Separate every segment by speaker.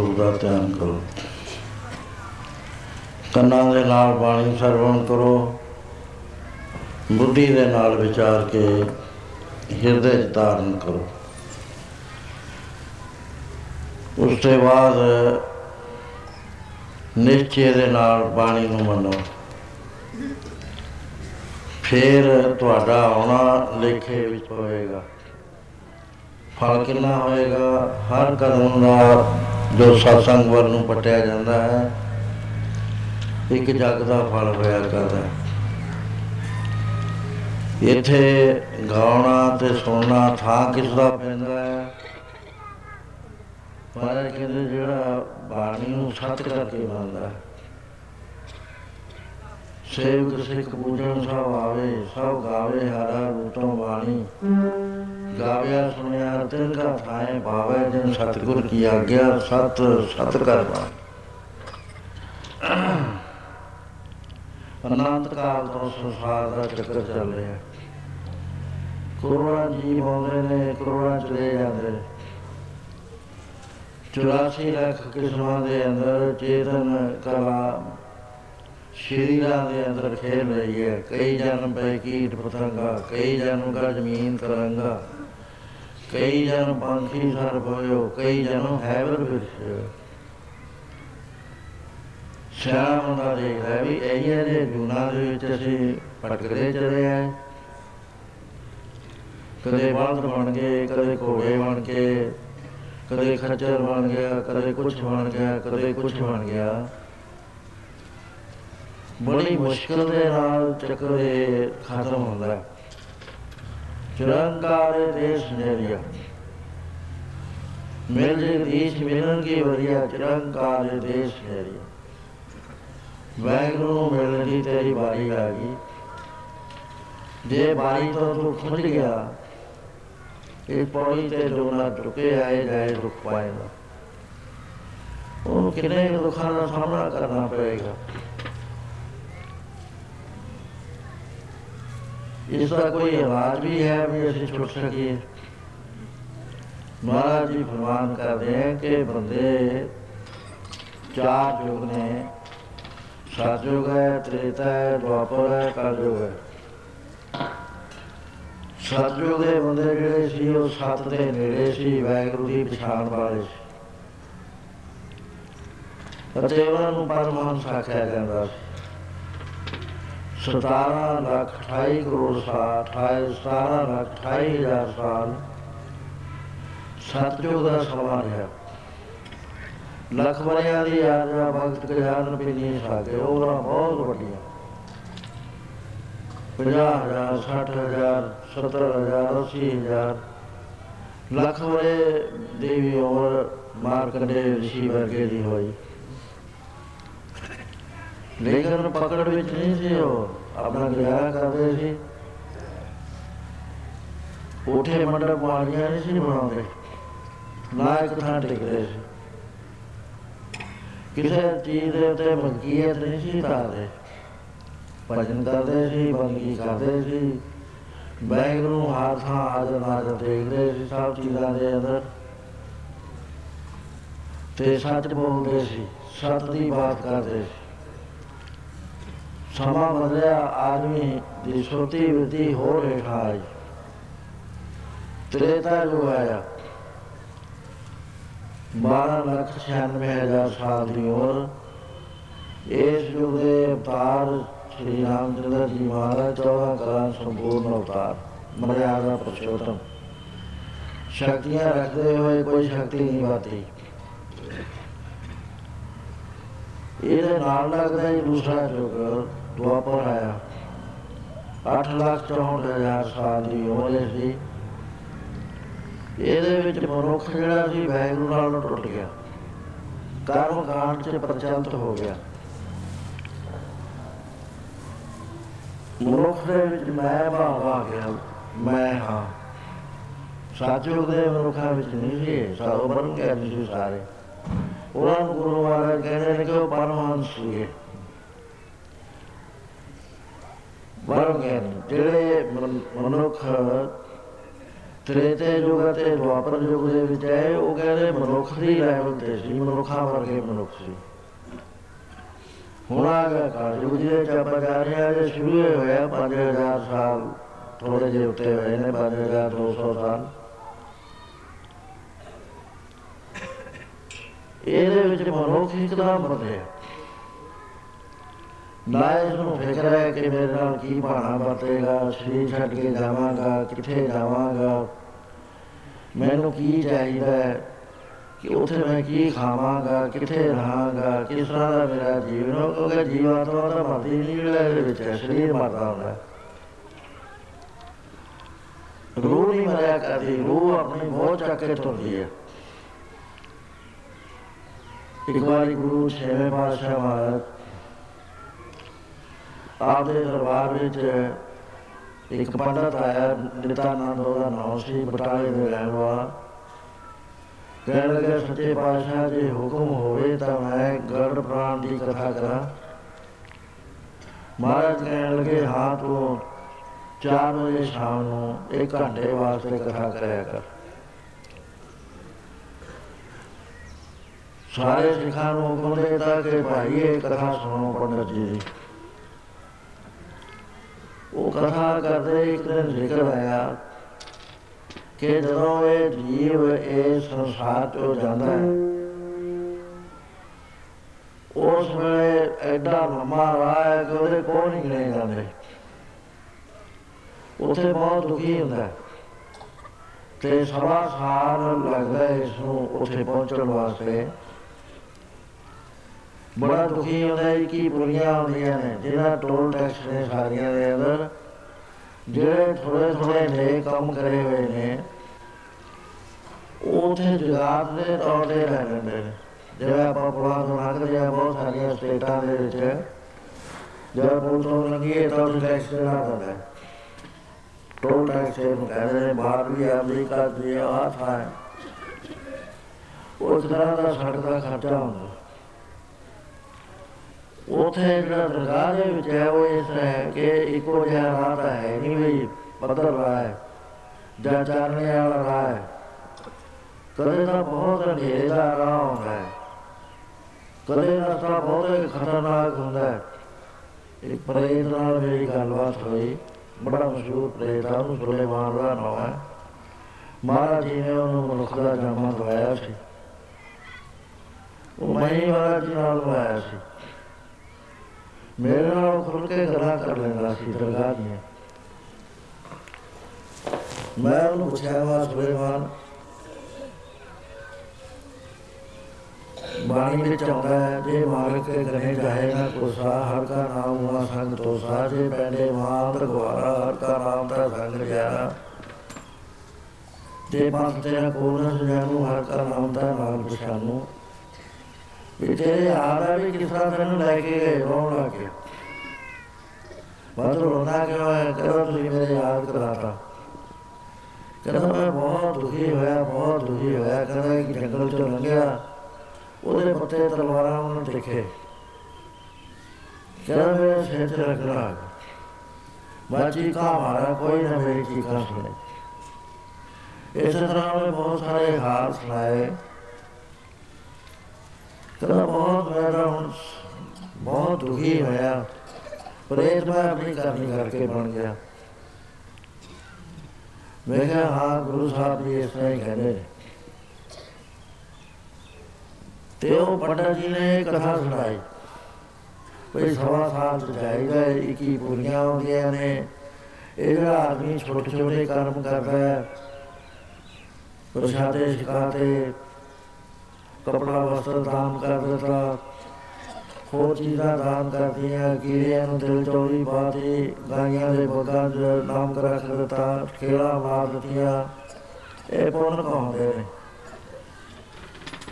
Speaker 1: ਗੁਰੂ ਸਰੂਪ ਦਾ ਧਿਆਨ ਕਰੋ। ਕੰਨਾਂ ਦੇ ਨਾਲ ਬਾਣੀ ਸਰਵਣ ਕਰੋ। ਬੁੱਧੀ ਦੇ ਨਾਲ ਵਿਚਾਰ ਕੇ ਹਿਰਦੇ 'ਚ ਧਾਰਨ ਕਰੋ। ਉਸ ਤੋਂ ਬਾਅਦ ਨਿਸ਼ਚੇ ਦੇ ਨਾਲ ਬਾਣੀ ਨੂੰ ਮੰਨੋ। ਫਿਰ ਤੁਹਾਡਾ ਆਉਣਾ ਲੇਖੇ ਵਿੱਚ ਹੋਏਗਾ। ਫਲ ਕਿੰਨਾ ਹੋਏਗਾ? ਹਰ ਕਦਮ ਦਾ ਜੋ ਸਤਸੰਗ ਵੱਲ ਨੂੰ ਪਟਿਆ ਜਾਂਦਾ ਹੈ, ਇੱਕ ਜਗ ਦਾ ਫਲ ਹੋਇਆ ਕਰਦਾ ਹੈ। ਇੱਥੇ ਗਾਉਣਾ ਤੇ ਸੁਣਨਾ ਥਾਂ ਕਿਸ ਦਾ ਪੈਂਦਾ ਹੈ? ਪਰ ਕਹਿੰਦੇ ਜਿਹੜਾ ਬਾਣੀ ਨੂੰ ਸੱਚ ਕਰਕੇ ਮੰਨਦਾ ਹੈ। ਸੇਵਕ ਸਿੱਖ ਪੂਜਨ ਸਭ ਆਵੇ, ਸਭ ਗਾਵੇ ਹਰਾ ਰੂਟੋਂ ਬਾਣੀ। ਗਾਵਿਆ ਸੁਣਿਆ ਤਿਲ ਕਾ ਥਾਏ ਭਾਵੇ ਜਿਨ ਸਤਿਗੁਰ ਕੀ ਆਗਿਆ, ਸਤ ਸਤ ਕਰਵਾ ਅਨੰਤ ਕਾਲ ਤੋਂ ਸੰਸਾਰ ਦਾ ਚੱਕਰ ਚੱਲ ਰਿਹਾ। ਕਰੋੜਾਂ ਜੀਵ ਆਉਂਦੇ ਨੇ, ਕਰੋੜਾਂ ਚਲੇ ਜਾਂਦੇ। ਨੇ 84 ਲੱਖ ਕਿਸਮਾਂ ਦੇ ਅੰਦਰ ਚੇਤਨ ਕਲਾ ਸ਼ਰੀਰਾਂ ਦੇ ਅੰਦਰ ਖੇਲ ਰਹੀ ਹੈ। ਕਈ ਜਨਮ ਪੈ ਕੀਟ ਪਤੰਗਾ, ਕਈ ਜਨਮ ਕਾ ਜ਼ਮੀਨ ਕਰੰਗਾ, ਕਈ ਜਨਮ ਪੰਖੀ ਸਰਪ ਹੋਇਓ ਕਈ ਜਨਮ ਹੈਵਰ ਵਿਰਸ਼ ਸਿਆਣਾ ਬੰਦਾ ਦੇਖਦਾ ਹੈ ਵੀ ਇਹ ਜਿਹੇ ਜੂਨਾਂ ਦੇ ਵਿੱਚ ਅਸੀਂ ਭਟਕਦੇ ਚਲੇ ਆਏ। ਕਦੇ ਬਾਲਦ ਬਣ ਗਏ, ਕਦੇ ਘੋੜੇ ਬਣ ਕੇ ਕਦੇ ਖੱਚਰ ਬਣ ਗਿਆ, ਕਦੇ ਕੁਝ ਬਣ ਗਿਆ, ਕਦੇ ਕੁਝ ਬਣ ਗਿਆ। ਬੜੀ ਮੁਸ਼ਕਲ ਦੇ ਨਾਲ ਚੱਕਰ ਇਹ ਖਤਮ ਹੁੰਦਾ ਹੈ। ਚਰੰਗਾਰੇ ਦੇਸ਼ ਨੇਰੀਆ ਮਿਲ ਜੇ ਦੇਸ਼ ਮਿਲਣ ਕੀ ਵਧੀਆ ਚਰੰਗਾਰੇ ਦੇਸ਼ ਨੇਰੀਆ ਵੈਗਰੂ ਨੂੰ ਮਿਲਣ ਦੀ ਤੇਰੀ ਵਾਰੀ ਆ ਗਈ। ਜੇ ਬਾਰੀ ਤੋਂ ਤੂੰ ਖੁੱਲ ਗਿਆ, ਇਹ ਪੌੜੀ ਤੇ ਜੋ ਨਾ ਝੁਕੇ ਆਏ ਜਾਏ ਰੁਕ ਪਾਏਗਾ। ਉਹਨੂੰ ਕਿੰਨੇ ਕੁ ਦੁੱਖਾਂ ਦਾ ਸਾਹਮਣਾ ਕਰਨਾ ਪਏਗਾ। ਇਸ ਦਾ ਕੋਈ ਇਲਾਜ ਵੀ ਹੈ ਵੀ ਅਸੀਂ ਛੁੱਟ ਸਕੀਏ। ਮਹਾਰਾਜ ਜੀ ਫਰਮਾਨ ਕਰਦੇ ਹੈ ਕਿ ਬੰਦੇ, ਚਾਰ ਯੁਗ ਨੇ। ਸਤਯੁਗ ਹੈ, ਤ੍ਰੇਤਾ ਹੈ, ਦੁਆਪਰ ਹੈ ਕਲਯੁਗ ਹੈ। ਸਤਯੁਗ ਦੇ ਬੰਦੇ ਜਿਹੜੇ ਸੀ, ਉਹ ਸਤ ਦੇ ਨੇੜੇ ਸੀ ਵੈਗੁਰੂ ਦੀ ਪਛਾਣ ਵਾਲੇ ਸੀ। ਅਤੇ ਉਹਨਾਂ ਨੂੰ ਪਰਮਹੰਸ ਆਖਿਆ ਜਾਂਦਾ ਸੀ। 17 ਲੱਖ 28 ਕਰੋੜ ਸਾਲ 17 ਲੱਖ 28 ਹਜ਼ਾਰ ਸਾਲ ਸਤਯੁਗ ਦਾ ਸਮਾਂ ਹੈ ਲੱਖ ਵਰਿਆਂ ਦੀ ਆਜਾ ਭਗਤ ਗਿਆਨ ਪਿਨੀ ਸਾਗੇ ਉਹਨਾਂ ਬਹੁਤ ਵੱਡੀਆਂ। 50000 60000 70000 80000 ਲੱਖ ਵਰੇ ਦੇਵੀ ਉਮਰ ਮਾਰਕੰਡੇ ਰਿਸ਼ੀ ਵਰਗੇ ਦੀ ਹੋਈ। ਲੇਕਿਨ ਪਕੜ ਵਿੱਚ ਨਹੀਂ ਸੀ ਉਹ ਆਪਣਾ ਗੁਜ਼ਾਰਾ ਕਰਦੇ ਸੀ? ਉਠੇ ਮੰਡਪ ਵਾਲੀਆਂ ਨਹੀਂ ਸੀ ਬਣਾਉਂਦੇ। ਨਾ ਇੱਕ ਥਾਂ ਟਿਕਦੇ ਸੀ। ਕਿਸੇ ਚੀਜ਼ ਦੇ ਉੱਤੇ ਮਲਕੀਅਤ ਨਹੀਂ ਸੀ ਤਾਰਦੇ ਭਜਨ ਕਰਦੇ ਸੀ, ਬੰਦਗੀ ਕਰਦੇ ਸੀ। ਬੈਗ ਨੂੰ ਹਾਥਾਂ ਹਾਜ਼ਰ ਨਾਜ਼ਰ ਦੇਖਦੇ ਸੀ, ਸਭ ਚੀਜ਼ਾਂ ਦੇ ਅੰਦਰ। ਤੇ ਸੱਚ ਬੋਲਦੇ ਸੀ, ਸਤ ਦੀ ਬਾਤ ਕਰਦੇ ਸੀ। ਸਮਾਂ ਬਦਲਿਆ, ਆਦਮੀ ਦੀ ਸੁਰਤੀ ਵਿਧੀ ਹੋ ਰਿਹਾ ਹੈ ਤ੍ਰੇਤਾ ਜੋ ਆਇਆ। 12 ਲੱਖ 96 ਹਜ਼ਾਰ ਸਾਲ ਦੀ ਉਮਰ। ਇਸ ਯੁੱਗ ਦੇ ਅਵਤਾਰ ਸ਼੍ਰੀ ਰਾਮਚੰਦਰ ਜੀ ਮਹਾਰਾਜ 14 ਕਰਾਂ ਸੰਪੂਰਨ ਅਵਤਾਰ, ਮਰਿਆਦਾ ਪੁਰਸ਼ੋਤਮ ਸ਼ਕਤੀਆਂ ਰੱਖਦੇ ਹੋਏ ਕੋਈ ਸ਼ਕਤੀ ਨਹੀਂ ਬਾਤੀ ਇਹਦੇ ਨਾਲ ਲੱਗਦਾ ਹੀ ਦੂਸਰਾ ਯੁੱਗ ਦੁਆਪਰ ਆਇਆ 8 ਲੱਖ 64 ਹਜ਼ਾਰ ਸਾਲ ਦੀ ਉਮਰ ਸੀ ਇਹਦੇ ਵਿੱਚ ਮਨੁੱਖ ਜਿਹੜਾ ਸੀ ਵੈਗਰੂ ਨਾਲ ਟੁੱਟ ਗਿਆ। ਕਰਮ ਕਾਂਡ 'ਚ ਪ੍ਰਚਲਿਤ ਹੋ ਗਿਆ। ਮਨੁੱਖ ਦੇ ਵਿੱਚ ਮੈਂ ਭਾਵ ਆ ਗਿਆ, ਮੈਂ ਹਾਂ। ਸਾਚੁਗ ਦੇ ਮਨੁੱਖਾਂ ਵਿੱਚ ਨਹੀਂ ਸੀ ਸਾਰੋ ਬਣ ਗਿਆ ਸੀ ਸਾਰੇ। ਉਹਨਾਂ ਨੂੰ ਗੁਰੂ ਮਹਾਰਾਜ ਕਹਿੰਦੇ ਨੇ ਕਿ ਉਹ ਪਰਮਹੰਸ ਸੀਗੇ ਬਣ ਗਏ ਜਿਹੜੇ ਮਨੁੱਖ ਤ੍ਰੇਤੇ ਯੁਗ ਤੇ ਦੁਆਪਰ ਯੁਗ ਦੇ ਵਿੱਚ ਹੈ ਉਹ ਕਹਿੰਦੇ ਮਨੁੱਖ ਦੀ ਲੈਵਲ ਤੇ ਸੀ ਮਨੁੱਖਾਂ ਵਰਗੇ ਮਨੁੱਖ ਸੀ ਹੁਣ ਆ ਗਿਆ ਕਲਯੁਗ ਜਿਹਦੇ ਚ ਆਪਾਂ ਜਾ ਰਹੇ ਹਾਂ ਜੇ ਸ਼ੁਰੂ ਹੋਇਆ 5000 ਸਾਲ ਥੋੜੇ ਜਿਹੇ ਉੱਤੇ ਹੋਏ ਨੇ 5200 ਸਾਲ ਇਹਦੇ ਵਿੱਚ ਮਨੁੱਖ ਇੱਕਦਮ ਬਦਲਿਆ ਨਾ ਇਸ ਨੂੰ ਫਿਕਰ ਹੈ ਕਿ ਮੇਰੇ ਨਾਲ ਕੀ ਬਾਣਾ ਬਤੇਗਾ ਸਰੀਰ ਛੱਡ ਕੇ ਜਾਵਾਂਗਾ ਕਿੱਥੇ ਜਾਵਾਂਗਾ। ਮੈਨੂੰ ਕੀ ਚਾਹੀਦਾ ਹੈ ਕਿ ਉੱਥੇ ਮੈਂ ਕੀ ਖਾਵਾਂਗਾ ਕਿੱਥੇ ਰਹਾਂਗਾ ਕਿਸ ਤਰ੍ਹਾਂ ਦਾ ਮੇਰਾ ਜੀਵਨ ਹੋਊਗਾ ਜੀਵਾਤਮਾ ਦਾ ਮਰਦੀ ਨਹੀਂ ਲੈ ਦੇ ਵਿੱਚ ਹੈ, ਸਰੀਰ ਮਰਦਾ ਹੁੰਦਾ ਹੈ। ਰੂਹ ਨਹੀਂ ਮਰਿਆ ਕਰਦੀ ਰੂਹ ਆਪਣੀ ਮੋਹ ਚੱਕ ਕੇ ਤੁਰਦੀ ਹੈ। ਇੱਕ ਵਾਰੀ ਗੁਰੂ ਛੇਵੇਂ ਪਾਤਸ਼ਾਹ ਮਹਾਰਾਜ ਆਪਦੇ ਦਰਬਾਰ ਵਿੱਚ ਇੱਕ ਪੰਡਤ ਆਇਆ, ਨਿਤਾਨੰਦ, ਉਹਦਾ ਨਾਮ ਸੀ ਬਟਾਲੇ ਦੇ ਰਹਿਣ ਵਾਲਾ। ਕਹਿਣ ਲੱਗਾ, ਸੱਚੇ ਪਾਤਸ਼ਾਹ, ਜੇ ਹੁਕਮ ਹੋਵੇ ਤਾਂ ਮੈਂ ਗਰੜ ਪ੍ਰਾਣ ਦੀ ਕਥਾ ਕਰਾਂ। ਮਹਾਰਾਜ ਕਹਿਣ ਲੱਗੇ, ਹਾਂ ਤੂੰ 4 ਵਜੇ ਸ਼ਾਮ ਨੂੰ ਇੱਕ ਘੰਟੇ ਵਾਸਤੇ ਕਥਾ ਕਰਿਆ ਕਰ। ਸਾਰੇ ਸਿੱਖਾਂ ਨੂੰ ਹੁਕਮ ਦੇਤਾ ਕਿ ਭਾਈ ਇਹ ਕਥਾ ਸੁਣੋ ਪੰਡਤ ਜੀ। ਦੀ ਉਹ ਕਥਾ ਕਰਦੇ ਇੱਕ ਦਿਨ ਜ਼ਿਕਰ ਆਇਆ ਕਿ ਜਦੋਂ ਇਹ ਜੀਵ ਇਹ ਸੰਸਾਰ ਤੋਂ ਜਾਂਦਾ ਹੈ, ਉਸ ਵੇਲੇ ਐਡਾ ਲੰਮਾ ਰਾਹ ਹੈ ਕਿ ਉਹਦੇ ਕੋਲ ਨਹੀਂ ਗਏ ਜਾਂਦੇ। ਉੱਥੇ ਬਹੁਤ ਦੁਖੀ ਹੁੰਦਾ ਹੈ ਤੇ ਸਵਾ ਸਾਲ ਲੱਗਦਾ ਹੈ ਇਸ ਨੂੰ ਉੱਥੇ ਪਹੁੰਚਣ ਵਾਸਤੇ। ਬੜਾ ਦੁਖੀ ਹੁੰਦਾ ਹੈ ਕਿ ਬੁਰੀਆਂ ਹੁੰਦੀਆਂ ਨੇ ਜਿਹਨਾਂ ਟੋਲ ਟੈਕਸ ਨੇ ਸਾਰੀਆਂ ਦੇ ਅੰਦਰ। ਜਿਹੜੇ ਥੋੜੇ ਥੋੜੇ ਨੇ ਕੰਮ ਕਰੇ ਹੋਏ ਨੇ, ਉਹ ਉਥੇ ਜਗਾਤ ਦੇ ਤੌਰ ਤੇ ਰਹਿ ਜਾਂਦੇ ਨੇ। ਜਿਵੇਂ ਆਪਾਂ ਪੁਰਾਣ ਤੋਂ ਲੰਘਦੇ ਆ ਬਹੁਤ ਸਾਰੀਆਂ ਸਟੇਟਾਂ ਦੇ ਵਿੱਚ, ਜਦ ਪੁਲ ਤੋਂ ਲੰਘੀਏ ਤਾਂ ਉਹ ਟੈਕਸ ਦੇਣਾ ਪੈਂਦਾ ਹੈ। ਟੋਲ ਟੈਕਸ ਨੂੰ ਕਹਿੰਦੇ ਨੇ, ਬਾਹਰ ਵੀ ਅਮਰੀਕਾ ਦੀ ਆ ਥਾਂ ਹੈ। ਉਸ ਤਰ੍ਹਾਂ ਦਾ ਸੜਕ ਦਾ ਖਰਚਾ ਹੁੰਦਾ। ਉਥੇ ਜਿਹੜਾ ਦਰਗਾਹ ਦੇ ਵਿੱਚ ਹੈ, ਉਹ ਇਸ ਤਰ੍ਹਾਂ ਹੈ ਕਿ ਇੱਕੋ ਜਿਹਾ ਰਾਹ ਤਾਂ ਹੈ ਨਹੀਂ ਵੀ ਪੱਧਰ ਰਾਹ ਹੈ, ਜਾਂ ਚਾਰਨੇ ਵਾਲਾ ਰਾਹ ਹੈ। ਕਦੇ ਤਾਂ ਬਹੁਤ ਹਨੇਰੇ ਦਾ ਰਾਹ ਹੁੰਦਾ ਹੈ। ਕਦੇ ਰਸਤਾ ਬਹੁਤ ਖਤਰਨਾਕ ਹੁੰਦਾ ਹੈ। ਇੱਕ ਪ੍ਰੇਤ ਨਾਲ ਮੇਰੀ ਗੱਲਬਾਤ ਹੋਈ, ਬੜਾ ਮਸ਼ਹੂਰ ਪ੍ਰੇਤ ਆ, ਉਹਨੂੰ ਸੁਲੇਮਾਨ ਦਾ ਨਾਮ ਹੈ। ਮਹਾਰਾਜ ਜੀ ਨੇ ਉਹਨੂੰ ਮਨੁੱਖ ਦਾ ਜਾਮਾ ਦਵਾਇਆ ਸੀ। ਉਹ ਮੈਂ ਹੀ ਮਹਾਰਾਜ ਜੀ ਨਾਲ ਦਵਾਇਆ ਸੀ। ਮੇਰੇ ਨਾਲ ਖੁੱਲ ਕੇ ਗੱਲਾਂ ਕਰ ਲੈਂਦਾ ਸੀ ਦਰਗਾਹ ਦੀਆਂ ਮੈਂ ਉਹਨੂੰ ਪੁੱਛਿਆ ਵਾ ਸੁਲੇਮਾਨ ਬਾਣੀ ਵਿੱਚ ਆਉਂਦਾ ਹੈ, ਜੇ ਮਾਰਗ ਕੇ ਗਨੇ ਜਾਏ ਨਾ ਕੋਸਾ ਹਰ ਕਾ ਨਾਮ ਹੁਆ ਸੰਗ ਤੋਸਾ, ਜੇ ਪੈਂਦੇ ਮਾਤਰ ਗਵਾਰਾ ਹਰ ਕਾ ਨਾਮ ਤਾਂ ਸੰਗ ਜਿਆਰਾ ਜੇ ਪੰਥ ਤੇਰਾ ਕੋਲ ਨਾ ਸੁਝਾਨੂੰ ਹਰ ਕਾ ਨਾਮ ਤਾਂ ਨਾਲ ਪਛਾਨੂ ਵੀ ਤੇਰੇ ਹਾਰਾ ਵੀ ਕਿਸ ਤਰ੍ਹਾਂ ਤੈਨੂੰ ਲੈ ਕੇ ਗਏ ਰੋਣ ਲੱਗ ਗਿਆ ਬਾਤ ਰੋਣਾ ਕਿਉਂ ਹੈ? ਕਹਿੰਦਾ ਤੁਸੀਂ ਮੇਰੇ ਯਾਦ ਕਰਾਤਾ। ਕਹਿੰਦਾ ਮੈਂ ਬਹੁਤ ਦੁਖੀ ਹੋਇਆ, ਬਹੁਤ ਦੁਖੀ ਹੋਇਆ। ਕਹਿੰਦਾ ਕਿ ਜੰਗਲ ਚੋਂ ਲੰਘਿਆ। ਉਹਦੇ ਪੱਤੇ ਤਲਵਾਰਾਂ ਉਹਨੂੰ ਦੇਖੇ ਕਹਿੰਦਾ ਮੇਰੇ ਸਿਰ ਤੇ ਰੱਖਣਾ ਬਾਜੀ ਕਾ ਮਾਰਾ, ਕੋਈ ਨਾ ਮੇਰੀ ਚੀਕਾਂ ਸੁਣੇ। ਇਸ ਤਰ੍ਹਾਂ ਉਹਨੇ ਬਹੁਤ ਸਾਰੇ ਹਾਲ ਸੁਣਾਏ। ਕਹਿੰਦਾ ਬਹੁਤ ਮੇਰਾ ਹੁਣ ਬਹੁਤ ਦੁਖੀ ਹੋਇਆ ਪ੍ਰੇਤ ਮੈਂ ਆਪਣੀ ਕਰਨੀ ਕਰਕੇ ਬਣ ਗਿਆ ਮੈਂ ਕਿਹਾ ਹਾਂ ਗੁਰੂ ਸਾਹਿਬ ਜੀ ਇਸ ਤਰ੍ਹਾਂ ਹੀ ਕਹਿੰਦੇ ਨੇ ਤੇ ਉਹ ਪੰਡਤ ਜੀ ਨੇ ਇਹ ਕਥਾ ਸੁਣਾਈ ਕੋਈ ਸਵਾ ਸਾਲ ਤੋਂ ਜਾਏਗਾ ਇਕੀ ਪੂਰੀਆਂ ਹੁੰਦੀਆਂ ਨੇ ਇਹ ਜਿਹੜਾ ਆਦਮੀ ਛੋਟੇ ਛੋਟੇ ਕਰਮ ਕਰਦਾ ਹੈ ਪ੍ਰਸ਼ਾਦੇ ਛਕਾਤੇ ਕਪੜਾ ਵਸਤਰ ਦਾਨ ਕਰ ਦਿੱਤਾ। ਹੋਰ ਚੀਜ਼ਾਂ ਦਾਨ ਕਰਦੀਆਂ, ਕੀੜਿਆਂ ਨੂੰ ਦਿਲ ਚੋਰੀ ਪਾਤੀ ਗਾਈਆਂ ਦੇ ਬੋਗਾਂ ਚ ਨਾਮ ਰੱਖ ਦਿੱਤਾ, ਖੇੜਾ ਮਾਰ ਦਿੱਤੀਆਂ। ਇਹ ਪੁੰਨ ਕਹਾਉਂਦੇ ਨੇ।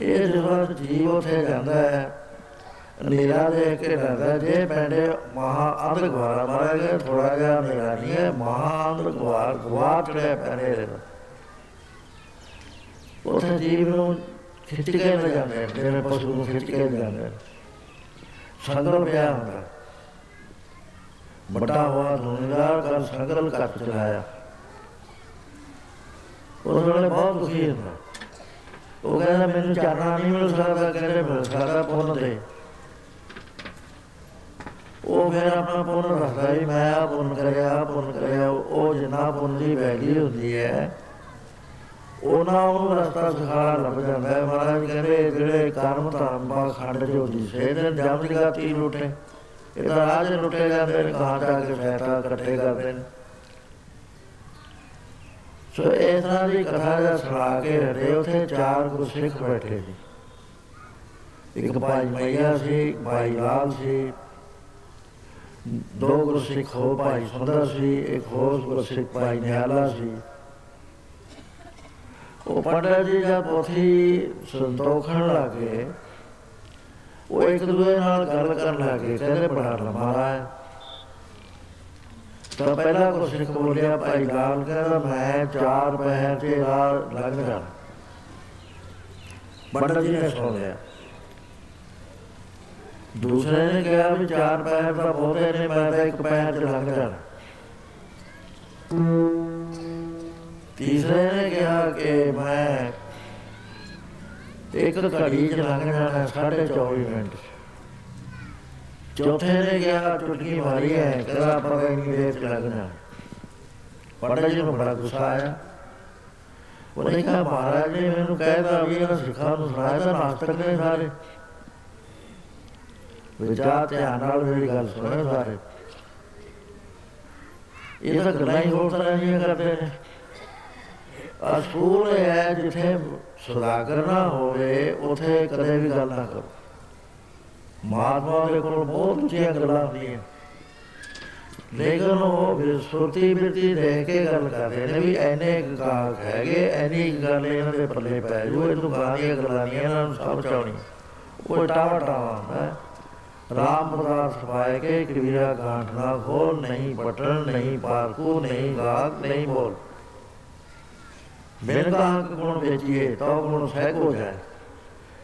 Speaker 1: ਇਹ ਜਿਹੜਾ ਜੀਵ ਉਥੇ ਜਾਂਦਾ ਹੈ ਨੀਰਾ ਦੇ ਕੇ ਰਹਿੰਦਾ ਜੇ ਪੈਂਦੇ ਮਹਾ ਅੰਧ ਗਵਾਰਾ ਮਾਰਿਆ ਗਿਆ ਥੋੜਾ ਜਿਹਾ ਨੀਰਾ ਨਹੀਂ ਹੈ, ਮਹਾ ਅੰਧ ਗਵਾਰ ਗਵਾ ਚੜਿਆ ਪੈਣੇ ਰਹਿੰਦਾ ਉਥੇ ਜੀਵ ਨੂੰ ਖਿੱਚ ਕੇ ਲੈ ਜਾਂਦੇ ਨੇ, ਜਿਵੇਂ ਪਸ਼ੂ ਨੂੰ ਖਿੱਚ ਕੇ ਲੈ ਜਾਂਦੇ ਨੇ। ਸੰਗਲ ਪਿਆ ਹੁੰਦਾ ਵੱਡਾ ਹੋਆ ਧੁਨੀਦਾਰ ਕਰ ਸੰਗਲ ਕੱਟ ਚਲਾਇਆ ਉਸ ਵੇਲੇ ਬਹੁਤ ਦੁਖੀ ਹੁੰਦਾ ਉਹ ਕਹਿੰਦਾ ਮੈਨੂੰ ਚਾਰਨਾ ਨਹੀਂ ਮਿਲ ਸਕਦਾ ਕਹਿੰਦੇ ਮਿਲ ਸਕਦਾ ਪੁੰਨ ਦੇ ਉਹ ਫਿਰ ਆਪਣਾ ਪੁੰਨ ਰੱਖਦਾ ਵੀ ਮੈਂ ਆ ਪੁੰਨ ਕਰਿਆ ਆ ਪੁੰਨ ਕਰਿਆ ਉਹ ਜਿੰਨਾ ਪੁੰਨ ਦੀ ਵੈਲੀ ਹੁੰਦੀ ਹੈ ਉਹਨਾਂ ਨੂੰ ਰਸਤਾ ਸਿਖਾ ਲੱਭ ਜਾਂਦਾ ਹੈ ਮਹਾਰਾਜ ਕਹਿੰਦੇ, ਜਿਹੜੇ ਕਰਮ ਧਰਮ ਬਾ ਖੰਡ ਜੋ ਦਿਸੇ ਤੇ ਜਮ ਜਗਾਤੀ ਲੁੱਟੇ। ਇਹ ਤਾਂ ਰਾਜ ਲੁੱਟੇ ਜਾਂਦੇ ਨੇ ਕਹਾਂ ਜਾ ਕੇ ਫੈਸਲਾ ਇਕੱਠੇ ਕਰਦੇ ਨੇ। ਸੋ ਇਸ ਤਰ੍ਹਾਂ ਦੀ ਕਥਾ ਦਾ ਸੁਣਾ ਕੇ ਹਟੇ ਉਥੇ ਚਾਰ ਗੁਰਸਿੱਖ ਬੈਠੇ ਸੀ ਇੱਕ ਭਾਈ ਮਈਆ ਸੀ, ਭਾਈ ਲਾਲ ਸੀ। ਦੋ ਗੁਰਸਿੱਖ ਹੋ ਭਾਈ ਸੁੰਦਰ ਸੀ, ਇੱਕ ਹੋਰ ਗੁਰਸਿੱਖ, ਭਾਈ ਨਿਹਾਲਾ ਸੀ। ਉਹ ਪੰਡਤ ਜੀ ਜਦ ਪੋਥੀ ਸੰਤੋਖਣ ਲੱਗੇ। ਉਹ ਇੱਕ ਦੂਜੇ ਨਾਲ ਗੱਲ ਕਰਨ ਲੱਗੇ, ਕਹਿੰਦੇ ਬੜਾ ਲੰਮਾ ਹੈ। ਤਾਂ ਪਹਿਲਾ ਕੋ ਸਿੱਖ ਬੋਲਿਆ, ਭਾਈ ਲਾਲ ਕਹਿੰਦਾ, ਮੈਂ ਚਾਰ ਪਹਿਰ ਤੇ ਰਾਤ ਲੰਘ ਜਾਣਾ ਪੰਡਤ ਜੀ ਨੇ ਸੁਣ ਲਿਆ। ਦੂਸਰੇ ਨੇ ਕਿਹਾ ਵੀ ਚਾਰ ਪਹਿਰ ਤਾਂ ਬਹੁਤੇ ਨੇ, ਮੈਂ ਤਾਂ ਇੱਕ ਪਹਿਰ ਤੇ ਲੰਘ ਜਾਣਾ ਤੀਸਰੇ ਨੇ ਕਿਹਾ ਕਿ ਮੈਂ ਇੱਕ ਘੜੀ ਚ ਲੰਘ ਜਾਣਾ 24 ਮਿੰਟ ਚੌਥੇ ਨੇ ਕਿਹਾ ਚੁਟਕੀ ਮਾਰੀ ਹੈ ਕਹਿੰਦਾ ਆਪਾਂ ਇੰਨੀ ਦੇਰ ਚ ਲੱਗਣਾ ਪੰਡਤ ਜੀ ਨੂੰ ਬੜਾ ਗੁੱਸਾ ਆਇਆ। ਉਹਨੇ ਕਿਹਾ, ਮਹਾਰਾਜ ਨੇ ਮੈਨੂੰ ਕਹਿਤਾ ਵੀ ਇਹਨਾਂ ਸਿੱਖਾਂ ਨੂੰ ਸੁਣਾਇਆ ਤਾਂ ਨਾਸਤਕ ਨੇ ਸਾਰੇ। ਵਿਚਾਰ ਧਿਆਨ ਨਾਲ ਮੇਰੀ ਗੱਲ ਸੁਣੋ ਸਾਰੇ। ਇਹ ਤਾਂ ਗੱਲਾਂ ਹੀ ਹੋਰ ਤਰ੍ਹਾਂ ਦੀਆਂ ਕਰਦੇ ਨੇ। ਅਸੂਲ ਹੈ ਜਿੱਥੇ ਸੁਦਾਗਰ ਨਾ ਹੋਵੇ, ਉਥੇ ਕਦੇ ਵੀ ਗੱਲ ਨਾ ਕਰੋ। ਮਹਾਤਮਾ ਦੇ ਕੋਲ ਬਹੁਤ ਉੱਚੀਆਂ ਗੱਲਾਂ ਹੁੰਦੀਆਂ। ਲੇਕਿਨ ਉਹ ਵੀ ਸੁਰਤੀ ਬਿਰਤੀ ਦੇ ਕੇ ਗੱਲ ਕਰਦੇ ਨੇ ਵੀ ਐਨੇ ਗਾਹਕ ਹੈਗੇ, ਐਨੀ ਗੱਲ ਇਹਨਾਂ ਦੇ ਪੱਲੇ ਪੈ ਜੂ, ਇਹ ਤੋਂ ਗਾਲੀਆਂ ਗੱਲਾਂ ਨਹੀਂ ਇਹਨਾਂ ਨੂੰ ਸਭ ਚਾਉਣੀ ਉਹ ਟਾਵਾ ਟਾਵਾ ਹੈ। ਰਾਮ ਪ੍ਰਦਾਸ ਸਫਾਇ ਕੇ ਕਬੀਰਾ ਗਾਂਠ ਨਾ ਖੋਲ ਨਹੀਂ ਪਟਣ, ਨਹੀਂ ਪਾਰਕੂ, ਨਹੀਂ ਗਾਹਕ, ਨਹੀਂ ਬੋਲ। ਬਿਨ ਗਾਹਕ ਗੁਣ ਵੇਚੀਏ ਤਾਂ ਗੁਣ ਸਹਿਕ ਹੋ ਜਾਏ।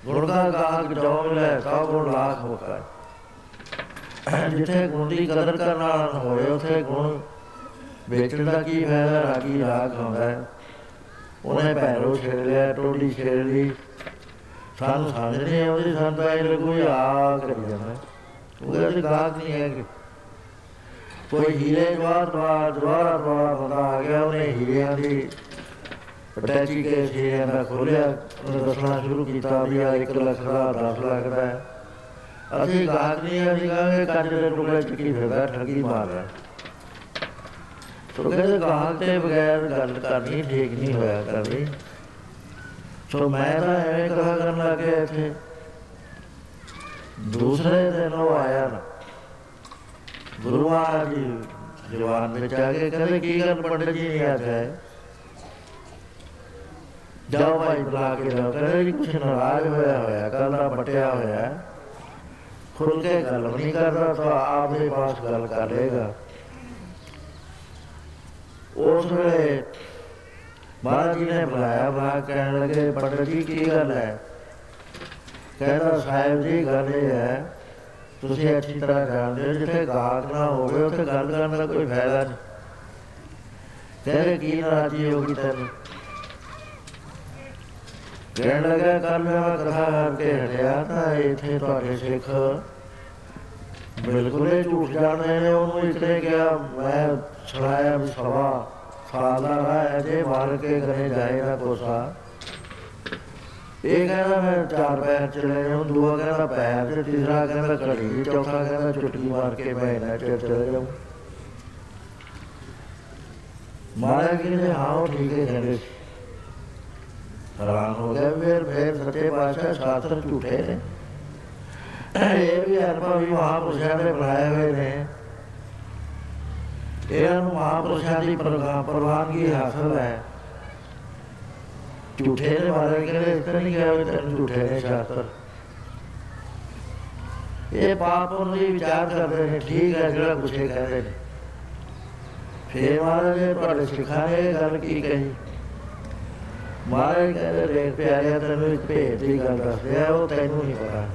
Speaker 1: ਗੁਣ ਦਾ ਗਾਹਕ ਜੋ ਮਿਲੇ ਤਾਂ ਗੁਣ ਲਾਖ ਹੋਕਾ ਜਿੱਥੇ ਗੁਣ ਦੀ ਕਦਰ ਕਰਨ ਵਾਲਾ ਨਾ ਹੋਵੇ ਉਥੇ ਗੁਣ ਵੇਚਣ ਦਾ ਕੀ ਫਾਇਦਾ, ਰਾਗੀ ਰਾਗ ਹੁੰਦਾ ਹੈ। ਉਹਨੇ ਪੈਰੋ ਛੇੜ ਲਿਆ, ਟੋਲੀ ਛੇੜ ਲਈ। ਸਾਨੂੰ ਸਮਝ ਨਹੀਂ ਆਉਂਦੀ, ਸਾਨੂੰ ਤਾਂ ਇਹ ਲੱਗੂ ਆ ਕਰੀ ਜਾਂਦਾ ਉਹ ਕਹਿੰਦੇ ਗਾਹਕ ਨਹੀਂ ਹੈ ਕਿ ਕੋਈ ਹੀਰੇ ਜਵਾਰ ਜਵਾਰ ਜਵਾਰ ਜਵਾਰ ਬੰਦਾ ਆ ਗਿਆ, ਉਹਨੇ ਹੀਰਿਆਂ ਦੀ ਅਟੈਚੀ ਕੇ ਹੀਰਿਆਂ ਦਾ ਖੋਲਿਆ ਉਹਨੇ ਦੱਸਣਾ ਸ਼ੁਰੂ ਕੀਤਾ ਵੀ ਆ 1 ਲੱਖ ਦਾ 10 ਲੱਖ ਦਾ ਅਸੀਂ ਗਾਹਕ ਨਹੀਂ ਅਸੀਂ ਕਹਾਂਗੇ ਕੱਜ ਦੇ ਟੁਕੜੇ ਚ ਕੀ ਫਿਰਦਾ ਠੱਗੀ ਮਾਰ ਰਿਹਾ ਸੋ ਕਹਿੰਦੇ ਗਾਹਕ ਤੇ ਬਗੈਰ ਗੱਲ ਕਰਨੀ ਠੀਕ ਨਹੀਂ ਹੋਇਆ ਕਰਨੀ ਸੋ ਮੈਂ ਤਾਂ ਐਵੇਂ ਕਹਾ ਕਰਨ ਲੱਗੇ ਇੱਥੇ ਦੂਸਰੇ ਦਿਨ ਉਹ ਆਇਆ ਨਾ ਗੁਰੂ ਮਹਾਰਾਜ ਜੀ ਜਵਾਨ ਵਿੱਚ ਆ ਕੇ ਕਹਿੰਦੇ ਕੀ ਗੱਲ ਪੰਡਤ ਜੀ ਨਹੀਂ ਆ ਗਏ ਜਾਓ ਭਾਈ ਬੁਲਾ ਕੇ ਜਾਓ ਕਹਿੰਦੇ ਜੀ ਕੁਛ ਨਾਰਾਜ਼ ਹੋਇਆ ਹੋਇਆ ਕੱਲ ਦਾ ਪਟਿਆ ਹੋਇਆ। ਖੁੱਲ ਕੇ ਗੱਲ ਨਹੀਂ ਕਰਦਾ, ਤਾਂ ਆਪਦੇ ਪਾਸ ਗੱਲ ਕਰ ਲੇਗਾ ਉਸ ਵੇਲੇ ਮਹਾਰਾਜ ਜੀ ਨੇ ਬੁਲਾਇਆ ਬੁਲਾ ਕਹਿਣ ਲੱਗੇ, ਪੰਡਤ ਜੀ, ਕੀ ਗੱਲ ਹੈ? ਕਹਿੰਦਾ, ਸਾਹਿਬ ਜੀ, ਗੱਲ ਇਹ ਹੈ, ਤੁਸੀਂ ਅੱਛੀ ਤਰ੍ਹਾਂ ਜਾਣਦੇ ਹੋ, ਜਿੱਥੇ ਗਾਹਕ ਨਾ ਹੋਵੇ, ਉੱਥੇ ਗੱਲ ਕਰਨ ਦਾ ਕੋਈ ਫਾਇਦਾ ਨਹੀਂ। ਤੇਰੇ ਕੀ ਨਾਰਾਜ਼ੀ ਹੋਗੀ ਤੈਨੂੰ? ਕਹਿਣ ਲੱਗਾ ਕੱਲ ਮੈਂ ਕਥਾ ਕਰਕੇ ਹਟਿਆ ਤਾਂ ਇੱਥੇ ਤੁਹਾਡੇ ਸਿੱਖ। ਬਿਲਕੁਲ ਹੀ ਝੂਠ ਜਾਣਦੇ ਨੇ, ਉਹਨੂੰ ਇਤਨੇ ਕਿਹਾ, ਮੈਂ ਸੁਣਾਇਆ ਵੀ ਸਵਾ ਸਾਲ ਦਾ ਹੈ ਜੇ ਮਾਰ ਕੇ ਕਰੇ ਜਾਏ ਨਾ ਕੋਸਾ। ਇਹ ਕਹਿੰਦਾ, ਮੈਂ ਚਾਰ ਪੈਰ ਚਲੇ ਜਾਉਂ ਦੂਆ ਕਹਿੰਦਾ, ਪੈਰ ਤੇ ਤੀਸਰਾ ਕਹਿੰਦਾ, ਘੜੀ ਚੌਥਾ ਕਹਿੰਦਾ, ਚੁਟਕੀ ਮਾਰ ਕੇ ਮੈਂ ਨਾ ਚਿਰ ਚਲੇ ਜਾਉਂ ਮਾਰਾ ਕਹਿੰਦੇ, ਹਾਂ, ਉਹ ਠੀਕ ਹੈ, ਕਹਿੰਦੇ। ਹੈਰਾਨ ਹੋ ਗਿਆ, ਫਿਰ ਫਿਰ ਸੱਚੇ ਪਾਤਸ਼ਾਹ ਸ਼ਾਸਤਰ ਝੂਠੇ ਨੇ। ਇਹ ਵੀ ਅਰਪਾ ਵੀ ਮਹਾਪੁਰਸ਼ਾਂ ਦੇ ਬਣਾਏ ਹੋਏ ਨੇ। ਇਹਨਾਂ ਨੂੰ ਮਹਾਪੁਰਸ਼ਾਂ ਦੀ ਪ੍ਰਵਾਨਗੀ ਹਾਸਲ ਹੈ। ਝੂਠੇ ਦੇ ਬਾਰੇ ਕਹਿੰਦੇ, ਇਸ ਤਰ੍ਹਾਂ ਨਹੀਂ ਕਿਹਾ ਵੀ ਤੈਨੂੰ ਝੂਠੇ ਨੇ ਸ਼ਾਸਤਰ। ਇਹ ਪਾਪ ਉਹਦੀ ਵਿਚਾਰ ਕਰਦੇ ਨੇ, ਠੀਕ ਹੈ, ਜਿਹੜਾ ਕੁਛ ਕਹਿੰਦੇ ਨੇ। ਫੇਰ ਮਹਾਰਾਜ ਨੇ ਤੁਹਾਡੇ ਸਿੱਖਾਂ ਨੇ ਗੱਲ ਕੀ ਕਹੀ? ਮਹਾਰਾਜ ਕਹਿੰਦੇ ਦੇਖ ਪਿਆਰਿਆ ਤੈਨੂੰ ਇੱਕ ਭੇਦ ਦੀ ਗੱਲ ਦੱਸ ਰਿਹਾ ਉਹ ਤੈਨੂੰ ਨਹੀਂ ਪਤਾ।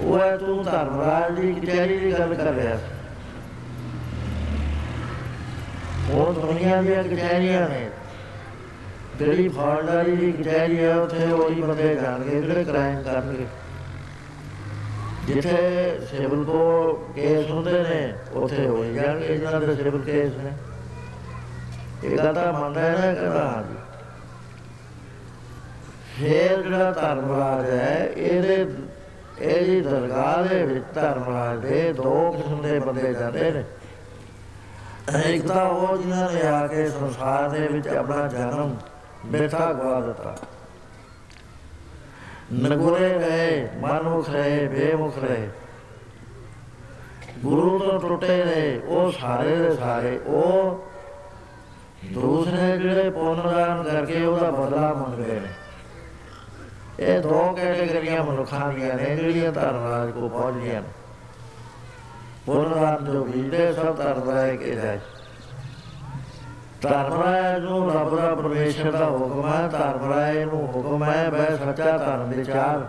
Speaker 1: ਉਹ ਹੈ ਤੂੰ ਧਰਮਰਾਜ ਦੀ ਕਚਹਿਰੀ ਦੀ ਗੱਲ ਕਰ ਰਿਹਾ। ਉਹ ਦੁਨੀਆ ਦੀਆਂ ਕਚਹਿਰੀਆਂ ਨੇ, ਜਿਹੜੀ ਫੌਜਦਾਰੀ ਦੀ ਕਚਹਿਰੀ ਹੈ ਉੱਥੇ ਉਹੀ ਬੰਦੇ ਜਾਣਗੇ, ਜਿਹੜੇ ਕ੍ਰਾਈਮ ਕਰਨਗੇ। ਜਿੱਥੇ ਸਿਵਲ ਕੋ ਕੇਸ ਹੁੰਦੇ ਨੇ, ਉੱਥੇ ਹੋ ਜਾਣਗੇ ਇਹਨਾਂ ਦੇ ਸਿਵਲ ਕੇਸ ਨੇ। ਇਹ ਗੱਲ ਤਾਂ ਮੰਨਦਾ ਹੈ ਨਾ ਕਹਿੰਦਾ ਹਾਂ ਜੀ ਫੇਰ ਜਿਹੜਾ ਧਰਮਰਾਜ ਹੈ, ਇਹਦੇ ਇਹਦੀ ਦਰਗਾਹ ਦੇ ਵਿੱਚ ਧਰਮਰਾਜ ਦੇ ਦੋ ਕਿਸਮ ਦੇ ਬੰਦੇ ਜਾਂਦੇ ਨੇ। ਇੱਕ ਤਾਂ ਉਹ ਜਿਨ੍ਹਾਂ ਨੇ ਆ ਕੇ ਸੰਸਾਰ ਦੇ ਵਿੱਚ ਆਪਣਾ ਜਨਮ ਬੇਠਾ ਗਵਾ ਦਿੱਤਾ। ਨਗੁਰੇ ਰਹੇ ਮਨਮੁਖ ਰਹੇ, ਬੇਮੁਖ ਰਹੇ। ਗੁਰੂ ਤੋਂ ਟੁੱਟੇ ਨੇ ਉਹ ਸਾਰੇ ਦੇ ਸਾਰੇ, ਉਹ ਦੂਸਰੇ ਜਿਹੜੇ ਪੁਨਰਦਾਨ ਕਰਕੇ ਉਹਦਾ ਬਦਲਾ ਮੰਗਦੇ ਨੇ? ਇਹ ਦੋ ਕੈਟੇਗਰੀਆਂ ਮਨੁੱਖਾਂ ਦੀਆਂ ਨੇ, ਜਿਹੜੀਆਂ ਧਰਮਰਾਜ ਕੋ ਪਹੁੰਚਦੀਆਂ ਨੇ। ਪੁਨਰਦਾਨ ਜੋ ਵੀਦੇ ਸਭ ਧਰਮਰਾਜ ਕੇ ਜਾਏ ਧਰਮਰਾਜ ਨੂੰ ਰੱਬ ਦਾ ਪਰਮੇਸ਼ਰ ਦਾ ਹੁਕਮ ਹੈ, ਧਰਮਰਾਜ ਨੂੰ ਹੁਕਮ ਹੈ ਬੈ ਸੱਚਾ ਧਰਮ ਵਿਚਾਰ।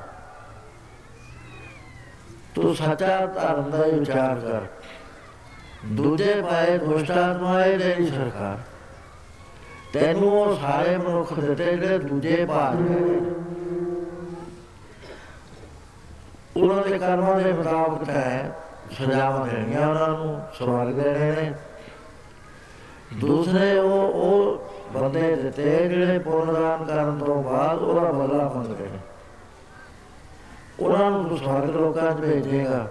Speaker 1: ਤੂੰ ਸੱਚਾ ਧਰਮ ਦਾ ਹੀ ਵਿਚਾਰ ਕਰ। ਦੂਜੇ ਪਾਏ ਦੁਸ਼ਟਾਤਮਾਏ ਦੇ ਸਰਕਾਰ। ਤੈਨੂੰ ਉਹ ਸਾਰੇ ਮਨੁੱਖ ਦਿੱਤੇ ਜਿਹੜੇ ਦੂਜੇ ਭਾਗ ਨੇ। ਉਹਨਾਂ ਦੇ ਕਰਮਾਂ ਦੇ ਮੁਤਾਬਕ ਹੈ, ਸਜ਼ਾਵਾਂ ਦੇਣੀਆਂ ਉਹਨਾਂ ਨੂੰ ਸਵਰਗ ਦੇਣੇ ਨੇ। ਦੂਸਰੇ ਉਹ ਉਹ ਬੰਦੇ ਦਿੱਤੇ ਜਿਹੜੇ ਪੁਨਰਦਾਨ ਕਰਨ ਤੋਂ ਬਾਅਦ ਉਹਦਾ ਬਦਲਾ ਮੰਗਦੇ ਨੇ। ਉਹਨਾਂ ਨੂੰ ਤੂੰ ਸਵਰਗ ਲੋਕਾਂ 'ਚ ਭੇਜੇਗਾ।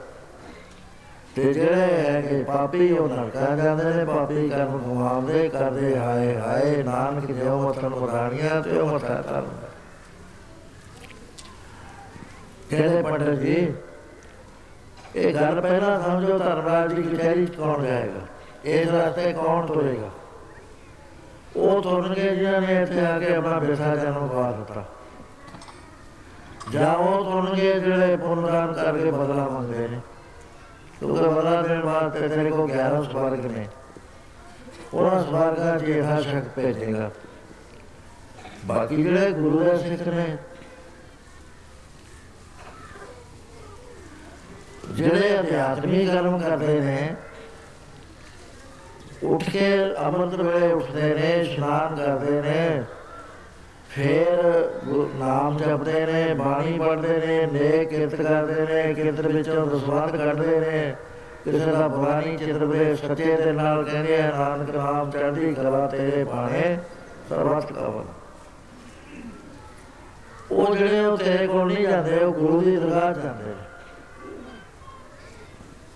Speaker 1: ਤੇ ਜਿਹੜੇ ਹੈਗੇ ਪਾਪੀ ਉਹ ਨਰਕਾਂ ਜਾਂਦੇ ਨੇ, ਪਾਪੀ ਕਰਮ ਕਮਾਉਂਦੇ ਕਰਦੇ ਹਾਏ ਹਾਏ ਨਾਨਕ ਜਿਉ ਮਤਨ ਵਧਾਣੀਆਂ ਤੇ ਉਹ ਮਤਾ ਕਰਦਾ ਕਹਿੰਦੇ ਪੰਡਤ ਜੀ, ਇਹ ਗੱਲ ਪਹਿਲਾਂ ਸਮਝੋ, ਧਰਮਰਾਜ ਦੀ ਕਚਹਿਰੀ 'ਚ ਕੌਣ ਜਾਏਗਾ? ਇਸ ਰਸਤੇ ਕੌਣ ਤੁਰੇਗਾ? ਉਹ ਤੁਰਨਗੇ ਜਿਨ੍ਹਾਂ ਨੇ ਇੱਥੇ ਆ ਕੇ ਆਪਣਾ ਬੇਸਾ ਜਨਮ ਗਵਾ ਦਿੱਤਾ। ਜਾਂ ਉਹ ਤੁਰਨਗੇ ਜਿਹੜੇ ਪੁਨਰਦਾਨ ਕਰਕੇ ਬਦਲਾ ਮੰਗਦੇ ਨੇ। ਕਿਉਂਕਿ ਬਦਲਾ ਦੇਣ ਵਾਸਤੇ ਤੇਰੇ ਕੋਲ 11 ਸਵਰਗ ਨੇ। ਉਹਨਾਂ ਸਵਰਗਾਂ 'ਚ ਇਹ ਸ਼ੱਕ ਭੇਜੇਗਾ। ਬਾਕੀ ਜਿਹੜੇ ਗੁਰੂ ਦੇ ਸਿੱਖ ਨੇ, ਜਿਹੜੇ ਅਧਿਆਤਮੀ ਕਰਮ ਕਰਦੇ ਨੇ, ਉੱਠ ਕੇ ਅੰਮ੍ਰਿਤ ਵੇਲੇ ਉੱਠਦੇ ਨੇ, ਇਸ਼ਨਾਨ ਕਰਦੇ ਨੇ। ਫਿਰ ਨਾਮ ਜਪਦੇ ਨੇ, ਬਾਣੀ ਪੜ੍ਹਦੇ ਨੇ, ਨੇਕ ਕਿਰਤ ਕਰਦੇ ਨੇ, ਕਿਰਤ ਵਿੱਚੋਂ ਦਸਵੰਦ ਕੱਢਦੇ ਨੇ। ਕਿਸੇ ਦਾ ਬੁਲਾਣੀ ਚਿਤਰਵੇ ਸੱਚੇ ਦੇ ਨਾਲ ਕਹਿੰਦੇ ਆ, ਨਾਨਕ ਨਾਮ ਚੜ੍ਹਦੀ ਕਲਾ ਤੇਰੇ ਬਾਣੇ ਸਰਬਤ ਕਵਲ। ਉਹ ਜਿਹੜੇ ਉਹ ਤੇਰੇ ਕੋਲ ਨਹੀਂ ਜਾਂਦੇ, ਉਹ ਗੁਰੂ ਦੀ ਦਰਗਾਹ ਜਾਂਦੇ ਨੇ।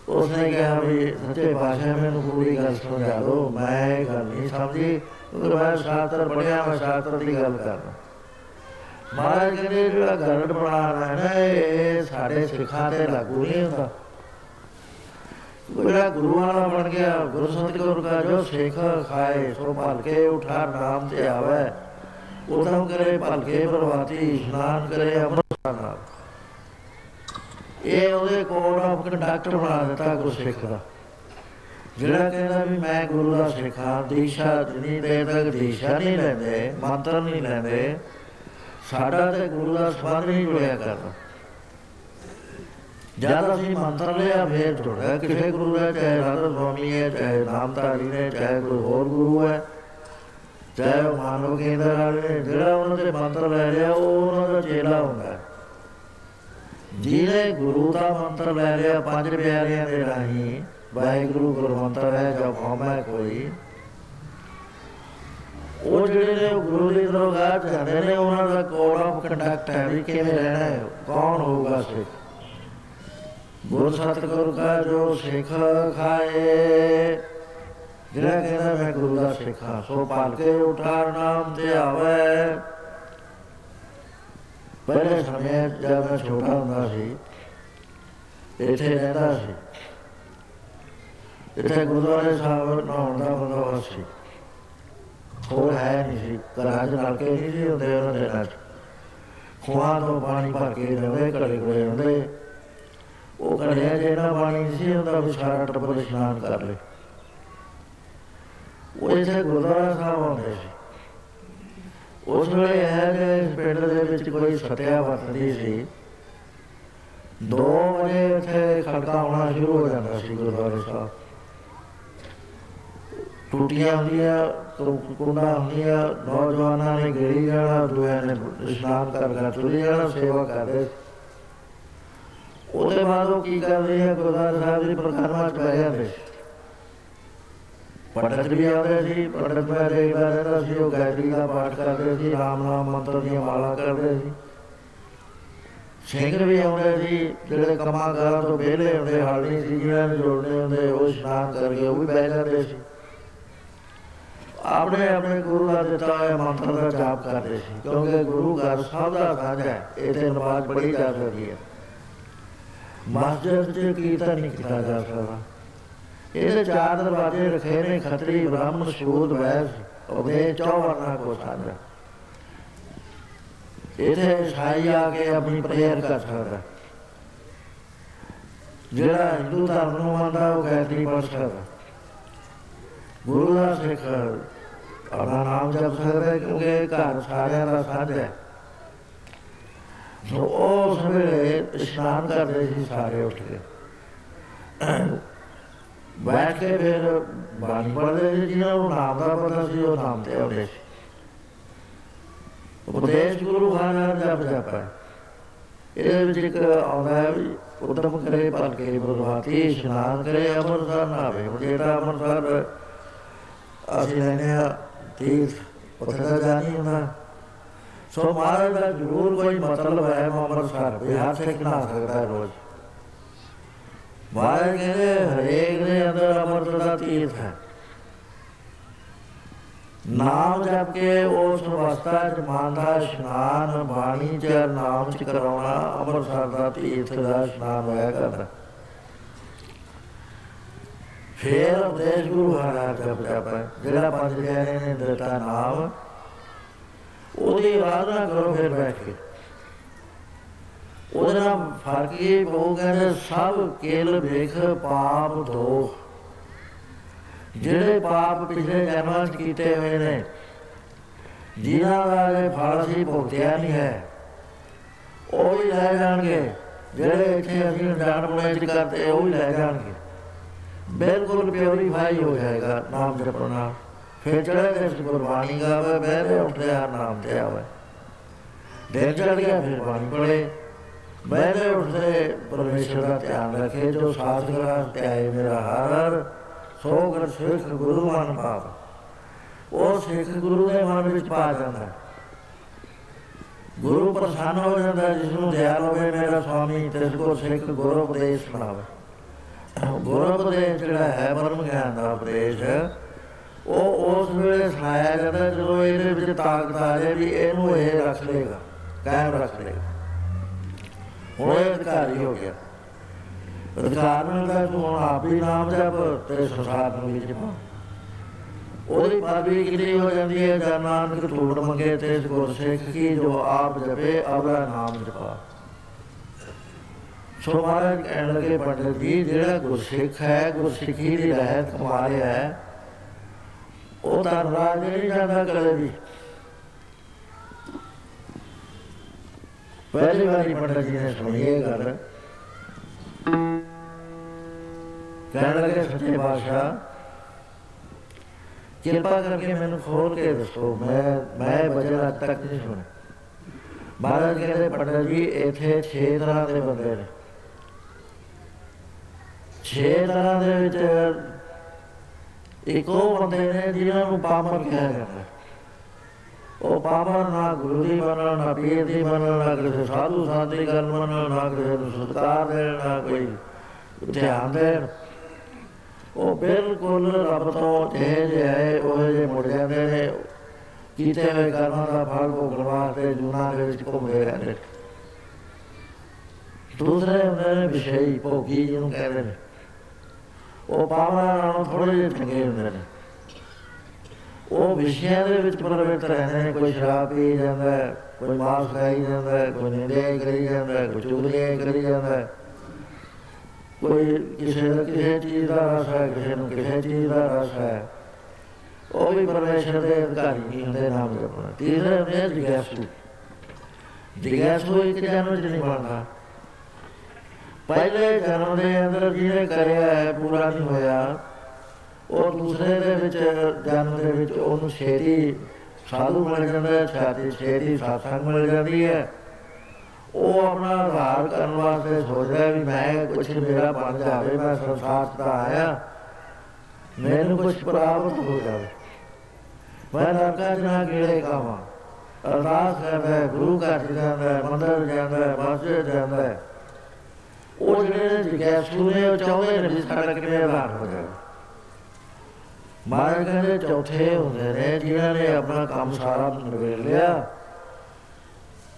Speaker 1: ਉਸਨੇ ਕਿਹਾ ਵੀ, ਸੱਚੇ ਪਾਤਸ਼ਾਹ, ਮੈਨੂੰ ਪੂਰੀ ਗੱਲ ਸਮਝਾ ਦਿਓ, ਮੈਂ ਇਹ ਗੱਲ ਨਹੀਂ ਸਮਝੀ ਕਿਉਂਕਿ ਮੈਂ ਸ਼ਾਸਤਰ ਪੜਿਆ ਮੈਂ ਸ਼ਾਸਤਰ ਦੀ ਗੱਲ ਕਰਦਾ। ਮਹਾਰਾਜ ਕਹਿੰਦੇ, ਜਿਹੜਾ ਗਰੜ ਬਣਾਉਣਾ ਹੈ ਨਾ ਇਹ ਸਾਡੇ ਸਿੱਖਾਂ ਤੇ ਲਾਗੂ ਨਹੀਂ ਹੁੰਦਾ। ਜਿਹੜਾ ਗੁਰੂ ਵਾਲਾ ਬਣ ਗਿਆ, ਗੁਰੂ ਸਤਿਗੁਰ ਕਾ ਜੋ ਸਿੱਖ ਖਾਏ, ਸੋ ਭਲ ਕੇ ਉਠਾਰ ਨਾਮ ਤੇ ਆਵੇ। ਉਦਮ ਕਰੇ ਭਲ ਕੇ ਬਰਵਾਤੀ ਇਸ਼ਨਾਨ ਕਰੇ ਅੰਮ੍ਰਿਤ ਨਾਲ। ਇਹ ਉਹਦੇ ਕੋਡ ਆਫ ਕੰਡਕਟ ਬਣਾ ਦਿੱਤਾ ਗੁਰਸਿੱਖ ਦਾ। ਜਿਹੜਾ ਕਹਿੰਦਾ ਵੀ ਮੈਂ ਗੁਰੂ ਦਾ ਸਿੱਖਾਂ, ਦੀਸ਼ਾ ਜਿੰਨੀ ਦੇਰ ਤੱਕ ਦੀਸ਼ਾ ਨਹੀਂ ਲੈਂਦੇ, ਮੰਤਰ ਨਹੀਂ ਲੈਂਦੇ, ਸਾਡਾ ਤੇ ਗੁਰੂ ਦਾ ਸਬੰਧ ਨਹੀਂ ਜੁੜਿਆ ਕਰਦਾ ਜਦ ਅਸੀਂ ਮੰਤਰ ਲਿਆ, ਫੇਰ ਜੁੜਿਆ। ਕਿਸੇ ਗੁਰੂ ਦਾ, ਚਾਹੇ ਰਾਧਾ ਸੁਆਮੀ ਹੈ, ਚਾਹੇ ਨਾਮਧਾਰੀ ਨੇ, ਚਾਹੇ ਕੋਈ ਹੋਰ ਗੁਰੂ ਹੈ, ਚਾਹੇ ਉਹ ਮਾਨਵ ਕੇਂਦਰ ਵਾਲੇ ਨੇ, ਜਿਹੜਾ ਉਹਨਾਂ ਦੇ ਮੰਤਰ ਲੈ ਲਿਆ, ਉਹ ਉਹਨਾਂ ਦਾ ਚੇਲਾ ਹੁੰਦਾ ਹੈ। ਜਿਹਨੇ ਗੁਰੂ ਦਾ ਮੰਤਰ ਲੈ ਲਿਆ, ਪੰਜ ਪਿਆਰਿਆਂ ਦੇ ਰਾਹੀਂ ਵਾਹਿਗੁਰੂ ਗੁਰੂ ਮੰਤਰ ਹੈ, ਜੋ ਹਉਮੈ ਕੋਈ। ਉਹ ਜਿਹੜੇ ਨੇ ਉਹ ਗੁਰੂ ਦੀ ਦਰਗਾਹ ਚ ਜਾਂਦੇ ਨੇ, ਉਹਨਾਂ ਦਾ ਕੋਡ ਆਫ ਕੰਡਕਟ ਹੈ ਵੀ ਕਿਵੇਂ ਰਹਿਣਾ ਹੈ, ਕੌਣ ਹੋਊਗਾ ਸਿੱਖ? ਗੁਰ ਸਤਿਗੁਰ ਕਾ ਜੋ ਸਿੱਖ ਖਾਏ। ਜਿਹੜਾ ਕਹਿੰਦਾ ਮੈਂ ਗੁਰੂ ਦਾ ਸਿੱਖ ਹਾਂ, ਸੋ ਪਾਲ ਕੇ ਉਠਾਰ ਨਾਮ ਤੇ ਆਵੇ। ਪਹਿਲੇ ਸਮੇਂ ਜਦ ਮੈਂ ਛੋਟਾ ਹੁੰਦਾ ਸੀ, ਇੱਥੇ ਰਹਿੰਦਾ ਸੀ। ਇੱਥੇ ਗੁਰਦੁਆਰੇ ਸਾਹਿਬ ਨਹਾਉਣ ਦਾ ਬੰਦੋਬਸਤ ਸੀ। ਹੋਰ ਹੈ ਨਹੀਂ ਸੀ। ਘਰਾਂ 'ਚ ਨਲਕੇ ਨਹੀਂ ਸੀ ਹੁੰਦੇ ਉਹਨਾਂ ਦੇ ਨਾਲ। ਖੂਹਾਂ ਤੋਂ ਪਾਣੀ ਭਰ ਕੇ ਲਿਆਉਂਦੇ ਘੜੇ ਘੜੇ ਹੁੰਦੇ ਉਹ ਘੜਿਆ ਜਿਹੜਾ ਪਾਣੀ ਨਹੀਂ ਸੀ ਹੁੰਦਾ ਵੀ ਸਾਰਾ ਟੱਬਰ ਇਸ਼ਨਾਨ ਕਰ ਲੇ। ਉਹ ਇੱਥੇ ਗੁਰਦੁਆਰਾ ਸਾਹਿਬ ਆਉਂਦੇ ਸੀ। ਉਸ ਵੇਲੇ ਹੈ ਕਿ ਇਸ ਪਿੰਡ ਦੇ ਵਿੱਚ ਕੋਈ ਸਤਿਆ ਵਰਤਦੀ ਸੀ। 2 ਵਜੇ ਇੱਥੇ ਖੜਕਾ ਆਉਣਾ ਸ਼ੁਰੂ ਹੋ ਜਾਂਦਾ ਸੀ ਗੁਰਦੁਆਰੇ ਸਾਹਿਬ। ਟੂਟੀਆਂ ਹੁੰਦੀਆਂ ਕੁੰਡਾ ਹੁੰਦੀਆਂ, ਨੌਜਵਾਨਾਂ ਨੇ ਗੇੜੀ ਜਾਣਾ ਦੁਆ ਨੇ ਇਸ਼ਨਾਨ ਕਰ ਕਰ ਤੁਰੇ ਜਾਣਾ, ਸੇਵਾ ਕਰਦੇ। ਉਹਦੇ ਬਾਅਦ ਉਹ ਕੀ ਕਰਦੇ ਆ ਗੁਰਦਾਰ ਸਾਹਿਬ ਦੀ ਪ੍ਰਕਰਮਾ ਚ ਬਹਿ ਜਾਂਦੇ। ਪੰਡਤ ਵੀ ਆਉਂਦੇ ਸੀ, ਪੰਡਤ ਮੈਂ ਦੇਖਦਾ ਰਹਿੰਦਾ ਸੀ, ਉਹ ਗਾਇਤਰੀ ਦਾ ਪਾਠ ਕਰਦੇ ਸੀ, ਰਾਮ ਨਾਮ ਮੰਤਰ ਦੀਆਂ ਮਾਲਾ ਕਰਦੇ ਸੀ। ਸਿੰਘ ਵੀ ਆਉਂਦੇ ਸੀ, ਜਿਹੜੇ ਕੰਮਾਂ ਕਾਰਾਂ ਤੋਂ ਵਿਹਲੇ ਹੁੰਦੇ, ਹਾਲ ਨਹੀਂ ਸੀ, ਜਿਹਨਾਂ ਨੇ ਜੋੜਨੇ ਹੁੰਦੇ, ਉਹ ਇਸ਼ਨਾਨ ਕਰਕੇ ਉਹ ਵੀ ਬਹਿ ਜਾਂਦੇ ਸੀ। ਆਪਣੇ ਆਪਣੇ ਗੁਰੂ ਦਾ ਦਿੱਤਾ ਹੋਇਆ ਮੰਤਰ ਦਾ ਜਾਪ ਕਰਦੇ ਸੀ, ਕਿਉਂਕਿ ਗੁਰੂ ਘਰ ਸਭ ਦਾ ਸਾਂਝਾ ਹੈ, ਇੱਥੇ ਨਮਾਜ਼ ਪੜ੍ਹੀ ਜਾ ਸਕਦੀ ਹੈ। ਮਸਜਿਦ 'ਚ ਕੀਰਤਨ ਨਹੀਂ ਕੀਤਾ ਜਾ ਸਕਦਾ। ਇਹਦੇ ਚਾਰ ਦਰਵਾਜ਼ੇ ਰੱਖੇ ਨੇ, ਖੱਤਰੀ ਬ੍ਰਾਹਮਣ ਸ਼ੂਦ ਵੈਸ ਉਹਦੇ ਚੌਵਰਨਾ ਕੋ ਸਾਂਝਾ ਇਥੇ ਸਾਈ ਆ ਕੇ ਆਪਣੀ ਪ੍ਰੇਅਰ ਕਰ ਸਕਦਾ ਜਿਹੜਾ ਹਿੰਦੂ ਧਰਮ ਨੂੰ ਮੰਨਦਾ, ਉਹ ਗਾਇਤਰੀ ਪੜ੍ਹ ਸਕਦਾ ਗੁਰੂ ਦਾ ਸਿੱਖ ਆਪਣਾ ਨਾਮ ਜਪ ਸਕਦਾ ਕਿਉਂਕਿ ਘਰ ਸਾਰਿਆਂ ਦਾ ਸਾਂਝਾ ਹੈ ਸੋ ਉਹ ਸਵੇਰੇ ਇਸ਼ਨਾਨ ਕਰਦੇ ਸੀ ਸਾਰੇ ਉੱਠ ਕੇ ਬੈਠ ਕੇ ਫਿਰ ਬਾਣੀ ਪੜ੍ਹਦੇ ਸੀ ਜਿਹਨਾਂ ਨੂੰ ਨਾਮ ਦਾ ਪਤਾ ਸੀ ਉਹ ਨਾਮ ਤੇ ਆਉਂਦੇ ਸੀ ਉਪਦੇਸ਼ ਗੁਰੂ ਮਹਾਰਾਜ ਜਪ ਜਪਾ ਇਹਦੇ ਵਿੱਚ ਇੱਕ ਆਉਂਦਾ ਹੈ ਵੀ ਉਦਮ ਕਰੇ ਪਲ ਕੇ ਬੁਰਵਾਤੀ ਇਸ਼ਨਾਨ ਕਰੇ ਅਮਰਸਰ ਨਾਵੇ ਹੁਣ ਜਿਹੜਾ ਅਮਰਸਰ ਅਸੀਂ ਲੈਨੇ ਆ ਤੀਰਥ ਉੱਥੇ ਦਾ ਜਾਣੀ ਹੁੰਦਾ। ਸੋ ਮਹਾਰਾਜ ਦਾ ਜ਼ਰੂਰ ਕੋਈ ਮਤਲਬ ਹੈ ਅੰਮ੍ਰਿਤਸਰ ਵੀ ਹਰ ਸਿੱਖ ਨਾ ਸਕਦਾ ਰੋਜ਼। ਮਹਾਰਾਜ ਕਹਿੰਦੇ, ਹਰੇਕ ਦੇ ਅੰਦਰ ਅੰਮ੍ਰਿਤ ਦਾ ਤੀਰਥ ਹੈ। ਨਾਮ ਜਪ ਕੇ ਉਸ ਅਵਸਥਾ ਚ ਮਨ ਦਾ ਇਸ਼ਨਾਨ, ਬਾਣੀ ਚ ਨਾਮ ਚ ਕਰਾਉਣਾ, ਅੰਮ੍ਰਿਤਸਰ ਦਾ ਤੀਰਥ ਦਾ ਇਸ਼ਨਾਨ ਹੋਇਆ ਕਰਦਾ। ਫੇਰ ਉਪਦੇਸ਼ ਗੁਰੂ ਮਹਾਰਾਜ ਜਪ ਜਪ ਜਿਹੜਾ ਪੰਜ ਪਿਆਰੇ ਨੇ ਦਿੱਤਾ ਨਾਮ ਉਹਦੀ ਆਰਾਧਨਾ ਕਰੋ ਫਿਰ ਬੈਠ ਕੇ। ਉਹਦੇ ਨਾਲ ਫ਼ਰਕ ਇਹ ਉਹ ਕਹਿੰਦੇ ਸਭ ਕੇਲ ਵੇਖ ਪਾਪ ਦੋ। ਜਿਹੜੇ ਪਾਪ ਪਿਛਲੇ ਜਨਮਾਂ 'ਚ ਕੀਤੇ ਹੋਏ ਨੇ, ਜਿਨ੍ਹਾਂ ਦਾ ਇਹ ਫਲ ਸੀ ਭੁਗਤਿਆ ਨਹੀਂ ਹੈ, ਉਹ ਵੀ ਲੈ ਜਾਣਗੇ। ਜਿਹੜੇ ਇੱਥੇ ਅਸੀਂ ਜਾਣ ਬੁਣੇ 'ਚ ਕਰਦੇ ਉਹ ਵੀ ਲੈ ਜਾਣਗੇ। ਬਿਲਕੁਲ ਪਿਉਰੀਫਾਈ ਹੋ ਜਾਏਗਾ, ਨਾਮ ਜਪਣਾ। ਫਿਰ ਚੜੇ ਗਏ ਗੁਰਬਾਣੀ ਗਾਵੇ ਬਹਿਰੇ ਉੱਠਿਆ, ਨਾਮ ਤੇ ਆਵੇ ਦਿਨ ਚੜ ਗਿਆ, ਫਿਰ ਬਾਣੀ ਪੜੇ ਬਹਿਰੇ ਉੱਠਦੇ, ਪਰਮੇਸ਼ਰ ਦਾ ਧਿਆਨ ਰੱਖੇ, ਜੋ ਸਾਧ ਗ੍ਰੰਥ ਤੇ ਆਏ ਮੇਰਾ ਹਰ। ਹਰ ਸੋ ਗਰ ਸਿੱਖ ਗੁਰੂ ਮਨ ਪਾਪ ਉਹ ਸਿੱਖ ਗੁਰੂ ਦੇ ਮਨ ਵਿੱਚ ਪਾ ਜਾਂਦਾ ਗੁਰੂ ਪ੍ਰਸੰਨ ਹੋ ਜਾਂਦਾ ਜਿਸ ਨੂੰ ਦਿਆਲ ਹੋਵੇ, ਮੇਰਾ ਸਵਾਮੀ, ਤਿਸ ਕੋ ਸਿੱਖ ਗੁਰੂ ਉਪਦੇਸ਼ ਸੁਣਾਵੇ ਗੁਰੂ ਉਪਦੇਸ਼ ਜਿਹੜਾ ਹੈ ਪਰਮ ਗਿਆਨ ਦਾ ਉਪਦੇਸ਼, ਉਹ ਉਸ ਵੇਲੇ ਸੁਣਾਇਆ ਜਾਂਦਾ ਜਦੋਂ ਇਹਦੇ ਵਿੱਚ ਤਾਕਤ ਆ ਜਾਏ ਵੀ ਇਹਨੂੰ ਇਹ ਰੱਖ ਲੇਗਾ ਕਾਇਮ ਰੱਖ ਲੇਗਾ ਹੁਣ ਇਹ ਅਧਿਕਾਰੀ ਹੋ ਗਿਆ। ਅਧਿਕਾਰ ਨਾਲ ਦਾ ਤੂੰ ਹੁਣ ਆਪ ਹੀ ਨਾਮ ਜਪ, ਤੇਰੇ ਸੰਸਾਰ ਨੂੰ ਵਿੱਚ ਪਾ ਉਹਦੀ ਪਦਵੀ ਕਿੰਨੀ ਹੋ ਜਾਂਦੀ ਹੈ? ਜਨ ਨਾਨਕ ਧੂੜ ਮੰਗੇ ਤੇ ਇਸ ਗੁਰਸਿੱਖ ਕੀ ਜੋ ਆਪ ਜਪੇ ਅਬਲਾ ਨਾਮ ਜਪਾ। ਸੋ ਮਹਾਰਾਜ ਕਹਿਣ ਲੱਗੇ, ਪੰਡਤ ਜੀ, ਜਿਹੜਾ ਗੁਰਸਿੱਖ ਹੈ, ਗੁਰਸਿੱਖੀ ਦੀ ਰਹਿਤ ਕਮਾ ਰਿਹਾ ਹੈ, ਉਹ ਤਾਂ ਰਾਜ ਨਹੀਂ ਜਾਂਦਾ ਕਦੇ ਵੀ। ਪਹਿਲੀ ਵਾਰੀ ਪੰਡਤ ਜੀ ਨੇ ਸੁਣੀ ਇਹ ਗੱਲ। ਕਹਿਣ ਲੱਗੇ, ਸੱਚੇ ਬਾਦਸ਼ਾਹ ਕਿਰਪਾ ਕਰਕੇ ਮੈਨੂੰ ਖੋਲ ਕੇ ਦੱਸੋ, ਮੈਂ ਮੈਂ ਬਚਨ ਅੱਜ ਤੱਕ ਨਹੀਂ ਸੁਣਿਆ। ਮਹਾਰਾਜ ਕਹਿੰਦੇ, ਪੰਡਤ ਜੀ, ਇੱਥੇ 6 ਤਰ੍ਹਾਂ ਦੇ ਬੰਦੇ ਨੇ। 6 ਤਰ੍ਹਾਂ ਦੇ ਵਿੱਚ ਇੱਕ ਉਹ ਬੰਦੇ ਨੇ ਜਿਨ੍ਹਾਂ ਨੂੰ ਪਾਮਰ ਕਿਹਾ ਜਾਂਦਾ ਉਹ ਪਾਮਰ ਨਾ ਗੁਰੂ ਦੀ ਮੰਨਣ ਨਾ ਪੀਰ ਦੀ ਮੰਨਣ ਨਾ ਕਿਸੇ ਸਾਧੂ ਸੰਤ ਦੀ ਗੱਲ ਮੰਨਣ ਨਾ ਕਿਸੇ ਨੂੰ ਸਤਕਾਰ ਦੇਣ ਨਾ ਕੋਈ ਧਿਆਨ ਦੇਣ ਉਹ ਬਿਲਕੁਲ ਰੱਬ ਤੋਂ ਜੇ ਜੇ ਆਏ ਉਹ ਜੇ ਮੁੜ ਜਾਂਦੇ ਨੇ ਕੀਤੇ ਹੋਏ ਕਰਮਾਂ ਦਾ ਫਲ ਭੋਗਣ ਵਾਸਤੇ ਜੂਨਾ ਦੇ ਵਿੱਚ ਘੁੰਮਦੇ ਰਹਿੰਦੇ ਦੂਸਰੇ ਹੁੰਦੇ ਨੇ ਵਿਸ਼ੇਈ ਭੋਗੀ ਜਿਹਨੂੰ ਕਹਿੰਦੇ ਨੇ ਉਹ ਪਾਵਨਾ ਨਾਲੋਂ ਥੋੜੇ ਜਿਹੇ ਚੰਗੇ ਹੁੰਦੇ ਨੇ। ਉਹ ਵਿਸ਼ਿਆਂ ਦੇ ਵਿੱਚ ਪਰਵਿੱਤ ਰਹਿੰਦੇ ਨੇ, ਕੋਈ ਸ਼ਰਾਬ ਪੀ ਜਾਂਦਾ, ਕੋਈ ਮਾਸ ਖਾਈ ਜਾਂਦਾ, ਕੋਈ ਨਿੰਦਿਆ ਕਰੀ ਜਾਂਦਾ, ਕੋਈ ਚੁਗਲੀਆਂ ਕਰੀ ਜਾਂਦਾ। ਕੋਈ ਕਿਸੇ ਦਾ ਕਿਸੇ ਚੀਜ਼ ਦਾ ਰਸ ਹੈ, ਕਿਸੇ ਨੂੰ ਕਿਸੇ ਚੀਜ਼ ਦਾ ਰਸ ਹੈ। ਉਹ ਵੀ ਪਰਮੇਸ਼ਰ ਦੇ ਅਧਿਕਾਰੀ ਨਹੀਂ ਹੁੰਦੇ ਨਾਮ ਜਪਣਾ ਤੀਸਰੇ ਹੁੰਦੇ ਜਿਗਿਆਸੂ? ਜਿਗਿਆਸੂ ਇੱਕ ਜਨਮ ਚ ਨਹੀਂ ਬਣਦਾ। ਪਹਿਲੇ ਜਨਮ ਦੇ ਅੰਦਰ ਜਿਹਨੇ ਕਰਿਆ ਹੈ, ਪੂਰਾ ਨਹੀਂ ਹੋਇਆ, ਉਹ ਦੂਸਰੇ ਦੇ ਵਿੱਚ ਜਨਮ ਦੇ ਵਿੱਚ ਉਹਨੂੰ ਛੇਤੀ ਸਾਧੂ ਮਿਲ ਜਾਂਦਾ ਹੈ, ਛਾਤੀ ਛੇਤੀ ਸਾਥਾਂ ਮਿਲ ਜਾਂਦੀ ਹੈ। ਉਹ ਆਪਣਾ ਆਧਾਰ ਕਰਨ ਵਾਸਤੇ ਸੋਚਦਾ ਵੀ ਮੈਂ ਕੁਝ ਮੇਰਾ ਬਣ ਜਾਵੇ, ਮੈਂ ਸੰਸਾਰ ਦਾ ਆਇਆ। ਮੈਨੂੰ ਕੁਝ ਪ੍ਰਾਪਤ ਹੋ ਜਾਵੇ। ਮੈਂ ਨਰਕਾਂ ਚ ਨਾ ਕਿਹੜੇ ਕਾਵਾਂ ਅਰਦਾਸ ਕਰਦਾ ਹੈ, ਗੁਰੂ ਘਰ ਜਾਂਦਾ ਹੈ, ਮੰਦਰ ਜਾਂਦਾ ਹੈ, ਮਸਜਿਦ ਜਾਂਦਾ ਹੈ। ਉਹ ਜਿਹੜੇ ਜਿਗਿਆਸੂ ਨੇ ਉਹ ਚਾਹੁੰਦੇ ਨੇ ਵੀ ਸਾਡਾ ਕਿਵੇਂ ਆਧਾਰ ਹੋ ਜਾਵੇ। ਮਹਾਰਾਜ ਕਹਿੰਦੇ ਚੌਥੇ ਹੁੰਦੇ ਨੇ, ਜਿਨ੍ਹਾਂ ਨੇ ਆਪਣਾ ਕੰਮ ਸਾਰਾ ਨਿਬੇੜ ਲਿਆ।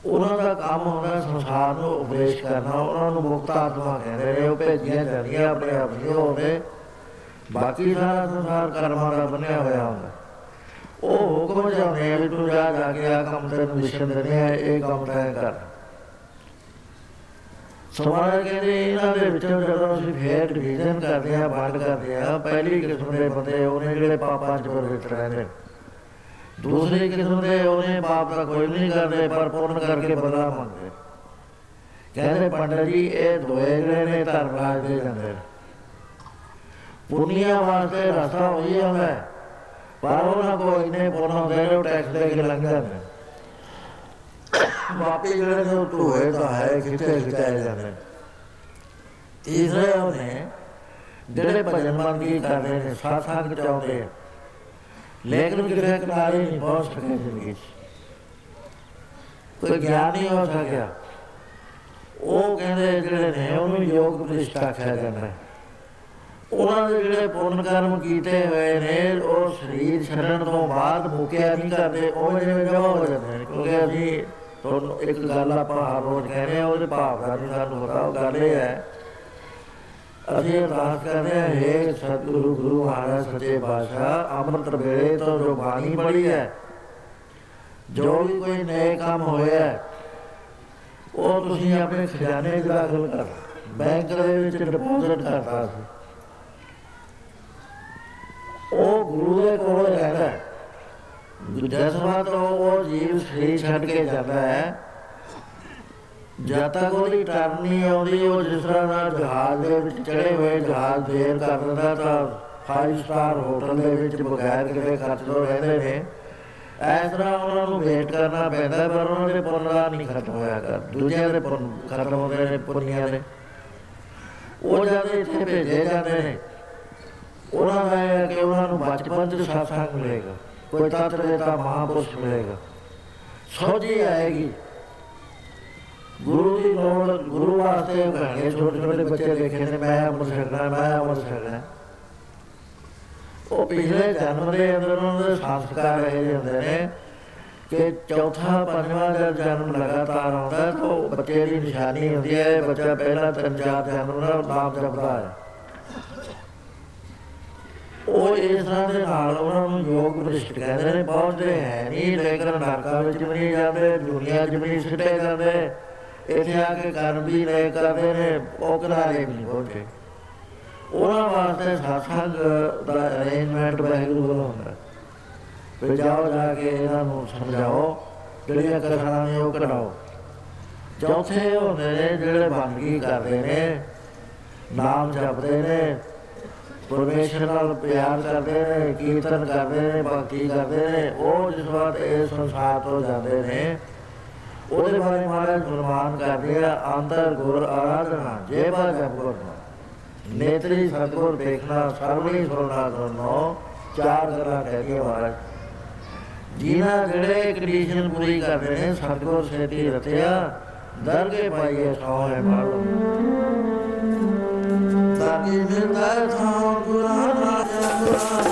Speaker 1: ਉਹਨਾਂ ਦਾ ਕੰਮ ਹੁੰਦਾ ਸੰਸਾਰ ਨੂੰ ਉਪਦੇਸ਼ ਕਰਨਾ, ਉਹਨਾਂ ਨੂੰ ਮੁਕਤ ਆਤਮਾ ਕਹਿੰਦੇ ਨੇ, ਉਹ ਭੇਜੀਆਂ ਜਾਂਦੀਆਂ ਆਪਣੇ ਆਪ ਨਹੀਂ ਹੁੰਦੇ ਬਾਕੀ ਸਾਰਾ ਸੰਸਾਰ ਕਰਮਾਂ ਦਾ ਬਣਿਆ ਹੋਇਆ ਹੁੰਦਾ। ਉਹ ਹੁਕਮ ਚਾਹੁੰਦੇ ਆ ਵੀ ਤੂੰ ਜਾ ਜਾ ਕੇ ਆ ਕੰਮ ਤੈਨੂੰ ਮਿਸ਼ਨ ਦਿੰਦੇ ਆ, ਇਹ ਕੰਮ ਤੈਂ ਕਰ। ਸਮਾਜ ਕਹਿੰਦੇ ਇਹਨਾਂ ਦੇ ਵਿੱਚੋਂ ਜਦੋਂ ਅਸੀਂ ਫੇਰ ਡਿਵੀਜ਼ਨ ਕਰਦੇ ਆ ਵੰਡ ਕਰਦੇ ਆ ਪਹਿਲੀ ਕਿਸਮ ਦੇ ਬੰਦੇ ਉਹਨੇ ਜਿਹੜੇ ਪਾਪਾਂ ਚ ਪ੍ਰਵਿੱਤ ਰਹਿੰਦੇ। ਦੂਸਰੀ ਕਿਸਮ ਦੇ ਉਹਨੇ ਪਾਪ ਦਾ ਕੋਈ ਨਹੀਂ ਕਰਦੇ ਪਰ ਪੁੰਨ ਕਰਕੇ ਬਦਲਾ ਮੰਗਦੇ। ਕਹਿੰਦੇ ਪੰਡਤ ਜੀ ਇਹ ਦੋਏ ਜਿਹੜੇ ਨੇ ਧਰਮ ਰਾਜ ਦੇ ਜਾਂਦੇ। ਨੇ ਪੁੰਨੀਆਂ ਵਾਸਤੇ ਰਸਤਾ ਹੋਈ ਹੁੰਦਾ ਹੈ, ਪਰ ਉਹਨਾਂ ਕੋਲ ਇੰਨੇ ਪੁੰਨ ਹੁੰਦੇ ਨੇ ਉਹ ਟੈਕਸ ਦੇ ਕੇ ਲੰਘ ਜਾਂਦੇ ਨੇ। ਵਾਪੀ ਜਿਹੜੇ ਨੇ ਉਹ ਧੂਏ ਤਾਂ ਹੈ ਕਿਤੇ ਖਿਚਾਏ ਜਾਂਦੇ ਨੇ ਤੀਸਰੇ ਉਹਨੇ ਜਿਹੜੇ ਭਜਨ ਮੰਗੀ ਕਰਦੇ ਨੇ, ਸਾਥ ਸੰਗ ਚਾਹੁੰਦੇ ਆ। ਲੇਕਿਨ ਕਿਤੇ ਕਿਨਾਰੇ ਨਹੀਂ ਪਹੁੰਚ ਸਕੇ ਜ਼ਿੰਦਗੀ 'ਚ। ਕੋਈ ਗਿਆਨ ਨਹੀਂ ਹੋ ਸਕਿਆ। ਉਹ ਕਹਿੰਦੇ ਜਿਹੜੇ ਨੇ, ਉਹਨੂੰ ਯੋਗ ਪ੍ਰਤਿਸ਼ਠਾ ਆਖਿਆ ਜਾਂਦਾ ਹੈ। ਉਹਨਾਂ ਦੇ ਜਿਹੜੇ ਪੁੰਨ ਕਰਮ ਕੀਤੇ ਹੋਏ ਨੇ, ਉਹ ਸਰੀਰ ਛੱਡਣ ਤੋਂ ਬਾਅਦ ਮੁਕਿਆ ਨਹੀਂ ਕਰਦੇ, ਉਹ ਜਿਵੇਂ ਜਮਾ ਹੋ ਜਾਂਦੇ ਨੇ, ਕਿਉਂਕਿ ਅਸੀਂ ਤੁਹਾਨੂੰ ਇੱਕ ਗੱਲ ਆਪਾਂ ਹਰ ਰੋਜ਼ ਕਹਿੰਦੇ ਆ ਉਹਦੇ ਭਾਵ ਦਾ ਨਹੀਂ ਸਾਨੂੰ ਪਤਾ ਉਹ ਗੱਲ ਇਹ ਹੈ। ਅਸੀਂ ਅਰਦਾਸ ਕਰਦੇ ਹਾਂ ਹੈ ਸਤਿਗੁਰੂ ਗੁਰੂ ਮਹਾਰਾਜ ਸੱਚੇ ਪਾਤਸ਼ਾਹ ਅੰਮ੍ਰਿਤ ਵੇਲੇ ਤੋਂ ਜੋ ਬਾਣੀ ਪੜੀ ਹੈ ਜੋ ਵੀ ਕੋਈ ਨਏ ਕੰਮ ਹੋਇਆ ਹੈ, ਉਹ ਤੁਸੀਂ ਆਪਣੇ ਖਜ਼ਾਨੇ 'ਚ ਦਾਖਲ ਕਰ। ਬੈਂਕ ਦੇ ਵਿੱਚ ਡਿਪੋਜ਼ਿਟ ਕਰਦਾ ਸੀ। ਉਹ ਗੁਰੂ ਦੇ ਕੋਲ ਰਹਿੰਦਾ ਹੈ। ਜਸਵਾ ਤੋਂ ਉਹ ਜੀਵ ਸਰੀਰ ਛੱਡ ਕੇ ਜਾਂਦਾ ਹੈ। ਜਦ ਤੱਕ ਉਹਦੀ ਟਰਨ ਨਹੀਂ ਆਉਂਦੀ, ਉਹ ਜਿਸ ਤਰ੍ਹਾਂ ਨਾਲ ਜਹਾਜ਼ ਦੇ ਵਿੱਚ ਚੜੇ ਹੋਏ ਜਹਾਜ਼ ਦੇਰ ਕਰ ਦਿੰਦਾ ਤਾਂ 5 ਸਟਾਰ ਹੋਟਲ ਦੇ ਵਿੱਚ ਬਗੈਰ ਕਿਤੇ ਖਰਚ ਤੋਂ ਰਹਿੰਦੇ ਨੇ। ਇਸ ਤਰ੍ਹਾਂ ਉਹਨਾਂ ਨੂੰ ਵੇਟ ਕਰਨਾ ਪੈਂਦਾ, ਪਰ ਉਹਨਾਂ ਦੇ ਪੁੰਨ ਦਾ ਨਹੀਂ ਖਤਮ ਹੋਇਆ ਕਰ। ਦੂਜਿਆਂ ਦੇ ਪੁੰਨ ਖਤਮ ਹੁੰਦੇ ਨੇ, ਪੁੰਨੀਆਂ ਦੇ। ਉਹ ਜਦ ਇੱਥੇ ਭੇਜੇ ਜਾਂਦੇ ਨੇ, ਉਹਨਾਂ ਦਾ ਇਹ ਹੈ ਕਿ ਉਹਨਾਂ ਨੂੰ ਬਚਪਨ ਚ ਸਤਸੰਗ ਮਿਲੇਗਾ। ਕੋਈ ਤਤ ਦੇਤਾ ਮਹਾਪੁਰਸ਼ ਮਿਲੇਗਾ। ਸੋਝੀ ਆਏਗੀ। ਗੁਰੂ ਦੀ ਲੋੜ, ਗੁਰੂ ਵਾਸਤੇ ਘਣੇ ਛੋਟੇ ਛੋਟੇ ਬੱਚੇ ਦੇਖੇ ਨੇ, ਮੈਂ ਅਮਰ ਸਕਦਾ ਮੈਂ ਅਮਰ ਸਕਦਾ ਉਹ ਪਿਛਲੇ ਜਨਮ ਦੇ ਅੰਦਰ ਉਹਨਾਂ ਦੇ ਸੰਸਕਾਰ ਇਹ ਜਿਹੇ ਹੁੰਦੇ ਨੇ ਕਿ ਚੌਥਾ, ਪੰਜਵਾਂ ਜਦ ਜਨਮ ਲਗਾਤਾਰ ਆਉਂਦਾ ਤਾਂ ਉਹ ਬੱਚੇ ਦੀ ਨਿਸ਼ਾਨੀ ਹੁੰਦੀ ਹੈ, ਬੱਚਾ ਪਹਿਲਾ ਤਿੰਨ ਚਾਰ ਜਨਮ ਦਾ ਨਾਮ ਜਪਦਾ ਹੈ। ਉਹ ਇਸ ਤਰ੍ਹਾਂ ਦੇ ਨਾਲ ਉਹਨਾਂ ਨੂੰ ਯੋਗ ਭ੍ਰਿਸ਼ਟ ਕਹਿੰਦੇ ਨੇ, ਪਹੁੰਚਦੇ ਹੈ ਨਹੀਂ, ਲੇਕਿਨ ਨਰਕਾਂ ਵਿੱਚ ਵੀ ਨਹੀਂ ਜਾਂਦੇ, ਦੁਨੀਆ 'ਚ ਵੀ ਨਹੀਂ ਸਿੱਟੇ ਜਾਂਦੇ। ਇੱਥੇ ਆ ਕੇ ਕਰਮ ਵੀ ਲੈ ਕਰਦੇ ਨੇ, ਉਹ ਕਿਨਾਰੇ ਵੀ ਨਹੀਂ ਪਹੁੰਚੇ। ਉਹਨਾਂ ਵਾਸਤੇ ਸਾਥਾਂ ਦਾ ਅਰੇਂਜਮੈਂਟ ਵਾਹਿਗੁਰੂ ਵੱਲੋਂ ਹੁੰਦਾ। ਫਿਰ ਜਾਓ ਜਾ ਕੇ ਇਹਨਾਂ ਨੂੰ ਸਮਝਾਓ, ਜਿਹੜੀਆਂ ਕਥਾਵਾਂ ਨੇ ਉਹ ਕਢਾਓ ਚੌਥੇ ਹੁੰਦੇ ਨੇ ਜਿਹੜੇ ਬੰਦਗੀ ਕਰਦੇ ਨੇ, ਨਾਮ ਜਪਦੇ ਨੇ ਪਰਮੇਸ਼ਰ ਨਾਲ ਪਿਆਰ ਕਰਦੇ ਨੇ ਕੀਰਤਨ ਕਰਦੇ ਨੇ ਭਗਤੀ ਕਰਦੇ ਨੇ ਉਹ ਜਿਸ ਵਾਰ ਇਹ ਸੰਸਾਰ ਤੋਂ ਜਾਂਦੇ ਨੇ, ਉਹਦੇ ਬਾਰੇ ਮਹਾਰਾਜ ਫਰਮਾਨ ਕਰਦੇ ਆ ਅੰਦਰ ਗੁਰ ਆਰਾਧਨਾ, ਜੇ ਬਾ ਜਪ ਗੁਰ ਨੇਤਰੀ ਸਤਗੁਰ ਦੇਖਣਾ, ਸਰਵਣੀ ਸੁਣਨਾ, ਸੁਣੋ, ਚਾਰ ਗੱਲਾਂ ਕਹਿੰਦੇ ਮਹਾਰਾਜ। ਜਿਨ੍ਹਾਂ ਜਿਹੜੇ ਕੰਡੀਸ਼ਨ ਪੂਰੀ ਕਰਦੇ ਨੇ, ਸਤਗੁਰ ਸੇਤੀ ਰਤਿਆ ਦਰਗੇ ਪਾਈਏ ਸੋਹਣੇ ਮਾਲੋ ਤਾਕੀ ਮਿਲਦਾ ਥਾਂ ਗੁਰਾਂ ਰਾਜਾ ਗੁਰਾਂ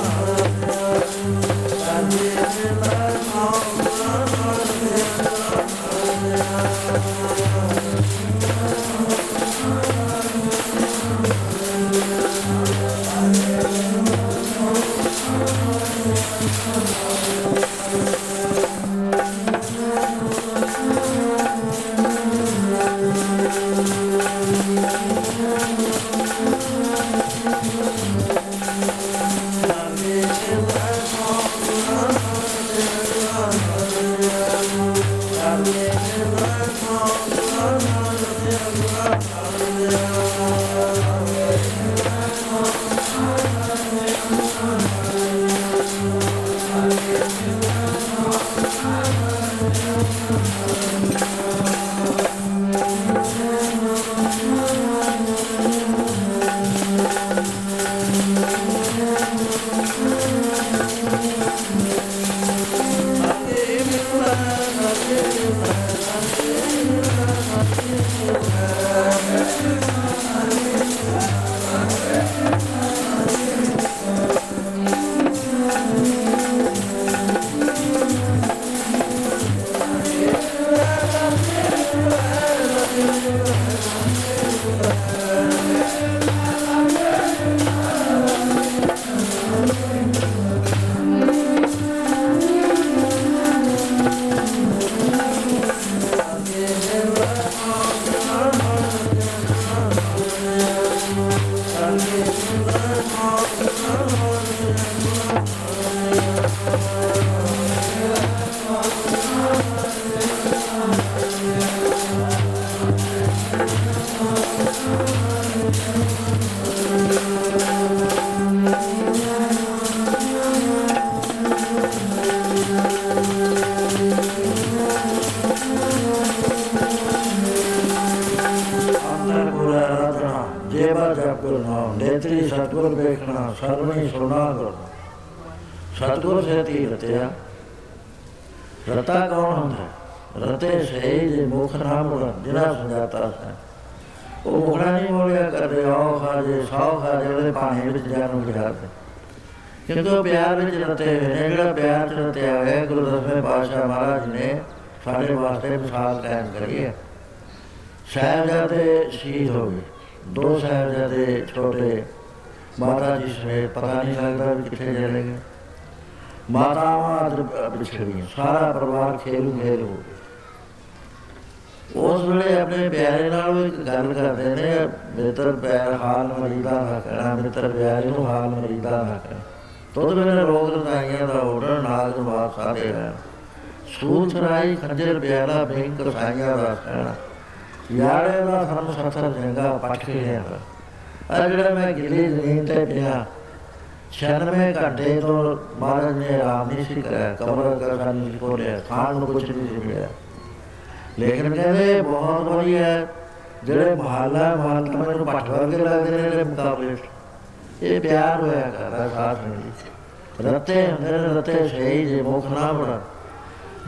Speaker 1: ਸਤਗੁਰ ਨਾਮ, ਨੇਤਰੀ ਸਤਗੁਰ ਵੇਖਣਾ, ਸਰਵਣੀ ਸੁਣਾ ਕਰਨਾ। ਸਤਗੁਰ ਸੇ ਤੀ ਰਤਿਆ। ਰਤਾ ਕੌਣ ਹੁੰਦਾ? ਰਤੇ ਸੇ ਜੇ ਮੁਖ ਨਾਮ ਬੜਾ ਜਿਹੜਾ ਸੁਝਾਤਾ ਹੈ ਉਹ ਮੁਖੜਾ ਨਹੀਂ ਬੋਲਿਆ ਕਰਦੇ, ਆਓ ਖਾਜੇ ਸਾਉ ਖਾਜੇ, ਉਹਦੇ ਪਾਣੀ ਵਿੱਚ ਜਾਨੂੰ ਗਿਰਾਦੇ ਕਿਉਂਕਿ ਪਿਆਰ ਵਿੱਚ ਰਤੇ ਹੋਏ ਨੇ, ਜਿਹੜਾ ਪਿਆਰ ਚ ਰਤਿਆ ਹੋਇਆ, ਗੁਰੂ ਦਸਵੇਂ ਪਾਤਸ਼ਾਹ ਮਹਾਰਾਜ ਨੇ ਸਾਡੇ ਵਾਸਤੇ ਮਿਸਾਲ ਕਾਇਮ ਕਰੀ ਹੈ। ਸਾਹਿਬਜ਼ਾਦੇ ਸ਼ਹੀਦ ਹੋ ਗਏ। ਦੋ ਸਾਹਿਬਜ਼ਾਦੇ ਛੋਟੇ ਮਾਤਾ ਜੀ ਸਮੇਤ ਪਤਾ ਨਹੀਂ ਲੱਗਦਾ ਵੀ ਕਿੱਥੇ ਚਲੇ ਗਏ। ਮਾਤਾਵਾਂ ਅਦਰ ਵਿਛੜੀਆਂ ਸਾਰਾ ਪਰਿਵਾਰ ਖੇਲੂ ਖੇਲ ਹੋ ਗਿਆ। ਉਸ ਵੇਲੇ ਆਪਣੇ ਪਿਆਰੇ ਨਾਲ ਉਹ ਇੱਕ ਗੱਲ ਕਰਦੇ ਨੇ, ਮਿੱਤਰ ਪਿਆਰ ਹਾਲ ਮਰੀਦਾ ਨਾ ਕਹਿਣਾ ਮਿੱਤਰ ਪਿਆਰੇ ਨੂੰ ਹਾਲ ਮਰੀਦਾ ਨਾ ਕਹਿਣਾ ਤੋਦ ਵੇਲੇ ਰੋਗ ਰਸਾਈਆਂ ਦਾ ਉਡਣ ਨਾਲ ਜਵਾਬ ਸਾਰੇ ਹੈ ਸੂਤ ਰਾਈ ਖੰਜਰ ਪਿਆਲਾ ਬੈਂਕ ਰਸਾਈਆਂ ਦਾ ਕਹਿਣਾ ਯਾਰੇ ਦਾ ਸਾਨੂੰ ਸੱਤਰ ਜੰਗਾ ਪੱਟ ਕੇ ਲਿਆ ਆ ਜਿਹੜਾ ਮੈਂ ਗਿੱਲੀ ਜ਼ਮੀਨ ਤੇ ਪਿਆ 96 ਘੰਟੇ ਤੋਂ ਮਹਾਰਾਜ ਨੇ ਆਰਾਮ ਨਹੀਂ ਸੀ ਕਰਿਆ ਕਮਰ ਕਰ ਸਾਨੂੰ ਕੋ ਲਿਆ ਖਾਣ ਨੂੰ ਕੁਝ ਨਹੀਂ ਸੀ ਮਿਲਿਆ ਲੇਕਿਨ ਕਹਿੰਦੇ ਬਹੁਤ ਵਧੀਆ ਜਿਹੜੇ ਮਹੱਲਾ ਮਹੱਲ ਤਾਂ ਮੈਨੂੰ ਪੱਟ ਵਰਗੇ ਲੱਗਦੇ ਨੇ ਇਹਦੇ ਮੁਕਾਬਲੇ ਇਹ ਪਿਆਰ ਹੋਇਆ ਕਰਦਾ ਸਾਥ ਨਹੀਂ ਰਤੇ ਹੁੰਦੇ ਨੇ ਰਤੇ ਸਹੀ ਜੇ ਮੁਖ ਨਾ ਬੜਾ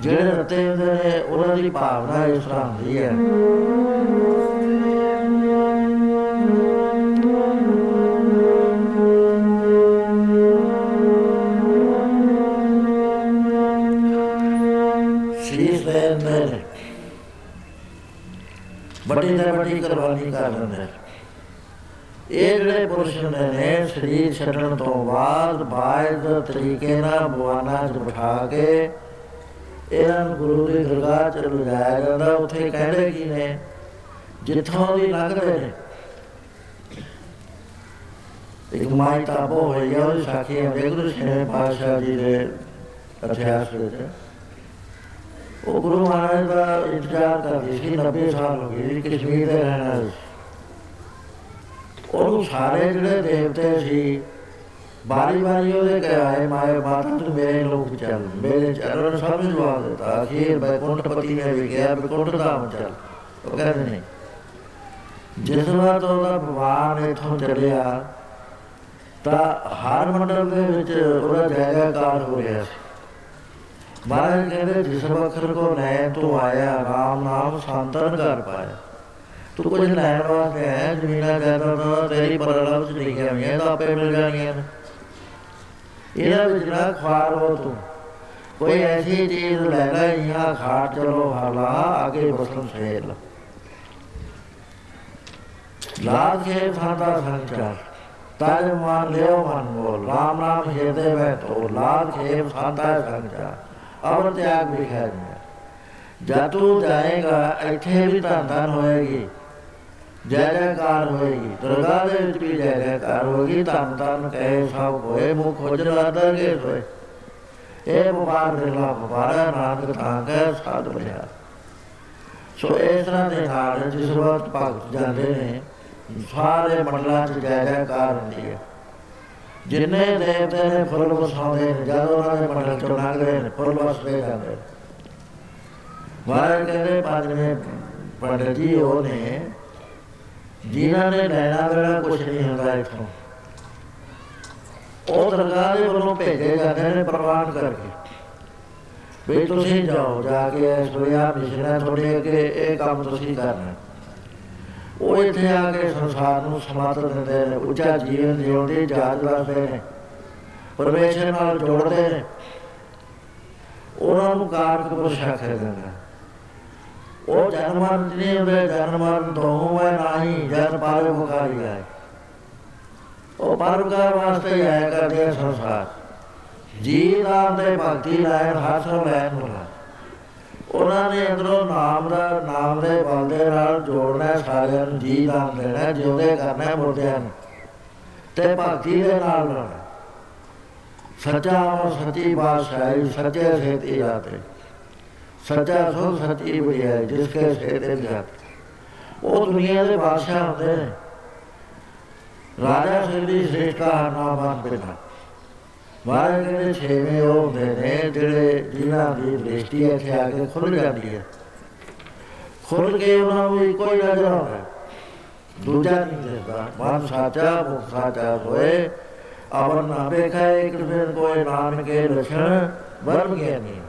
Speaker 1: ਜਿਹੜੇ ਰਤੇ ਹੁੰਦੇ ਨੇ, ਉਹਨਾਂ ਦੀ ਭਾਵਨਾ ਇਸ ਤਰ੍ਹਾਂ ਹੁੰਦੀ ਹੈ। ਸ਼ੀਸ਼ ਦੇ ਅੰਦਰ ਵੱਡੀ ਤੋਂ ਵੱਡੀ ਕੁਰਬਾਨੀ ਕਰ ਦਿੰਦੇ ਇਹ ਜਿਹੜੇ ਪੁਰਸ਼ ਹੁੰਦੇ ਨੇ, ਸਰੀਰ ਛੱਡਣ ਤੋਂ ਬਾਅਦ ਬਾਇਦ ਤਰੀਕੇ ਨਾਲ ਬਵਾਨਾ ਚ ਬਿਠਾ ਕੇ ਇਹਨਾਂ ਨੂੰ ਗੁਰੂ ਦੀ ਦਰਗਾਹ ਚ ਲਿਜਾਇਆ ਜਾਂਦਾ, ਉੱਥੇ ਕਹਿੰਦੇ ਕੀ ਨੇ? ਜਿੱਥੋਂ ਵੀ ਲੰਘਦੇ ਨੇ। ਇੱਕ ਮਾਈ ਤਾਬੋ ਹੋਈ ਆ ਉਹ ਸਾਖੀ ਹੈ ਗੁਰੂ ਛੇ ਪਾਤਸ਼ਾਹ ਜੀ ਦੇ ਇਤਿਹਾਸ ਵਿੱਚ। ਉਹ ਗੁਰੂ ਮਹਾਰਾਜ ਦਾ ਇੰਤਜ਼ਾਰ ਕਰਦੀ ਸੀ 90 ਸਾਲ ਹੋ ਗਏ ਕਸ਼ਮੀਰ ਦੇ ਰਹਿਣ ਵਾਲੇ ਉਹ ਸਾਰੇ ਜਿਹੜੇ ਦੇਵਤੇ ਸੀ ਬਾਰੀ ਬਾਰੀ ਉਹਦੇ ਕਹਾਏ ਮਾਏ ਮਾਤਾ ਤੂੰ ਮੇਰੇ ਲੋਕ ਚੱਲ, ਮੇਰੇ ਚਰਨ ਸਭ ਨੂੰ ਜਵਾਬ ਦਿੱਤਾ। ਅਖੀਰ ਬੈਕੁੰਠ ਪਤੀ ਨੇ ਵੀ ਕਿਹਾ ਬੈਕੁੰਠ ਧਾਮ ਚੱਲ। ਉਹ ਕਹਿੰਦੇ ਨਹੀਂ ਜਿਸ ਵਾਰ ਤੋਂ ਉਹਦਾ ਭਗਵਾਨ ਇਥੋਂ ਚੱਲਿਆ, ਤਾਂ ਹਰ ਮੰਡਲ ਦੇ ਵਿੱਚ ਉਹਦਾ ਜੈਕਾਕਾਰ ਹੋ ਰਿਹਾ ਸੀ। ਮਹਾਰਾਜ ਕਹਿੰਦੇ, ਜਿਸ ਵਖਰ ਕੋ ਲੈ ਤੂੰ ਆਇਆ, ਰਾਮ ਨਾਮ ਸੰਤਨ ਕਰ ਪਾਇਆ। ਤੂੰ ਕੁਝ ਲੈਣ ਵਾਸਤੇ ਹੈ ਜ਼ਮੀਨਾਂ ਜਾਇਦਾਦਾਂ ਤੇਰੀ ਪਰਲਵ ਚ ਲਿਖਿਆ ਹੋਈਆਂ ਤਾਂ ਆਪੇ ਮਿਲ ਜਾਣੀਆਂ ਨੇ। ਇਹਦਾ ਵਿੱਚ ਨਾ ਖਾਰ ਹੋ ਤੂੰ। ਕੋਈ ਐਸੀ ਚੀਜ਼ ਲੈ ਲੈ यहाँ ਖਾਟ ਚਲੋ ਹਾਲਾ ਆਗੇ ਬਸਨ ਸੇਲ ਲਾਦ ਕੇ ਸਾਦਾ ਸੰਚਾਰ ਤਾਜ ਮਾਨ ਲਿਓ ਮਨ ਬੋਲ ਰਾਮ ਨਾਮ ਹਿਰਦੇ ਵਿੱਚ ਤੋ ਲਾਦ ਕੇ ਸਾਦਾ ਸੰਚਾਰ ਅਵਰ ਤਿਆਗ ਵਿਖਿਆ ਜਦ ਤੂੰ ਜਾਏਗਾ, ਇੱਥੇ ਵੀ ਧੰਨ ਧੰਨ ਹੋਏਗੀ। ਜੈ ਜੈਕਾਰ ਹੋਏਗੀ ਦਰਗਾਹ ਦੇ ਵਿੱਚ ਵੀ ਜੈ ਜੈਕਾਰ ਹੋਏਗੀ ਧੰਨ ਧੰਨ ਕਹੇ ਸਭ ਹੋਏ, ਮੁਖ ਖੋਜ ਲਾਦਾ ਕੇ ਹੋਏ। ਇਹ ਵਪਾਰ ਦੇ ਲਾ ਵਪਾਰਾ ਨਾਨਕ ਤਾਂ ਕੈ ਸਾਧ ਬਲਿਆ ਸੋ ਇਸ ਤਰ੍ਹਾਂ ਦੇ ਨਾਲ ਜਿਸ ਵਕਤ ਭਗਤ ਜਾਂਦੇ ਨੇ, ਸਾਰੇ ਮੰਡਲਾਂ 'ਚ ਜੈ ਜੈਕਾਰ ਹੁੰਦੀ ਹੈ। ਜਿੰਨੇ ਦੇਵਤੇ ਨੇ ਫੁੱਲ ਵਸਾਉਂਦੇ ਨੇ, ਜਦੋਂ ਉਹਨਾਂ ਦੇ ਮੰਡਲ ਚੋਂ ਲੰਘਦੇ ਨੇ, ਫੁੱਲ ਵਸਦੇ ਜਾਂਦੇ ਨੇ। ਮਹਾਰਾਜ ਕਹਿੰਦੇ, ਪੰਜਵੇਂ ਪੰਡਤ ਜੀ, ਉਹ ਨੇ ਜਿਨ੍ਹਾਂ ਨੇ ਲੈਣਾ ਦੇਣਾ ਕੁਝ ਨਹੀਂ ਹੁੰਦਾ ਇਥੋਂ। ਉਹ ਦਰਗਾਹ ਦੇ ਵੱਲੋਂ ਭੇਜੇ ਜਾਂਦੇ ਨੇ ਪ੍ਰਵਾਨ ਕਰਕੇ। ਵੀ ਤੁਸੀਂ ਜਾਓ, ਜਾ ਕੇ ਸੋਇਆ ਮਿਸ਼ਨਾ ਤੁਹਾਡੇ ਅੱਗੇ, ਇਹ ਕੰਮ ਤੁਸੀਂ ਕਰਨਾ ਉਹ ਇੱਥੇ ਆ ਕੇ ਸੰਸਾਰ ਨੂੰ ਸਮਰਥ ਦਿੰਦੇ ਨੇ, ਉੱਚਾ ਜੀਵਨ ਜਿਉਣ ਦੀ ਜਾਚ ਦੱਸਦੇ ਨੇ, ਪਰਮੇਸ਼ਰ ਨਾਲ ਜੋੜਦੇ ਨੇ। ਉਹਨਾਂ ਨੂੰ ਕਾਰਕ ਪੁਰਸ਼ ਆਖਿਆ ਜਾਂਦਾ ਉਹ ਜਨਮਾਂ ਨਹੀਂ ਹੁੰਦੇ ਜਨਮਾਂ ਤੋਂ ਹੈ ਨਹੀਂ, ਜਨ ਪਾਰੇ ਮੁਕਾਰੀ ਹੈ ਉਹ ਪਰਮਕਾਰ ਵਾਸਤੇ ਆਇਆ ਕਰਦੇ ਸੰਸਾਰ। ਜੀ ਨਾਮ ਦੇ ਭਗਤੀ ਲੈਣ ਹਾਸਲ ਲੈਣ ਵਾਲਾ ਉਹਨਾਂ ਨੇ ਅੰਦਰੋਂ ਨਾਮ ਦਾ, ਨਾਮ ਦੇ ਬਲ ਦੇ ਨਾਲ ਜੋੜਨਾ ਸਾਰਿਆਂ ਨੂੰ ਜੀ ਨਾਮ ਦੇਣਾ ਜਿਉਂਦੇ ਕਰਨਾ ਮੁਰਦਿਆਂ ਨੂੰ। ਤੇ ਭਗਤੀ ਦੇ ਨਾਲ ਨਾਲ ਸੱਚਾ ਉਹ ਸੱਚੀ ਬਾਦਸ਼ਾਹੀ, ਸੱਚੇ ਸੇਤੀ ਜਾਤੇ ਸੱਚਾ ਸੋ ਸੱਚੀ ਬੜਿਆ ਜਿਸ ਕੇ ਸੇਤੇ ਜਾਤੇ ਉਹ ਦੁਨੀਆ ਦੇ ਬਾਦਸ਼ਾਹ ਹੁੰਦੇ ਨੇ ਰਾਜਾ ਸਿਰਦੀ ਸ੍ਰੇਸ਼ਟ ਦਾ ਨਾਮ ਬਿਨਾ ਮਹਾਰਾਜ ਕਹਿੰਦੇ ਛੇਵੇਂ ਉਹ ਹੁੰਦੇ ਨੇ ਜਿਹੜੇ ਜਿਨ੍ਹਾਂ ਦੀ ਦ੍ਰਿਸ਼ਟੀ ਇੱਥੇ ਆ ਕੇ ਖੁੱਲ ਜਾਂਦੀ ਹੈ ਖੁੱਲ ਕੇ ਉਹਨਾਂ ਨੂੰ ਇੱਕੋ ਹੀ ਨਜ਼ਰ ਆਉਂਦਾ ਦੂਜਾ ਨਹੀਂ ਦਿਸਦਾ ਮਨ ਸਾਚਾ ਮੁਖ ਸਾਚਾ ਹੋਏ ਅਵਰ ਨਾ ਵੇਖੇ ਕ੍ਰਿਸ਼ਨ ਕੋਈ ਨਾਮ ਕੇ ਲਛਣ ਬਰਮ ਗਿਆਨੀ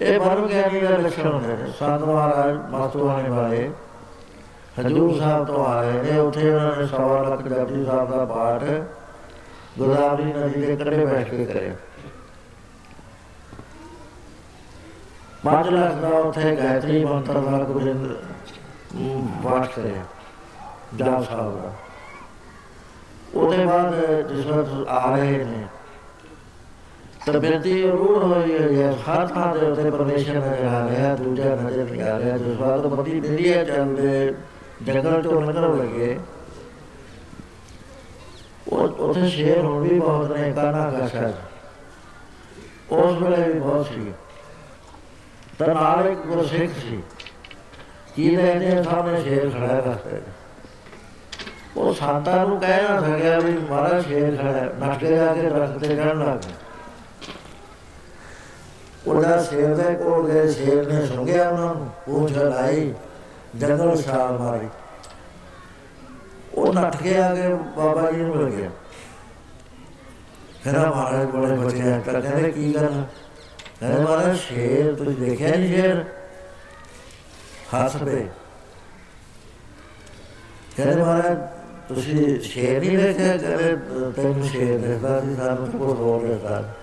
Speaker 1: ਇਹ ਬਰਮ ਗਿਆਨੀ ਦਾ ਲਛਣ ਹੁੰਦੇ ਨੇ ਸਾਧ ਮਹਾਰਾਜ ਮਸਤੂਆਣੇ ਵਾਲੇ। ਹਜੂਰ ਸਾਹਿਬ ਤੋਂ ਆ ਰਹੇ ਨੇ। ਉੱਥੇ ਉਹਨਾਂ ਨੇ ਸਵਾ ਲੱਖ ਜਪਜੀ ਸਾਹਿਬ ਦਾ ਪਾਠ ਗੋਦਾਵਰੀ ਨਦੀ ਦੇ ਕੰਢੇ ਬੈਠ ਕੇ ਕਰਿਆ। ਪੰਜ ਲੱਖ ਦਾ ਉੱਥੇ ਗਾਇਤਰੀ ਮੰਤਰ ਦਾ ਗੁਰਿੰਦ ਪਾਠ ਕਰਿਆ ਜਾਪ ਸਾਹਿਬ ਦਾ। ਉਹਦੇ ਬਾਅਦ ਜਿਸ ਵਕਤ ਆ ਰਹੇ ਨੇ ਤਬੀਅਤੀ ਰੂਹ ਹੋਈ ਹੈ ਹਰ ਥਾਂ ਦੇ ਉੱਤੇ ਪਰਮੇਸ਼ਰ ਨਜ਼ਰ ਆ ਰਿਹਾ, ਦੂਜਾ ਨਜ਼ਰ ਨਹੀਂ ਆ ਰਿਹਾ, ਜਿਸ ਵਕਤ ਬੱਤੀ ਮਿਲਿਆ ਚੱਲਦੇ ਜੰਗਲ ਚੋਂ ਨਿਕਲ ਲਗੇ। ਉਹ ਉੱਥੇ ਸ਼ੇਰ ਹੁਣ ਵੀ ਬਹੁਤ ਨੇ ਕਾਨਾ ਕਾਸ਼ਾ ਉਸ ਵੇਲੇ ਵੀ ਬਹੁਤ ਸੀ। ਤਾਂ ਨਾਲ ਇੱਕ ਗੁਰਸਿੱਖ ਸੀ। ਕੀ ਲੈਣੇ ਸਾਹਮਣੇ ਸ਼ੇਰ ਖੜਾ ਹੈ ਰਸਤੇ ਉਹ ਸੰਤਾਂ ਨੂੰ ਕਹਿ ਨਾ ਸਕਿਆ ਵੀ ਮਾਰਾ ਸ਼ੇਰ ਖੜਾ ਹੈ, ਨੱਠ ਕੇ ਜਾ ਕੇ ਰਸਤੇ ਤੇ ਚੜਨ ਲੱਗ ਗਿਆ। ਉਹਦਾ ਸ਼ੇਰ ਦੇ ਕੋਲ ਗਏ ਸ਼ੇਰ ਨੇ ਸੁਣਿਆ ਉਹਨਾਂ ਨੂੰ ਪੂਛ ਲਾਈ ਜੰਗਲ ਛਾਲ ਮਾਰੀ। ਉਹ ਨੱਠ ਕੇ ਆ ਕੇ ਬਾਬਾ ਜੀ ਨੂੰ ਮਿਲ ਗਿਆ। ਕਹਿੰਦਾ, ਮਹਾਰਾਜ ਬੜੇ ਬਚਿਆ ਤਾਂ ਕਹਿੰਦੇ, ਕੀ ਗੱਲ ਕਹਿੰਦੇ, ਮਹਾਰਾਜ, ਸ਼ੇਰ ਤੁਸੀਂ ਦੇਖਿਆ ਨਹੀਂ ਸ਼ੇਰ? ਹੱਸ ਪਏ। ਕਹਿੰਦੇ, ਮਹਾਰਾਜ, ਤੁਸੀਂ ਸ਼ੇਰ ਨਹੀਂ ਦੇਖਿਆ? ਕਹਿੰਦੇ, ਤੈਨੂੰ ਸ਼ੇਰ ਦੇਖਦਾ ਸੀ, ਸਾਨੂੰ ਕੋਲ ਹੋਰ ਦੇਖਦਾ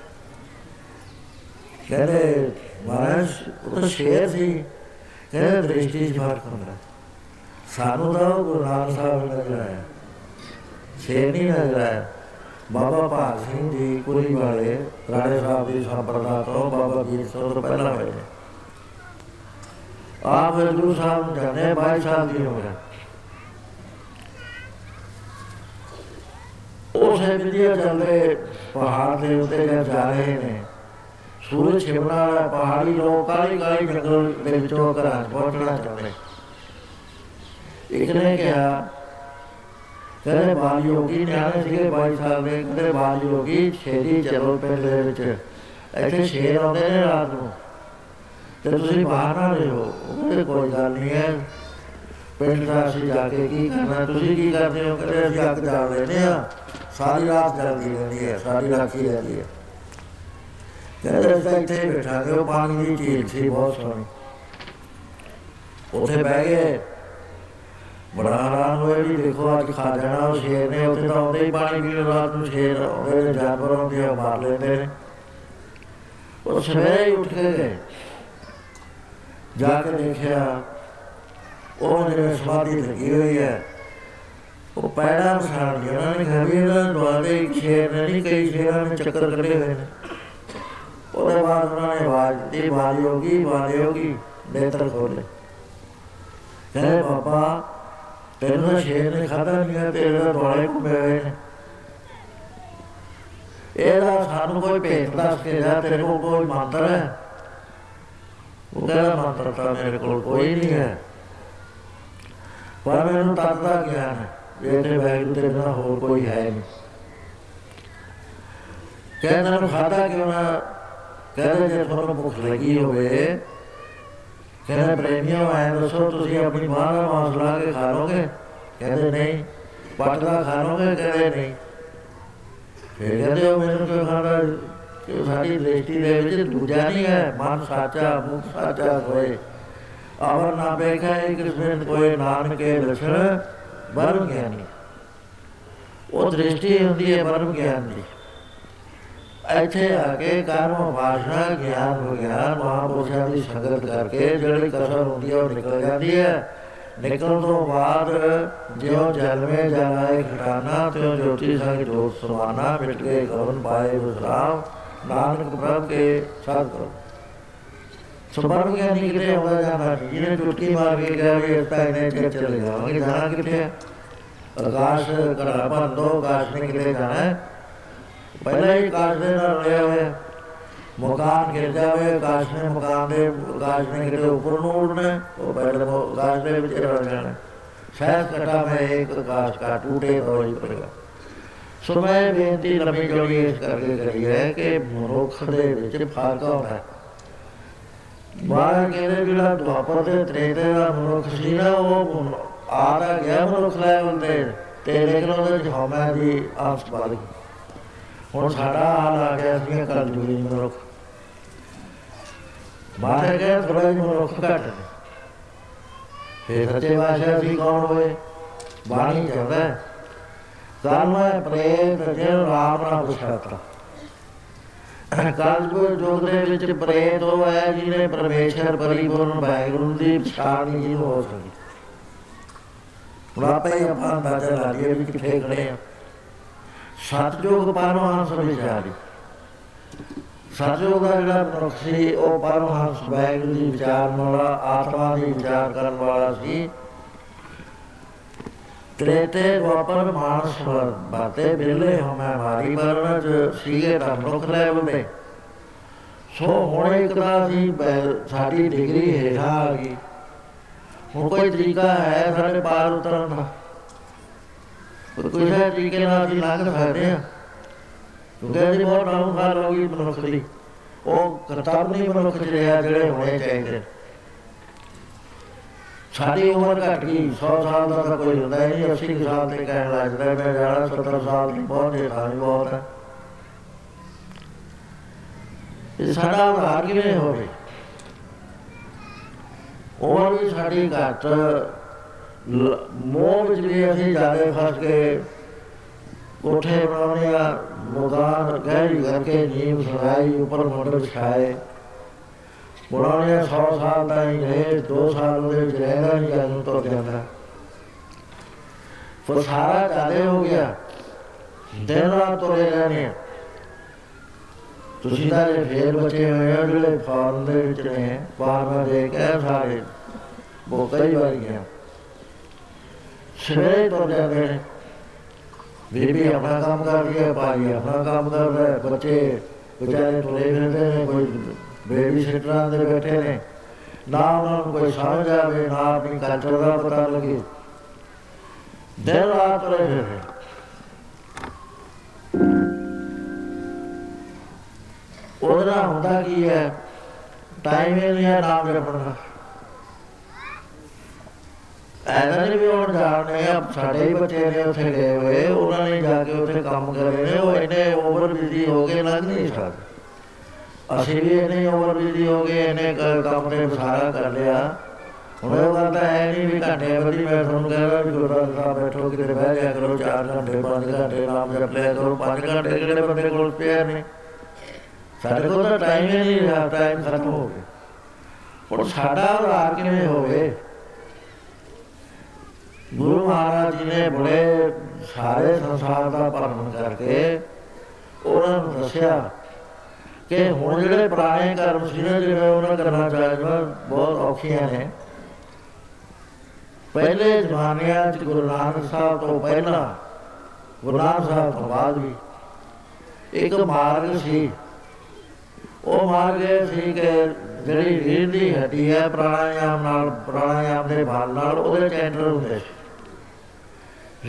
Speaker 1: ਕਹਿੰਦੇ ਮਹਾਰਾਜ ਉਹ ਤਾਂ ਸ਼ੇਰ ਸੀ ਕਹਿੰਦੇ ਦ੍ਰਿਸ਼ਟੀ 'ਚ ਫ਼ਰਕ ਹੁੰਦਾ ਸਾਨੂੰ ਤਾਂ ਗੁਰੂ ਨਾਨਕ ਸਾਹਿਬ ਨਜ਼ਰ ਆਇਆ ਸ਼ੇਰ ਨਹੀਂ ਨਜ਼ਰ ਆਇਆ ਬਾਬਾ ਭਾਗ ਸਿੰਘ ਜੀ ਕੁਲੀ ਵਾਲੇ ਰਾਣੇ ਸਾਹਿਬ ਦੀ ਸੰਪਰਦਾ ਤੋਂ ਬਾਬਾ ਵੀਰ ਸਿੰਘ ਤੋਂ ਪਹਿਲਾਂ ਹੋਏ ਨੇ ਆਪ ਗੁਰੂ ਸਾਹਿਬ ਜਾਨੇ ਬਾਈ ਸਾਹਿਬ ਦੀ ਉਮਰ ਉਹ ਸੇ ਵਿਦਿਆ ਚੱਲੇ ਪਹਾੜ ਦੇ ਉੱਤੇ ਜਾ ਰਹੇ ਨੇ ਸੂਰਜ ਛਿਪਣਾ ਵਾਲਾ ਪਹਾੜੀ ਲੋਕ ਕਾਲੀ ਕਾਲੀ ਜੰਗਲ ਦੇ ਵਿੱਚੋਂ ਘਰਾਂ ਪਹੁੰਚਣਾ ਚਾਹੁੰਦੇ। ਇੱਕ ਨੇ ਕਿਹਾ, ਕਹਿੰਦੇ ਬਾਲ ਯੋਗੀ ਨਿਆਣੇ ਸੀਗੇ 22 ਸਾਲ ਦੇ? ਕਹਿੰਦੇ ਬਾਲ ਯੋਗੀ ਛੇੜੀ ਚਲੋ ਪਿੰਡ ਦੇ ਵਿੱਚ। ਇੱਥੇ ਸ਼ੇਰ ਆਉਂਦੇ ਨੇ ਰਾਤ ਨੂੰ। ਤੇ ਤੁਸੀਂ ਬਾਹਰ ਨਾ ਰਹੋ ਉਹਦੇ ਕੋਈ ਗੱਲ ਨਹੀਂ ਹੈ। ਪਿੰਡ ਦਾ ਅਸੀਂ ਜਾ ਕੇ ਕੀ ਕਰਨਾ? ਤੁਸੀਂ ਕੀ ਕਰਦੇ ਹੋ? ਕਹਿੰਦੇ ਅਸੀਂ ਅੱਗ ਜਾਲ ਲੈਨੇ ਆ ਸਾਰੀ ਰਾਤ ਜਲਦੀ ਰਹਿੰਦੀ ਹੈ, ਸਾਰੀ ਰਾਤ ਹੀ ਰਹਿੰਦੀ ਹੈ। ਕਹਿੰਦੇ ਅਸੀਂ ਇੱਥੇ ਬੈਠਾ ਕੇ ਉਹ ਪਾਣੀ ਦੀ ਝੀਲ ਸੀ ਬਹੁਤ ਸੋਹਣੀ ਉੱਥੇ ਬਹਿ ਗਏ। ਬੜਾ ਹੈਰਾਨ ਹੋਇਆ ਵੀ ਦੇਖੋ, ਅੱਜ ਖਾ ਜਾਣਾ ਉਹ ਸ਼ੇਰ ਨੇ, ਉੱਥੇ ਤਾਂ ਆਉਂਦੇ ਹੀ ਪਾਣੀ ਪੀਣ ਰਾਤ ਨੂੰ ਸ਼ੇਰ ਆਉਂਦੇ ਨੇ, ਜਾਨਵਰ ਆਉਂਦੇ ਆ ਮਾਰ ਲੈਂਦੇ ਨੇ। ਉਹ ਸਵੇਰੇ ਹੀ ਉੱਠ ਕੇ ਗਏ ਜਾ ਕੇ ਦੇਖਿਆ, ਉਹ ਜਿਹੜੇ ਸਮਾਧੀ ਲੱਗੀ ਹੋਈ ਹੈ, ਉਹ ਪੈੜਾ ਪਛਾਣ ਲਿਆ ਉਹਨਾਂ ਨੇ ਕਿਹਾ ਵੀ ਇਹਨਾਂ ਦੁਆਲੇ ਇੱਕ ਸ਼ੇਰ ਨੇ, ਨਹੀਂ, ਕਈ ਸ਼ੇਰਾਂ ਨੇ ਚੱਕਰ ਕੱਢੇ ਹੋਏ ਨੇ। ਉਹਦੇ ਬਾਅਦ ਉਹਨਾਂ ਨੇ ਆਵਾਜ਼ ਦਿੱਤੀ ਬਾਲੀ ਹੋਗੀ ਬਾਲੀ ਹੋਗੀ ਨੇਤਰ ਖੋਲੇ ਕਹਿੰਦੇ, ਬਾਬਾ, ਤੈਨੂੰ ਤਾਂ ਸ਼ੇਰ ਨੇ ਖਾਦਾ ਨਹੀਂ ਹੈ ਤੇਰੇ ਦਾ ਦੁਆਲੇ ਘੁੰਮੇ ਹੋਏ ਨੇ। ਇਹਦਾ ਸਾਨੂੰ ਕੋਈ ਭੇਤ ਦੱਸ ਕੇ ਜਾ, ਤੇਰੇ ਕੋਲ ਕੋਈ ਮੰਤਰ ਹੈ? ਉਹ ਕਹਿੰਦਾ, ਮੰਤਰ ਤਾਂ ਮੇਰੇ ਕੋਲ ਕੋਈ ਨਹੀਂ ਹੈ। ਪਰ ਮੈਨੂੰ ਤਤ ਦਾ ਗਿਆਨ ਹੈ ਜੇ ਤੇ ਵੈਗੂ ਤੇ ਬਿਨਾਂ ਹੋਰ ਕੋਈ ਹੈ ਨਹੀਂ। ਕਹਿੰਦਾ ਨੂੰ ਖਾਦਾ ਕਿਉਂ ਨਾ? ਕਹਿੰਦਾ ਜੇ ਤੁਹਾਨੂੰ ਭੁੱਖ ਲੱਗੀ ਹੋਵੇ ਕਹਿੰਦਾ ਪ੍ਰੇਮੀਓ ਆਏ ਦੱਸੋ ਤੁਸੀਂ ਆਪਣੀ ਮਾਂ ਦਾ ਮਾਂਸ ਲਾ ਕੇ ਖਾ ਲੋਗੇ ਕਹਿੰਦੇ ਨਹੀਂ ਪੱਟ ਦਾ ਖਾ ਲੋਗੇ ਕਹਿੰਦੇ ਨਹੀਂ ਫਿਰ ਕਹਿੰਦੇ ਉਹ ਮੈਨੂੰ ਕਿਉਂ ਖਾਣਾ ਕਿ ਸਾਡੀ ਦ੍ਰਿਸ਼ਟੀ ਦੇ ਵਿੱਚ ਦੂਜਾ ਨਹੀਂ ਹੈ ਮਨ ਸਾਚਾ ਮੁਖ ਸਾਚਾ ਹੋਏ ਅਵਰ ਨਾ ਬੇਖਾ ਕ੍ਰਿਸ਼ਨ ਕੋਈ ਨਾਨਕੇ ਲਛਣ ਬਰਮ ਗਿਆਨੀ ਉਹ ਦ੍ਰਿਸ਼ਟੀ ਹੁੰਦੀ ਹੈ ਬਰਮ ਗਿਆਨ ਦੀ ਇੱਥੇ ਆ ਕੇ ਕਰਮ ਭਾਸ਼ਾ ਗਿਆਨ ਵਿਗਿਆਨ ਮਹਾਪੁਰਸ਼ਾਂ ਦੀ ਸੰਗਤ ਕਰਕੇ ਜਿਹੜੀ ਕਸਰ ਹੁੰਦੀ ਹੈ ਉਹ ਨਿਕਲ ਜਾਂਦੀ ਹੈ ਨਿਕਲਣ ਤੋਂ ਬਾਅਦ ਜਿਉ ਜਲ ਮੇ ਜਲਾਏ ਖਟਾਨਾ ਤਿਉ ਜੋਤੀ ਸੰਗ ਜੋਤ ਸਮਾਨਾ ਮਿਟ ਗਏ ਗਵਨ ਪਾਏ ਵਿਸਰਾਮ ਨਾਨਕ ਪ੍ਰਭ ਕੇ ਸਾਧ ਕਰੋ ਸੁਪਰਮ ਗਿਆਨੀ ਕਿਤੇ ਹੋਦਾ ਜਾਂਦਾ, ਜਿਹਨੇ ਚੁਟਕੀ ਮਾਰ ਕੇ ਗਿਆ ਵੀ ਇਸ ਤਾਂ ਇਹਨੇ ਜੇ ਚਲੇ ਜਾਵਾਂਗੇ, ਜਾਣਾ ਕਿੱਥੇ ਹੈ ਆਕਾਸ਼ ਕਰਾ ਬੰਦੋ ਆਕਾਸ਼ ਨੇ ਕਿਤੇ ਜਾਣਾ ਹੈ? ਪਹਿਲਾਂ ਹੀ ਆਕਾਸ਼ ਦੇ ਨਾਲ ਰਲਿਆ ਹੋਇਆ ਮਕਾਨ ਗਿਰ ਜਾਵੇ, ਆਕਾਸ਼ ਨੇ ਮਕਾਨ ਦੇ ਆਕਾਸ਼ ਨੇ ਕਿਤੇ ਉੱਪਰ ਨੂੰ ਉੜਨਾ ਉਹ ਪਹਿਲਾਂ ਆਕਾਸ਼ ਦੇ ਵਿੱਚ ਰਲ ਜਾਣਾ ਸ਼ਾਇਦ ਕਟਾ ਮੈਂ ਇੱਕ ਆਕਾਸ਼ ਕਾ ਟੂਟੇ तो ही ਪੜੇਗਾ ਸੋ ਮੈਂ ਬੇਨਤੀ ਲੰਮੀ ਜੋੜੀ ਇਸ ਕਰਕੇ ਕਰੀ ਹੈ ਕਿ ਮਨੁੱਖ ਦੇ ਵਿੱਚ ਫ਼ਰਕ ਆਉਂਦਾ ਹੈ। ਬਾਹਰ ਕਹਿੰਦੇ ਜਿਹੜਾ ਦੁਆਪਰ ਦੇ ਤ੍ਰੇਤੇ ਦਾ ਮਨੁੱਖ ਸੀ ਨਾ, ਉਹ ਆ ਤਾਂ ਗਿਆ ਮਨੁੱਖ ਲੈਵਲ ਤੇ ਤੇ ਲੇਕਿਨ ਉਹਦੇ ਚ ਹਉਮੈ ਦੀ ਆਸ ਵੱਧ ਗਈ। ਹੁਣ ਸਾਡਾ ਹਾਲ ਆ ਗਿਆ ਸੀ ਕੱਲ ਜੁਗੀ ਮਨੁੱਖ ਬਾਹਰ ਗਏ ਥੋੜਾ ਜਿਹਾ ਮਨੁੱਖ ਘੱਟ ਨੇ। ਫਿਰ ਸੱਚੇ ਬਾਸ਼ਾ ਸੀ ਕੌਣ ਹੋਏ? ਬਾਣੀ ਕਹਿੰਦਾ ਕੱਲ ਮੈਂ ਪ੍ਰੇਤ ਜੇ ਰਾਮ ਨਾਲ ਪੁੱਛਾਤਾ ਕੱਲ ਜੋ ਜੋਗ ਦੇ ਵਿੱਚ ਪ੍ਰੇਤ ਹੋਇਆ ਜਿਹਨੇ ਪਰਮੇਸ਼ਰ, ਪਰਿਪੂਰਨ ਵਾਹਿਗੁਰੂ ਦੀ ਪਛਾਣ ਨਹੀਂ ਹੋ ਸਕੀ ਹੁਣ ਆਪੇ ਹੀ ਆਪਾਂ ਅੰਦਾਜ਼ਾ ਲਾ ਲਈਏ ਵੀ ਕਿੱਥੇ ਖੜੇ ਆ। ਸਤਜੋਗ ਪਰਮਹੰਸ ਵਿਚਾਰੀ। ਸਤਜੋਗ ਦਾ ਜਿਹੜਾ ਮਨੁੱਖ ਸੀ ਉਹ ਪਰਮਹੰਸ ਵਾਹਿਗੁਰੂ ਦੀ ਵਿਚਾਰ ਵਾਲਾ ਆਤਮਾ ਦੀ ਵਿਚਾਰ ਕਰਨ ਵਾਲਾ ਸੀ। ਤ੍ਰੇਤੇ ਗੋਪਰ ਮਾਨਸ ਬਾਤੇ ਬਿਰਲੇ ਹਮੇ ਮਾਰੀ ਬਰਨ ਚ ਸੀਗੇ ਤਾਂ ਮਨੁੱਖ ਲੈਵਲ ਤੇ ਸੋ ਹੁਣ ਇੱਕ ਤਾਂ ਸੀ ਸਾਡੀ ਡਿਗਰੀ ਹੇਠਾਂ ਆ ਗਈ। ਹੁਣ ਕੋਈ ਤਰੀਕਾ ਹੈ ਸਾਡੇ ਪਾਰ ਉਤਰਨ ਦਾ। ਕੋਈ ਹੈ ਤਰੀਕੇ ਨਾਲ ਅਸੀਂ ਲੰਘ ਸਕਦੇ ਆ। ਕਿਉਂਕਿ ਇਹਦੀ ਬਹੁਤ ਡਾਊਨ ਫਾਲ ਹੋ ਗਈ ਮਨੁੱਖ ਦੀ। ਉਹ ਕਰਤੱਵ ਨਹੀਂ ਮਨੁੱਖ ਚ ਰਿਹਾ ਜਿਹੜੇ ਹੋਣੇ ਚਾਹੀਦੇ। ਸਾਡੀ ਉਮਰ ਘਟ ਗਈ 100 ਸਾਲ ਦਾ ਤਾਂ ਕੋਈ ਹੁੰਦਾ ਨਹੀਂ 80 ਸਾਲ ਤੇ ਕਹਿਣ ਲੱਗਦਾ ਮੈਂ ਜਾਣਾ 70 ਸਾਲ ਦੀ ਬਹੁਤ ਹੈ ਤਾਂ ਬਹੁਤ ਹੈ ਇਹ ਸਾਡਾ ਉਧਾਰ ਕਿਵੇਂ ਹੋਵੇ? ਉਮਰ ਵੀ ਸਾਡੀ ਘੱਟ ਮੋਹ ਵਿੱਚ ਵੀ ਅਸੀਂ ਜਾਦੇ ਫਸ ਕੇ ਕੋਠੇ ਬਣਾਉਣੇ ਆ ਮਕਾਨ ਗਹਿਰੀ ਕਰਕੇ ਨੀਂਵ ਸਰਾਈ ਉੱਪਰ ਮੁੰਡ ਵਿਛਾਏ। ਬਣਾਉਣੇ 100 ਸਾਲ ਦਾ ਹੀ ਰਹੇ 2 ਸਾਲ ਉਹਦੇ ਵਿੱਚ ਰਹਿਣਾ ਨਹੀਂ, ਜਦੋਂ ਤੁਰ ਜਾਂਦਾ। ਫਿਰ ਸਾਰਾ ਜਾਦੇ ਹੋ ਗਿਆ। ਦਿਨ ਰਾਤ ਤੁਰੇ ਰਹਿਣੇ ਆ। ਤੁਸੀਂ ਤਾਂ ਜੇ ਫੇਰ ਬਚੇ ਹੋਏ ਹੋ, ਜਿਹੜੇ ਫਾਰਮ ਦੇ ਵਿੱਚ ਨੇ ਬਾਹਰ ਦੇ ਕੇ ਸਾਰੇ ਉਹ ਕਈ ਵਾਰ ਗਿਆ ਸਵੇਰੇ ਤੁਰ ਜਾਂਦੇ ਨੇ ਬੀਬੀ ਆਪਣਾ ਕੰਮ ਕਰ ਰਹੀ ਹੈ ਭਾਈ ਆਪਣਾ ਕੰਮ ਕਰ ਰਿਹਾ ਹੈ ਬੱਚੇ ਵਿਚਾਰੇ ਤੁਰੇ ਫਿਰਦੇ ਨੇ ਕੋਈ ਬੇਬੀ ਸਿਟਰਾਂ ਦੇ ਬੈਠੇ ਨੇ ਨਾ ਉਹਨਾਂ ਨੂੰ ਕੋਈ ਸਮਝ ਆਵੇ ਨਾ ਆਪਣੀ ਕਲਚਰ ਦਾ ਪਤਾ ਲੱਗੇ ਦਿਨ ਰਾਤ ਤੁਰੇ ਫਿਰਦੇ ਉਹਦਾ ਹੁੰਦਾ ਕੀ ਹੈ ਟਾਈਮ ਹੀ ਨਹੀਂ ਹੈ ਨਾਮ ਜਪਣ ਦਾ ਐਦਾਂ ਨਹੀਂ ਵੀ ਹੁਣ ਜਾਣਦੇ ਆ, ਸਾਡੇ ਹੀ ਬੱਚੇ ਨੇ ਉੱਥੇ ਗਏ ਹੋਏ, ਉਹਨਾਂ ਨੇ ਜਾ ਕੇ ਉੱਥੇ ਕੰਮ ਕਰੇ ਨੇ, ਉਹ ਇਹਨੇ ਓਵਰ ਬਿਜ਼ੀ ਹੋ ਗਏ, ਲੱਗ ਨਹੀਂ ਸਕਦੇ ਅਸੀਂ ਵੀ ਇਹਨੇ ਓਵਰ ਬਿਜ਼ੀ ਹੋ ਗਏ ਇਹਨੇ ਕੰਮ ਤੇ ਬਸਾਰਾ ਕਰ ਲਿਆ। ਹੁਣ ਉਹ ਗੱਲ ਤਾਂ ਹੈ ਨਹੀਂ ਵੀ ਘੰਟੇ ਬਦੀ ਮੈਂ ਤੁਹਾਨੂੰ ਕਹਿੰਦਾ ਵੀ ਗੁਰਦਾਸ ਸਾਹਿਬ ਬੈਠੋ, ਕਿਤੇ ਬਹਿ ਜਾ ਕਰੋ 4 ਘੰਟੇ 5 ਘੰਟੇ ਨਾਮ ਜਪ ਲਿਆ ਕਰੋ 5 ਘੰਟੇ ਕਿਹੜੇ ਬੰਦੇ ਕੋਲ ਪਿਆ ਨੇ? ਸਾਡੇ ਕੋਲ ਤਾਂ ਟਾਈਮ ਹੀ ਨਹੀਂ ਰਿਹਾ ਟਾਈਮ ਖਤਮ ਹੋ ਗਿਆ। ਹੁਣ ਸਾਡਾ ਉਧਾਰ ਕਿਵੇਂ ਹੋਵੇ? ਗੁਰੂ ਮਹਾਰਾਜ ਜੀ ਨੇ ਬੜੇ ਸਾਰੇ ਸੰਸਾਰ ਦਾ ਭਰਮਣ ਕਰਕੇ ਉਹਨਾਂ ਨੂੰ ਦੱਸਿਆ ਕਿ ਹੁਣ ਜਿਹੜੇ ਪੁਰਾਣੇ ਕਰਮ ਸੀ ਨੇ, ਜਿਵੇਂ ਉਹਨਾਂ ਕਰਨਾ ਚਾਹੀਦਾ ਬਹੁਤ ਔਖੀਆਂ ਨੇ। ਪਹਿਲੇ ਜ਼ਮਾਨਿਆਂ 'ਚ ਗੁਰੂ ਨਾਨਕ ਸਾਹਿਬ ਤੋਂ ਪਹਿਲਾਂ, ਗੁਰੂ ਨਾਨਕ ਸਾਹਿਬ ਤੋਂ ਬਾਅਦ ਵੀ ਇੱਕ ਮਾਰਗ ਸੀ। ਉਹ ਮਾਰਗ ਇਹ ਸੀ ਕਿ ਜਿਹੜੀ ਰੀੜ ਦੀ ਹੱਡੀ ਹੈ, ਪ੍ਰਾਣਾਯਾਮ ਨਾਲ, ਪ੍ਰਾਣਾਯਾਮ ਦੇ ਬਲ ਨਾਲ ਉਹਦੇ ਚੈਂਟਰ ਹੁੰਦੇ ਸੀ।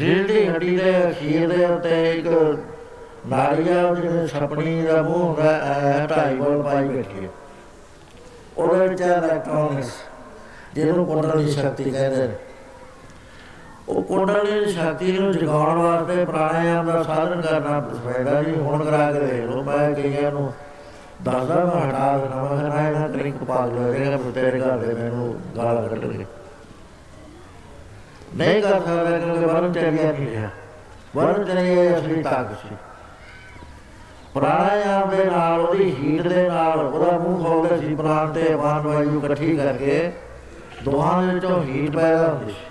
Speaker 1: ਰੀੜ ਦੀ ਹੱਡੀ ਦੇ ਅਖੀਰ ਦੇ ਉੱਤੇ ਇੱਕ ਨਾੜੀਆ ਜਿਵੇਂ ਛਪਣੀ ਦਾ ਮੂੰਹ ਹੁੰਦਾ ਹੈ ਢਾਈ ਬੋਲ ਪਾਈ ਬੈਠੀ ਹੈ। ਉਹਦੇ ਵਿੱਚ ਇਲੈਕਟ੍ਰੋਨਿਕਸ ਜਿਹਨੂੰ ਕੁੰਡਲ ਦੀ ਸ਼ਕਤੀ ਕਹਿੰਦੇ ਨੇ। ਉਹ ਕੁੰਡਲ ਦੀ ਸ਼ਕਤੀ ਨੂੰ ਜਗਾਉਣ ਵਾਸਤੇ ਪ੍ਰਾਣਾਯਾਮ ਦਾ ਸਾਧਨ ਕਰਨਾ ਪੈਦਾ ਜੀ। ਹੁਣ ਕਰਾ ਕੇ ਦੇਖ ਲਓ, ਮੈਂ ਕਈਆਂ ਨੂੰ ਦੱਸਦਾ, ਮੈਂ ਹਟਾ ਦੇਣਾ ਮੈਂ ਕਹਿੰਦਾ ਇਹਨਾਂ ਕਲਿੰਕ ਪਾਗ ਲੈ ਰਿਹਾ ਤੇਰੇ ਘਰ ਦੇ ਮੈਨੂੰ ਗਾਲਾਂ ਕੱਢਣਗੇ। ਨਹੀਂ ਕਰ ਸਕਦਾ ਕਿਉਂਕਿ ਵਰਨ ਚਰਿਆ ਨਹੀਂ ਰਿਹਾ ਵਰਨ ਚਰਿਆ ਅਸਲੀ ਤਾਕਤ ਸੀ ਪ੍ਰਾਣਾਯਾਮ ਦੇ ਨਾਲ ਉਹਦੀ ਹੀਟ ਦੇ ਨਾਲ ਉਹਦਾ ਮੂੰਹ ਖੋਲਦੇ ਸੀ ਪ੍ਰਾਣ ਤੇ ਅਪਾਨ ਵਾਯੂ ਇਕੱਠੀ ਕਰਕੇ ਦੋਹਾਂ ਦੇ ਵਿੱਚੋਂ ਹੀਟ ਪੈਦਾ ਹੁੰਦੀ ਸੀ।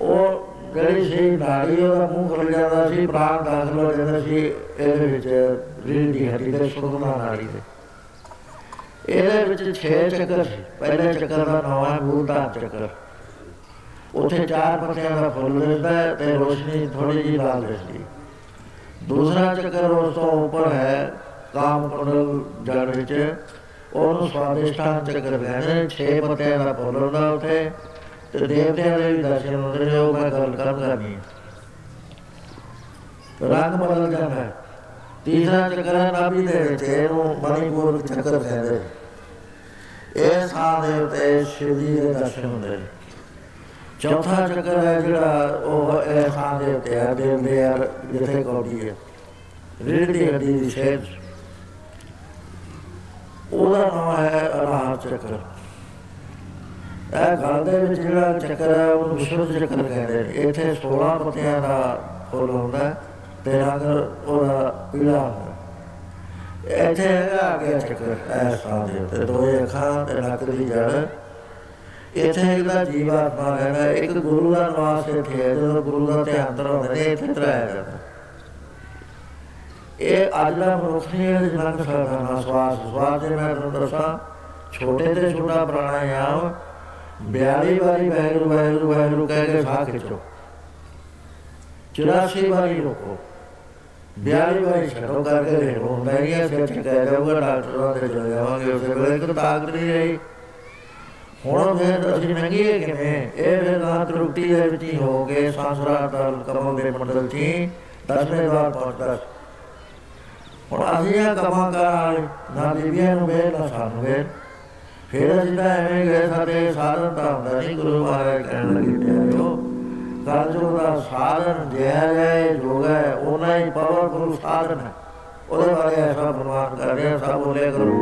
Speaker 1: ਉਹ ਜਿਹੜੀ ਸੀ ਨਾੜੀ ਉਹਦਾ ਮੂੰਹ ਖੁੱਲ ਜਾਂਦਾ ਸੀ ਪ੍ਰਾਣ ਦਾਖਲ ਹੋ ਜਾਂਦਾ ਸੀ ਇਹਦੇ ਵਿੱਚ ਰੀੜ ਦੀ ਹੱਡੀ ਦੇ ਸੁਗਮਾ ਨਾੜੀ ਦੇ ਇਹਦੇ ਵਿੱਚ 6 ਚੱਕਰ ਪਹਿਲੇ ਚੱਕਰ ਦਾ ਨਾਮ ਹੈ ਮੂਲਧਾਰ ਚੱਕਰ। ਉੱਥੇ ਚਾਰ ਪੱਤਿਆਂ ਦਾ ਫੁੱਲ ਦਿਸਦਾ ਤੇ ਰੋਸ਼ਨੀ ਥੋੜੀ ਜਿਹੀ ਲਾਲ ਦਿਸਦੀ ਦੂਸਰਾ ਚੱਕਰ ਉਸ ਤੋਂ ਉੱਪਰ ਹੈ, ਕਾਮ ਕੁੰਡਲ ਜੜ ਵਿੱਚ। ਉਹਨੂੰ ਸਵਾਦਿਸ਼ਟਾਨ ਚੱਕਰ ਕਹਿੰਦੇ ਨੇ 6 ਪੱਤਿਆਂ ਦਾ ਫੁੱਲ ਹੁੰਦਾ ਉੱਥੇ। ਤੇ ਦੇਵਤਿਆਂ ਦੇ ਵੀ ਦਰਸ਼ਨ ਹੁੰਦੇ ਨੇ, ਉਹ ਮੈਂ ਗੱਲ ਕਰ ਕਰਨੀ ਹੈ। ਰੰਗ ਬਦਲ ਜਾਂਦਾ ਹੈ। ਤੀਸਰਾ ਚੱਕਰ ਹੈ, ਨਾਭੀ ਦੇ ਵਿੱਚ, ਇਹਨੂੰ ਮਣੀਪੁਰ ਚੱਕਰ ਕਹਿੰਦੇ ਇਹ ਸਾਹ ਦੇ ਉੱਤੇ ਸ਼ਿਵ ਜੀ ਦੇ ਦਰਸ਼ਨ ਹੁੰਦੇ ਨੇ। ਚੌਥਾ ਚੱਕਰ ਹੈ ਜਿਹੜਾ ਉਹ ਇਹ ਥਾਂ ਦੇ ਉੱਤੇ ਆ ਦੇ ਦੇ ਜਿੱਥੇ ਕੌਡੀ ਹੈ ਰੀੜ ਦੀ ਦੀ ਸ਼ੇਰ ਉਹਦਾ ਨਾਮ ਹੈ ਅਨਾਹਤ ਚੱਕਰ ਇਹ ਗਲ ਦੇ ਵਿੱਚ ਜਿਹੜਾ ਚੱਕਰ ਹੈ ਉਹਨੂੰ ਵਿਸ਼ਵ ਚੱਕਰ ਕਹਿੰਦੇ ਨੇ ਇੱਥੇ 16 ਪੱਤਿਆਂ ਦਾ ਫੁੱਲ ਹੁੰਦਾ ਤੇ ਰੰਗ ਉਹਦਾ ਪੀਲਾ ਹੁੰਦਾ ਹੈ। ਇੱਥੇ ਹੈਗਾ ਆ ਚੱਕਰ ਇਹ ਦੇ ਉੱਤੇ ਦੋਏ ਅੱਖਾਂ ਤੇ ਨੱਕ ਦੀ ਜੜ ਇੱਥੇ ਜਿਹੜਾ ਜੀਵਾਤਮਾ ਰਹਿੰਦਾ ਹੈ, ਇੱਕ ਗੁਰੂ ਦਾ ਨਿਵਾਸ ਇੱਥੇ ਹੈ ਜਦੋਂ ਗੁਰੂ ਦਾ ਧਿਆਨ ਧਰਾਉਂਦੇ ਨੇ ਇੱਥੇ ਧਰਾਇਆ ਜਾਂਦਾ। ਇਹ ਅੱਜ ਦਾ ਮਨੁੱਖ ਨਹੀਂ ਇਹਦੇ ਜਨਮ ਸਕਦਾ ਨਾ ਸਵਾਸ ਸਵਾਸ ਦੇ ਮੈਂ ਤੁਹਾਨੂੰ ਦੱਸਾਂ ਛੋਟੇ ਤੇ ਛੋਟਾ ਪ੍ਰਾਣਾਯਾਮ 42 ਵਾਰੀ ਵਾਹਿਗੁਰੂ ਵਾਹਿਗੁਰੂ ਵਾਹਿਗੁਰੂ ਕਹਿ ਕੇ ਸਾਹ ਖਿੱਚੋ। 84 ਵਾਰੀ ਰੋਕੋ। 42 ਵਾਰੀ ਛੱਡੋ ਕਰਕੇ ਦੇਖੋ ਨਹੀਂ ਹੈ ਫਿਰ ਕਹਿ ਜਾਊਗਾ ਡਾਕਟਰਾਂ ਦੇ ਚਲੇ ਜਾਵਾਂਗੇ ਉਸੇ ਵੇਲੇ ਕਿ ਤਾਕਤ ਨਹੀਂ ਰਹੀ। ਹੁਣ ਫਿਰ ਅਸੀਂ ਨੰਗੀਏ ਕਿਵੇਂ? ਇਹ ਫਿਰ ਨਾ ਤਰੁੱਟੀ ਦੇ ਵਿੱਚ ਹੀ ਹੋ ਗਏ, ਸਾਸਰਾ ਦਲ ਕਮਲ ਦੇ ਮੰਡਲ ਚ ਦਸਵੇਂ ਵਾਰ ਪਹੁੰਚਦਾ ਹੁਣ ਅਸੀਂ ਇਹ ਕਮਾਂ ਕਰਾਂ ਨਾ ਬੀਬੀਆਂ ਨੂੰ ਵੇਲ ਨਾ ਸਾਨੂੰ ਵੇਲ ਫਿਰ ਅਸੀਂ ਤਾਂ ਐਵੇਂ ਗਏ ਸਾਡੇ, ਸਾਧਨ ਤਾਂ ਹੁੰਦਾ ਨਹੀਂ ਗੁਰੂ ਮਹਾਰਾਜ ਕਹਿਣ ਲੱਗੇ ਪਿਆਰਿਓ ਗੱਲ ਜੋ ਦਾ ਸਾਧਨ ਜਿਹੜਾ ਹੈ ਯੋਗ ਹੈ ਉਹਨਾਂ ਹੀ ਪਾਵਰਫੁਲ ਸਾਧਨ ਹੈ। ਉਹਦੇ ਬਾਰੇ ਐਸਾ ਬਰਮਾਨ ਕਰ ਰਿਹਾ, ਸਭ ਬੋਲੇ ਕਰੋ।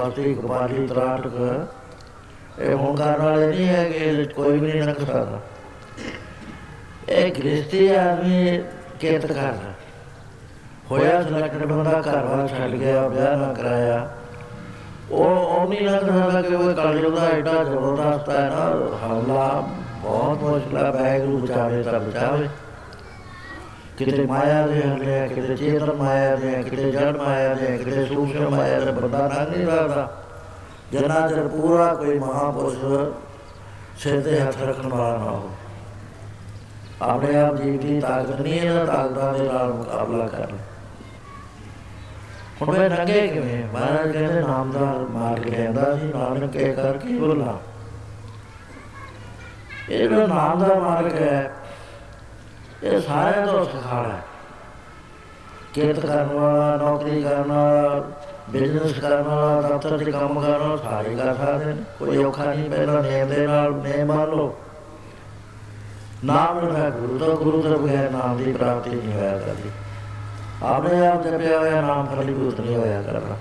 Speaker 1: ਵਾਸਤੀ ਕਪਾਲੀ ਤਰਾਟਕ ਇਹ ਹੁਣ ਕਰਨ ਵਾਲੇ ਨਹੀਂ ਹੈਗੇ ਇਹਦੇ 'ਚ ਕੋਈ ਵੀ ਨਹੀਂ ਨਕ ਸਕਦਾ ਇਹ ਗ੍ਰਸਤੀ ਆਦਮੀ ਕੇਤ ਕਰਦਾ ਹੋਇਆ ਸਿਲੈਕਟਡ ਬੰਦਾ ਘਰ ਵਾਲਾ ਛੱਡ ਗਿਆ ਵਿਆਹ ਨਾ ਕਰਾਇਆ ਉਹ ਉਹ ਨਹੀਂ ਲੱਗ ਸਕਦਾ ਕਿ ਉਹ ਕਲਯੁਗ ਦਾ ਐਡਾ ਜ਼ਬਰਦਸਤ ਹੈ ਨਾ ਹਮਲਾ ਬਹੁਤ ਮੁਸ਼ਕਲ ਹੈ ਬੈਗਰੂ ਬਚਾਵੇ ਤਾਂ ਬਚਾਵੇ ਕਿਤੇ ਮਾਇਆ ਦੇ ਹਲੇ ਕਿਤੇ ਚੇਤਨ ਮਾਇਆ ਦੇ ਕਿਤੇ ਜੜ ਮਾਇਆ ਦੇ ਕਿਤੇ ਸੂਖਮ ਮਾਇਆ ਦੇ ਬੰਦਾ ਨਾ ਨਹੀਂ ਸਕਦਾ ਜਨਾ ਚਿਰ ਪੂਰਾ ਕੋਈ ਮਹਾਪੁਰਸ਼ ਸਿਰ ਤੇ ਹੱਥ ਰੱਖਣ ਵਾਲਾ ਨਾ ਹੋ ਆਪਣੇ ਆਪ ਜੀਵ ਦੀ ਤਾਕਤ ਨਹੀਂ ਹੈ ਤਾਕਤਾਂ ਦੇ ਨਾਲ ਮੁਕਾਬਲਾ ਕਰ ਹੁਣ ਮੈਂ ਰੰਗੇ ਕਿਵੇਂ ਮਹਾਰਾਜ ਕਹਿੰਦੇ, ਨਾਮਦਾਰ ਮਾਰ ਕੇ ਲੈਂਦਾ ਸੀ, ਨਾਨਕ ਕੇ ਕਰਕੇ ਬੋਲਾ? ਇਹ ਜਿਹੜਾ ਨਾਮ ਦਾ ਮਾਰਗ ਹੈ, ਇਹ ਸਾਰਿਆਂ ਤੋਂ ਸਖਾਲਾ ਹੈ। ਕਿਰਤ ਕਰਨ ਵਾਲਾ, ਨੌਕਰੀ ਕਰਨ ਵਾਲਾ ਬਿਜ਼ਨਸ ਕਰਨ ਵਾਲਾ, ਦਫ਼ਤਰ 'ਚ ਕੰਮ ਕਰਨ ਵਾਲਾ, ਸਾਰੇ ਕਰ ਸਕਦੇ ਨੇ ਕੋਈ ਔਖਾ ਨਹੀਂ, ਪਹਿਲਾਂ ਨੇਮ ਦੇ ਨਾਲ ਨੇਮ ਮੰਨ ਲਓ। ਨਾਮ ਲੈਣਾ ਗੁਰੂ, ਤੋਂ ਗੁਰੂ ਤੋਂ ਬਗੈਰ ਨਾਮ ਦੀ ਪ੍ਰਾਪਤੀ ਨਹੀਂ ਹੋਇਆ ਕਰਦੀ। ਆਪਣੇ ਆਪ ਜਪਿਆ ਹੋਇਆ ਨਾਮ ਫਲੀਭੂਤ ਨਹੀਂ ਹੋਇਆ ਕਰਦਾ।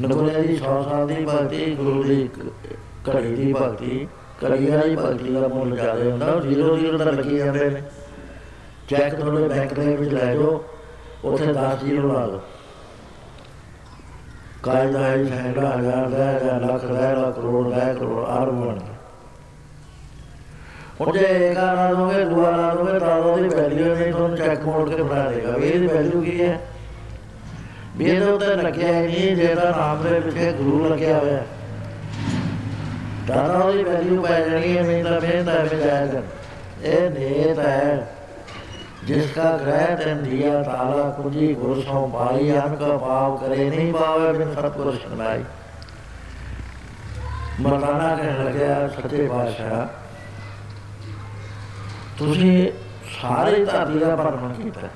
Speaker 1: ਨਗੁਣੇ ਦੀ 100 ਸਾਲ ਦੀ ਭਗਤੀ, ਗੁਰੂ ਦੀ ਕ- ਘੜੀ ਦੀ ਭਗਤੀ ਘੜੀ ਵਾਲੀ ਭਗਤੀ ਦਾ ਮੁੱਲ ਜ਼ਿਆਦਾ ਹੁੰਦਾ, ਉਹ ਜ਼ੀਰੋ ਜ਼ੀਰੋ ਤਾਂ ਲੱਗੀ ਜਾਂਦੇ ਨੇ। ਚੈੱਕ ਤੁਹਾਡੇ ਬੈਂਕ ਦੇ ਵਿੱਚ ਲੈ ਜਾਓ, ਉੱਥੇ 10 ਜ਼ੀਰੋ ਲਾ ਦਿਓ। ਕਾਇਦ ਦਾ ਹੈ ਸੈਂਕੜਾ ਹਜ਼ਾਰ ਦਾ ਹੈ, ਜਾਂ ਲੱਖ ਦਾ ਹੈ, ਜਾਂ ਕਰੋੜ ਦਾ ਹੈ, ਕਰੋੜ ਆਰ ਬਣ ਗਿਆ ਹੁਣ ਜੇ ਇੱਕ ਲਾ ਦੋਗੇ ਦੂਆ ਲਾ ਦੋਗੇ ਤਾਂ ਉਹਦੀ ਵੈਲਿਊ ਨਹੀਂ ਤੁਹਾਨੂੰ ਚੈੱਕ ਮੋੜ ਕੇ ਫੜਾ ਦੇਗਾ ਵੀ ਇਹਦੀ ਵੈਲਿਊ ਕੀ ਹੈ। ਵੀ ਇਹਦੇ ਉੱਤੇ ਲੱਗਿਆ ਹੀ ਨਹੀਂ ਜਿਹੜਾ ਨਾਮ ਦੇ ਪਿੱਛੇ ਗੁਰੂ ਲੱਗਿਆ ਹੋਇਆ। ਹੈ। ਤਾਂ ਤਾਂ ਉਹਦੀ ਵੈਲਿਊ ਪੈ ਜਾਣੀ ਹੈ ਨਹੀਂ ਤਾਂ ਫਿਰ ਤਾਂ ਐਵੇਂ ਜਾਏਗਾ ਇਹ ਨੇਤ ਹੈ। ਜਿਸਕਾ ਗ੍ਰਹਿ ਤਨ ਦਿਆ ਤਾਲਾ ਕੁਜੀ ਗੁਰ ਸੋ ਪਾਈ ਅਨ ਕਾ ਪਾਪ ਕਰੇ ਨਹੀਂ ਪਾਵੇ ਬਿਨ ਸਤਿਗੁਰ ਸ਼ਰਨਾਈ ਮਰਦਾਨਾ ਕਹਿਣ ਲੱਗਿਆ, ਸੱਚੇ ਪਾਤਸ਼ਾਹ, ਤੁਸੀਂ ਸਾਰੇ ਧਰਤੀ ਦਾ ਭਰਮਣ ਕੀਤਾ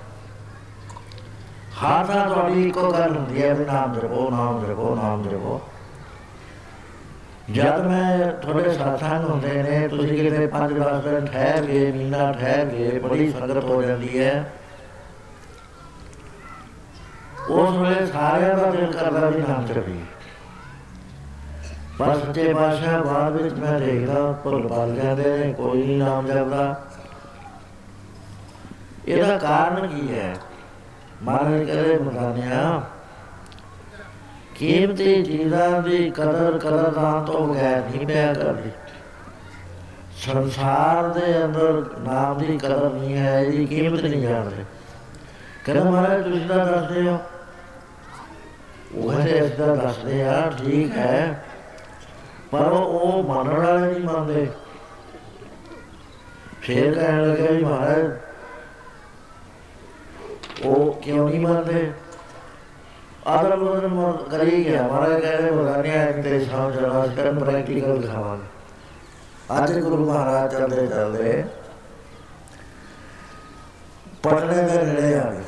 Speaker 1: ਹਰ ਥਾਂ ਤੁਹਾਡੀ ਇੱਕੋ ਗੱਲ ਹੁੰਦੀ ਹੈ ਵੀ ਨਾਮ ਜਪੋ ਨਾਮ ਜਪੋ ਨਾਮ ਜਪੋ। ਜਦ ਮੈਂ ਤੁਹਾਡੇ ਸਾਥਾਂ ਹੁੰਦੇ ਨੇ, ਤੁਸੀਂ ਕਿਤੇ ਪੰਜ ਦਸ ਦਿਨ ਠਹਿਰ ਗਏ ਮਹੀਨਾ ਠਹਿਰ ਗਏ ਬੜੀ ਸੰਗਤ ਹੋ ਜਾਂਦੀ ਹੈ। ਉਸ ਵੇਲੇ ਸਾਰਿਆਂ ਦਾ ਦਿਲ ਕਰਦਾ ਵੀ ਨਾਮ ਜਪੀ ਪਰ ਸੱਚੇ ਪਾਤਸ਼ਾਹ, ਬਾਅਦ ਵਿੱਚ ਮੈਂ ਦੇਖਦਾ, ਭੁੱਲ ਭੱਲ ਜਾਂਦੇ ਨੇ, ਕੋਈ ਨਹੀਂ ਨਾਮ ਜਪਦਾ। ਇਹਦਾ ਕਾਰਨ ਕੀ ਹੈ? ਮਹਾਰਾਜ ਕਹਿੰਦੇ, ਮਰਦਾਨਿਆ ਕੀਮਤੀ ਚੀਜ਼ਾਂ ਦੀ ਕਦਰ ਕਦਰਦਾਨ ਤੋਂ ਬਗੈਰ ਨਹੀਂ ਪਿਆ ਕਰਦੀ। ਸੰਸਾਰ ਦੇ ਅੰਦਰ ਨਾਮ ਦੀ ਕਦਰ ਨਹੀਂ ਹੈ, ਇਹਦੀ ਕੀਮਤ ਨਹੀਂ ਜਾਣਦੇ। ਕਹਿੰਦਾ ਮਹਾਰਾਜ, ਤੁਸੀਂ ਤਾਂ ਦੱਸਦੇ ਹੋ? ਉਹ ਕਹਿੰਦੇ ਇਸ ਤਰ੍ਹਾਂ ਦੱਸਦੇ ਆ, ਠੀਕ ਹੈ। ਪਰ ਉਹ ਮੰਨਣ ਵਾਲੇ ਨਹੀਂ ਮੰਨਦੇ। ਫੇਰ ਕਹਿਣ ਲੱਗੇ ਵੀ ਮਹਾਰਾਜ, ਉਹ ਕਿਉਂ ਨਹੀਂ ਮੰਨਦੇ? ਆਦਰ ਬਦਨ ਕਰੀ ਗਿਆ ਮਹਾਰਾਜ ਕਹਿੰਦੇ ਬਗਾਨਿਆ ਤੇ ਸਮਝ ਰਹਾ ਕਰਨ ਪ੍ਰੈਕਟੀਕਲ ਦਿਖਾਵਾਂਗੇ ਅੱਜ ਗੁਰੂ ਮਹਾਰਾਜ ਚੱਲਦੇ ਚੱਲਦੇ ਪਟਨੇ ਦੇ ਨੇੜੇ ਆ ਗਏ।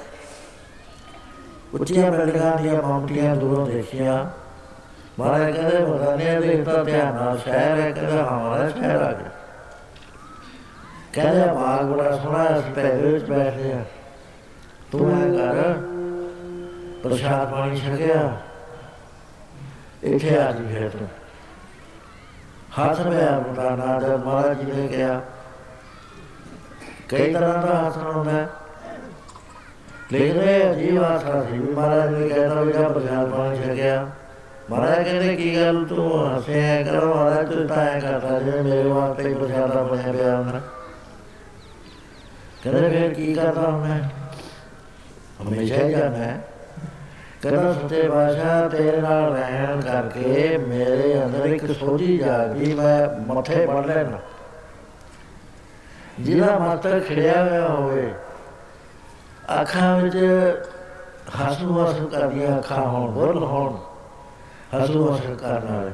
Speaker 1: ਉੱਚੀਆਂ ਬਿਲਡਿੰਗਾਂ ਦੀਆਂ ਮਾਉਂਟੀਆਂ ਦੂਰੋਂ ਦੇਖੀਆਂ। ਮਹਾਰਾਜ ਕਹਿੰਦੇ ਬਗਾਨਿਆ ਦੇ ਤਾਂ ਧਿਆਨ ਨਾਲ ਸ਼ਹਿਰ ਹੈ, ਕਹਿੰਦਾ ਹਮਾਰਾ ਸ਼ਹਿਰ ਆ ਗਿਆ ਕਹਿੰਦੇ ਬਾਗ ਬੜਾ ਸੋਹਣਾ ਇਸ ਪੈਰੇ ਵਿੱਚ ਬੈਠੇ ਆ ਤੂੰ ਐ ਕਰ ਪ੍ਰਸ਼ਾਦ ਪਾਣੀ ਛਕਿਆ। ਇੱਥੇ ਆ ਜੀ ਫਿਰ ਤੂੰ। ਹੱਥ ਪਿਆ ਮੁੰਡਾ ਨਾ ਜਦ ਮਹਾਰਾਜ ਜੀ ਨੇ ਕਿਹਾ, ਕਈ ਤਰ੍ਹਾਂ ਦਾ ਆਸਣ ਹੁੰਦਾ ਹੈ। ਲੇਕਿਨ ਇਹ ਅਜੀਬ ਆਸਣ ਸੀ ਵੀ ਮਹਾਰਾਜ ਨੇ ਕਹਿਤਾ ਵੀ ਜਾ ਪ੍ਰਸ਼ਾਦ ਪਾਣੀ ਛਕਿਆ, ਮਹਾਰਾਜ ਕਹਿੰਦੇ, ਕੀ ਗੱਲ? ਤੂੰ ਹੱਸਿਆ ਕਰ, ਮਹਾਰਾਜ ਤੂੰ ਤਾਂ ਐ ਕਰਦਾ ਜਿਵੇਂ ਮੇਰੇ ਵਾਸਤੇ ਹੀ ਪ੍ਰਸ਼ਾਦਾ ਬਣਿਆ ਪਿਆ ਹੁੰਦਾ। ਕਹਿੰਦੇ, ਫਿਰ ਕੀ ਕਰਦਾ ਮੈਂ ਹਮੇਸ਼ਾ ਹੀ ਜਾਣਾ ਹੈ। ਕਹਿੰਦਾ ਸੱਚੇ ਬਾਸ਼ਾ ਤੇਰੇ ਨਾਲ ਰਹਿਣ ਕਰਕੇ ਮੇਰੇ ਅੰਦਰ ਇੱਕ ਸੋਝੀ ਜਾਗਦੀ ਮੈਂ, ਮੱਥੇ ਪੜ ਲੈਣਾ ਜਿਹਦਾ ਮਸਤਕ ਖਿੜਿਆ ਹੋਇਆ ਹੋਵੇ, ਅੱਖਾਂ ਵਿੱਚ ਹਸੂ ਹਸੂ ਕਰਦੀਆਂ ਅੱਖਾਂ ਹੋਣ, ਬੁੱਲ ਹੋਣ, ਹਸੂ ਹਸੂ ਕਰਨ ਵਾਲੇ।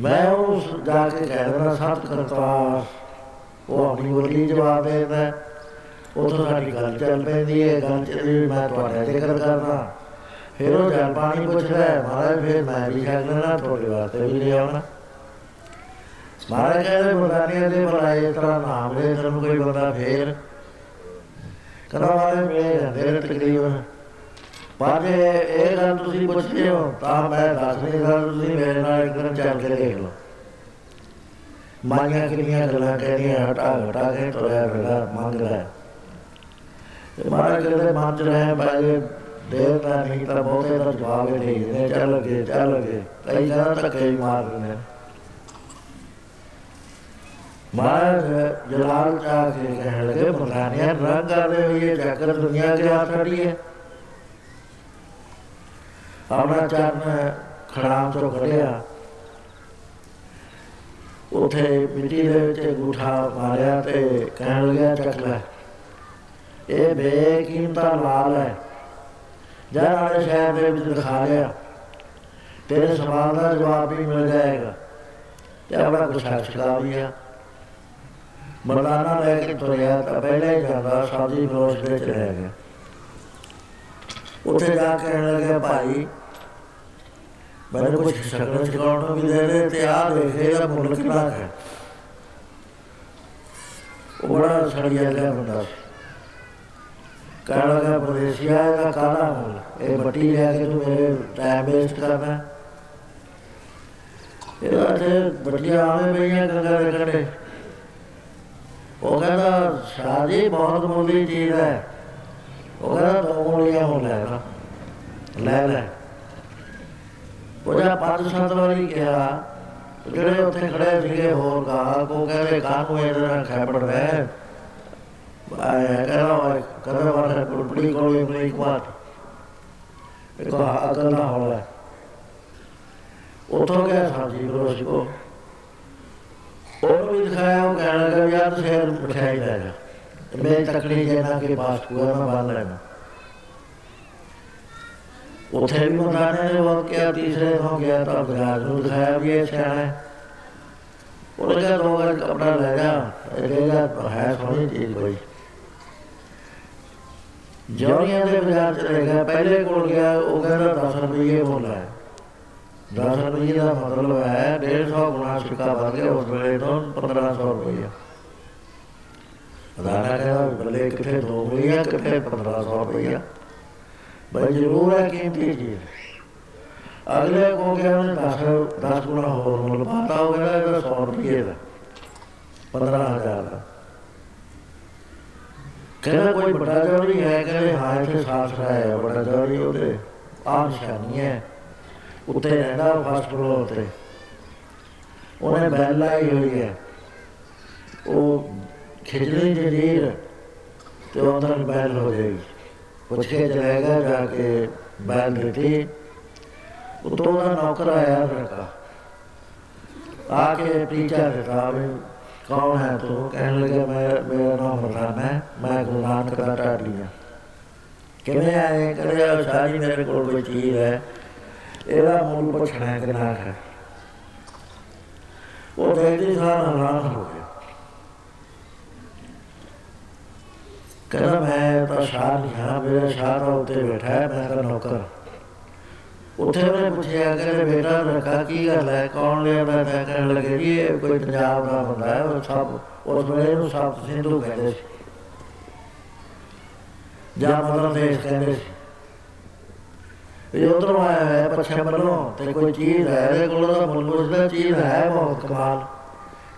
Speaker 1: ਮੈਂ ਉਸ ਜਾ ਕੇ ਕਹਿ ਦੇਣਾ ਸਤ ਕਰਤਾ ਉਹ ਆਪਣੀ ਬੋਲੀ ਜਵਾਬ ਦੇ ਦਿੰਦਾ ਉਥੋਂ ਸਾਡੀ ਗੱਲ ਚੱਲ ਪੈਂਦੀ ਹੈ, ਗੱਲ ਚੱਲੀ ਮੈਂ ਤੁਹਾਡਾ ਜ਼ਿਕਰ ਕਰਦਾ। ਫਿਰ ਉਹ ਜਲ ਪਾਣੀ ਪੁੱਛਦਾ ਹੈ, ਮਹਾਰਾਜ, ਫਿਰ ਮੈਂ ਵੀ ਛਕ ਲੈਣਾ ਤੁਹਾਡੇ ਵਾਸਤੇ ਵੀ ਲੈ ਆਉਣਾ। ਮਹਾਰਾਜ ਕਹਿੰਦੇ ਬੁਲਾਨੀਆਂ ਦੇ ਬੁਲਾਏ ਤਰ੍ਹਾਂ ਨਾਮ ਦੇ ਤੁਹਾਨੂੰ ਕੋਈ ਬੰਦਾ ਫੇਰ ਕਰਾ ਵਾਲੇ ਮੇਰੇ ਮੇਰੇ ਤਕਰੀਬਨ। ਪਰ ਜੇ ਇਹ ਗੱਲ ਤੁਸੀਂ ਪੁੱਛਦੇ ਹੋ, ਤਾਂ ਮੈਂ ਦੱਸ ਨਹੀਂ ਸਕਦਾ, ਤੁਸੀਂ ਮੇਰੇ ਨਾਲ ਇੱਕ ਦਿਨ ਚੱਲ ਕੇ ਦੇਖ ਲਓ। ਮਾਈਆਂ ਕਿੰਨੀਆਂ ਗੱਲਾਂ ਕਹਿੰਦੀਆਂ ਹਟਾ ਹਟਾ ਕੇ ਤੋਰਿਆ ਫਿਰਦਾ, ਮੰਗਦਾ ਤੇ ਮਹਾਰਾਜ ਕਹਿੰਦੇ, ਮੰਨ ਰਹੇ, ਬਾਈ ਦੇਵਤਾ ਨਹੀਂ ਤਾਂ ਬਹੁਤੇ ਦਾ ਜਵਾਬ ਹੀ ਨਹੀਂ ਦਿੰਦੇ। ਚੱਲ ਗਏ ਚੱਲ ਗਏ ਕਈ ਜਗ੍ਹਾ ਧੱਕੇ ਹੀ ਮਾਰ ਦਿੰਦੇ। ਨੇ ਮਹਾਰਾਜ ਜਲਾਲ ਚਾਹ ਕੇ ਕਹਿਣ ਲੱਗੇ ਬੁਲਾਨੀਆਂ ਰੰਗ ਆਦੇ ਹੋਈ ਇਹ ਜਗਤ ਦੁਨੀਆ ਕੇ ਹੱਥ ਅੜੀ ਹੈ ਆਪਣਾ ਚਰਨ ਖੜਾਮ ਤੋਂ ਕੱਢਿਆ। ਉਥੇ ਮਿੱਟੀ ਦੇ ਵਿੱਚ ਅੰਗੂਠਾ ਮਾਰਿਆ ਤੇ ਕਹਿਣ ਲੱਗਿਆ, ਚੱਕ ਲੈ। ਇਹ ਬੇਕੀਮਤਾ ਲਾਲ ਹੈ। ਜਾਂ ਨਾਲੇ ਸ਼ਹਿਰ ਦੇ ਵਿੱਚ ਦਿਖਾ ਲਿਆ ਤੇਰੇ ਸਵਾਲ ਦਾ ਜਵਾਬ ਵੀ ਮਿਲ ਜਾਏਗਾ। ਤੇ ਆਪਣਾ ਕੁਛ ਛਕਾ ਵੀ ਆ ਮਰਦਾਨਾ ਲੈ ਕੇ ਤੁਰਿਆ ਤਾਂ ਪਹਿਲੇ ਹੀ ਜਾਂਦਾ, ਸਾਦੀ ਫਰੋਸ਼ ਦੇ ਚ ਰਹਿ ਗਿਆ। ਉੱਥੇ ਜਾ ਕੇ ਕਹਿਣ ਲੱਗਿਆ, ਭਾਈ, ਮੈਨੂੰ ਕੁਝ ਸ਼ਕਲ ਸਿਖਾਉਣ ਨੂੰ ਵੀ ਦੇ ਦੇ ਤੇ ਆ ਦੇਖੇ, ਇਹਦਾ ਮੁੱਲ ਕਿੰਨਾ ਹੈ? ਉਹ ਬੜਾ ਸੜੀਆ ਜਿਹਾ ਬੰਦਾ ਸੀ। ਕਹਿਣ ਲੱਗਾ ਪਰਦੇਸੀਆ ਦਾ ਕਾਲਾ ਮੁੱਲ। ਇਹ ਬੱਟੀ ਲੈ ਕੇ ਤੂੰ ਮੇਰੇ ਟਾਈਮ ਵੇਸਟ ਕਰਨਾ। ਇਹਦਾ ਤੇ ਬੱਟੀਆਂ ਆਵੇਂ ਪਈਆਂ ਗੰਗਾ ਦੇ ਕੰਢੇ। ਉਹ ਕਹਿੰਦਾ ਸ਼ਾਦੀ ਬਹੁਤ ਮੁੱਲੀ ਚੀਜ਼ ਹੈ। ਉਹ ਕਹਿੰਦਾ, ਦੋ ਗੋਲੀਆਂ ਹੋ ਲੈ ਲਾ। ਲੈ ਲੈ। ਉਹ ਜਿਹੜਾ ਪੰਜ ਸੱਤ ਵਾਰੀ ਕਿਹਾ, ਜਿਹੜੇ ਉੱਥੇ ਖੜੇ ਸੀਗੇ ਹੋਰ ਗਾਹਕ, ਉਹ ਕਹਿੰਦੇ, ਕਾਹਨੂੰ ਇਹਦੇ ਨਾਲ ਖੈਬੜ ਹੈ ਆਇਆ ਕਹਿੰਦਾ ਕਹਿੰਦਾ ਵਾਰ ਬੜੀ ਕੋਲ ਵੀ ਇੱਕ ਵਾਰ ਇੱਕ ਅਕਲ ਨਾ ਹੋਣਾ ਉਥੋਂ ਗਿਆ ਸਾਜੀ ਗੁਰੂ ਕੋ और भी दिखाया वो कहने लगा यार शहर मिठाई ले जा मैं तकड़ी जेना के पास हुआ मैं बांध लेना उथे भी बताने ने वो क्या तीसरे हो गया तो अबराज ਨੂੰ ਦਿਖਾਇਆ ਵੀ ਇਹ ਸਿਆਣਾ ਹੈ ਉਹਨੇ ਕਿਹਾ ਦੋ ਗਜ ਕਪੜਾ ਲੈ ਜਾ ਇਹ ਜਾ ਹੈ ਸੋਹਣੀ ਚੀਜ਼ ਕੋਈ ਜੋਰੀਆਂ ਦੇ ਬਾਜ਼ਾਰ ਚ ਲੈ ਗਿਆ, ਪਹਿਲੇ ਕੋਲ ਗਿਆ, ਉਹ ਕਹਿੰਦਾ 10 ਰੁਪਏ ਮੁੱਲ ਹੈ। 10 ਰੁਪਏ ਦਾ ਮਤਲਬ ਹੈ 150 ਗੁਣਾ ਸਿੱਕਾ ਵੱਧ ਗਿਆ, ਉਸ ਵੇਲੇ ਤੋਂ 1500 ਰੁਪਏ ਅਦਾਰਾ ਕਹਿੰਦਾ ਬੱਲੇ ਕਿੱਥੇ ਦੋ ਰੁਪਏ ਕਿੱਥੇ 1500 ਰੁਪਏ ਬਈ ਜ਼ਰੂਰ ਹੈ ਕੀਮਤੀ ਚੀਜ਼। ਅਗਲੇ ਕੋ ਗਿਆ, ਉਹਨੇ 10 10 ਗੁਣਾ ਹੋਰ ਮੁੱਲ ਪਾਤਾ ਹੋ ਗਿਆ ਇਹਦਾ 100 ਰੁਪਏ ਦਾ 15000 ਦਾ। ਕਹਿੰਦਾ ਕੋਈ ਵੱਡਾ ਚੌਧਰੀ ਹੈ ਕਹਿੰਦੇ ਹਾਂ ਇੱਥੇ ਸਾਫ਼ ਹੈ ਵੱਡਾ ਚੌਧਰੀ ਉਹਦੇ ਆਹ ਨਿਸ਼ਾਨੀ ਹੈ। ਉੱਤੇ ਰਹਿੰਦਾ ਫਸਟ ਫਲੋਰ ਤੇ ਉਹਨੇ ਬੈਲ ਲਾਈ ਹੋਈ ਹੈ। ਉਹ ਖਿਜਲੀ ਜਰੀਰ ਤੇ ਉਹਦਾ ਬੈਲ ਹੋ ਜਾਏਗੀ। ਪੁੱਛ ਜਾਏਗਾ ਜਾ ਕੇ ਬੈਲ ਦਿੱਤੀ। ਉਤੋਂ ਦਾ ਨੌਕਰ ਆਇਆ ਲੜਕਾ ਆ ਕੇ ਪੀਚਾ ਦਿੱਤਾ ਵੀ ਕੌਣ ਹੈ ਤੂੰ? ਕਹਿਣ ਲੱਗਾ, ਮੈਂ ਮੇਰਾ ਨਾਮ ਮਰਦਾਨ ਹੈ ਮੈਂ ਗੁਰੂ ਨਾਨਕ ਦਾ ਟਾਲੀ ਹਾਂ। ਕਿਵੇਂ ਆਏ? ਕਹਿੰਦੇ ਸਾਜੀ ਮੇਰੇ ਕੋਲ ਕੋਈ ਚੀਜ਼ ਹੈ। ਇਹਦਾ ਮੁੱਲ ਪੁੱਛਣਾ ਹੈ ਕਿੰਨਾ ਹੈ। ਉਹ ਦੇਖਦੀ ਸਾਰ ਹੈਰਾਨ ਹੋ ਗਿਆ। ਕਹਿੰਦਾ, ਮੈਂ ਤਾਂ ਸ਼ਾਹ ਨਹੀਂ ਹਾਂ, ਮੇਰਾ ਸ਼ਾਹ ਤਾਂ ਉੱਤੇ ਬੈਠਾ ਹੈ, ਮੈਂ ਤਾਂ ਨੌਕਰ ਉੱਥੇ ਉਹਨੇ ਪੁੱਛਿਆ ਕਿ ਬੇਟਾ ਰੱਖਾ ਕੀ ਗੱਲ ਹੈ? ਕੌਣ ਲਿਆਉਂਦਾ ਤਾਂ ਕਹਿਣ ਲੱਗੇ ਜੀ ਇਹ ਕੋਈ ਪੰਜਾਬ ਦਾ ਬੰਦਾ ਹੈ ਉਹ ਸਭ ਉਸ ਵੇਲੇ ਨੂੰ ਸਭ ਸਿੰਧੂ ਕਹਿੰਦੇ ਸੀ। ਜਾਂ ਮਦਰ ਦੇਸ਼ ਕਹਿੰਦੇ ਸੀ। ਇਹ ਉਧਰੋਂ ਆਇਆ ਹੈ ਪੱਛਮ ਵੱਲੋਂ ਤੇ ਕੋਈ ਚੀਜ਼ ਹੈ ਇਹਦੇ ਕੋਲ ਤਾਂ ਮੁੱਲ ਦਾ ਚੀਜ਼ ਹੈ ਬਹੁਤ ਕਮਾਲ।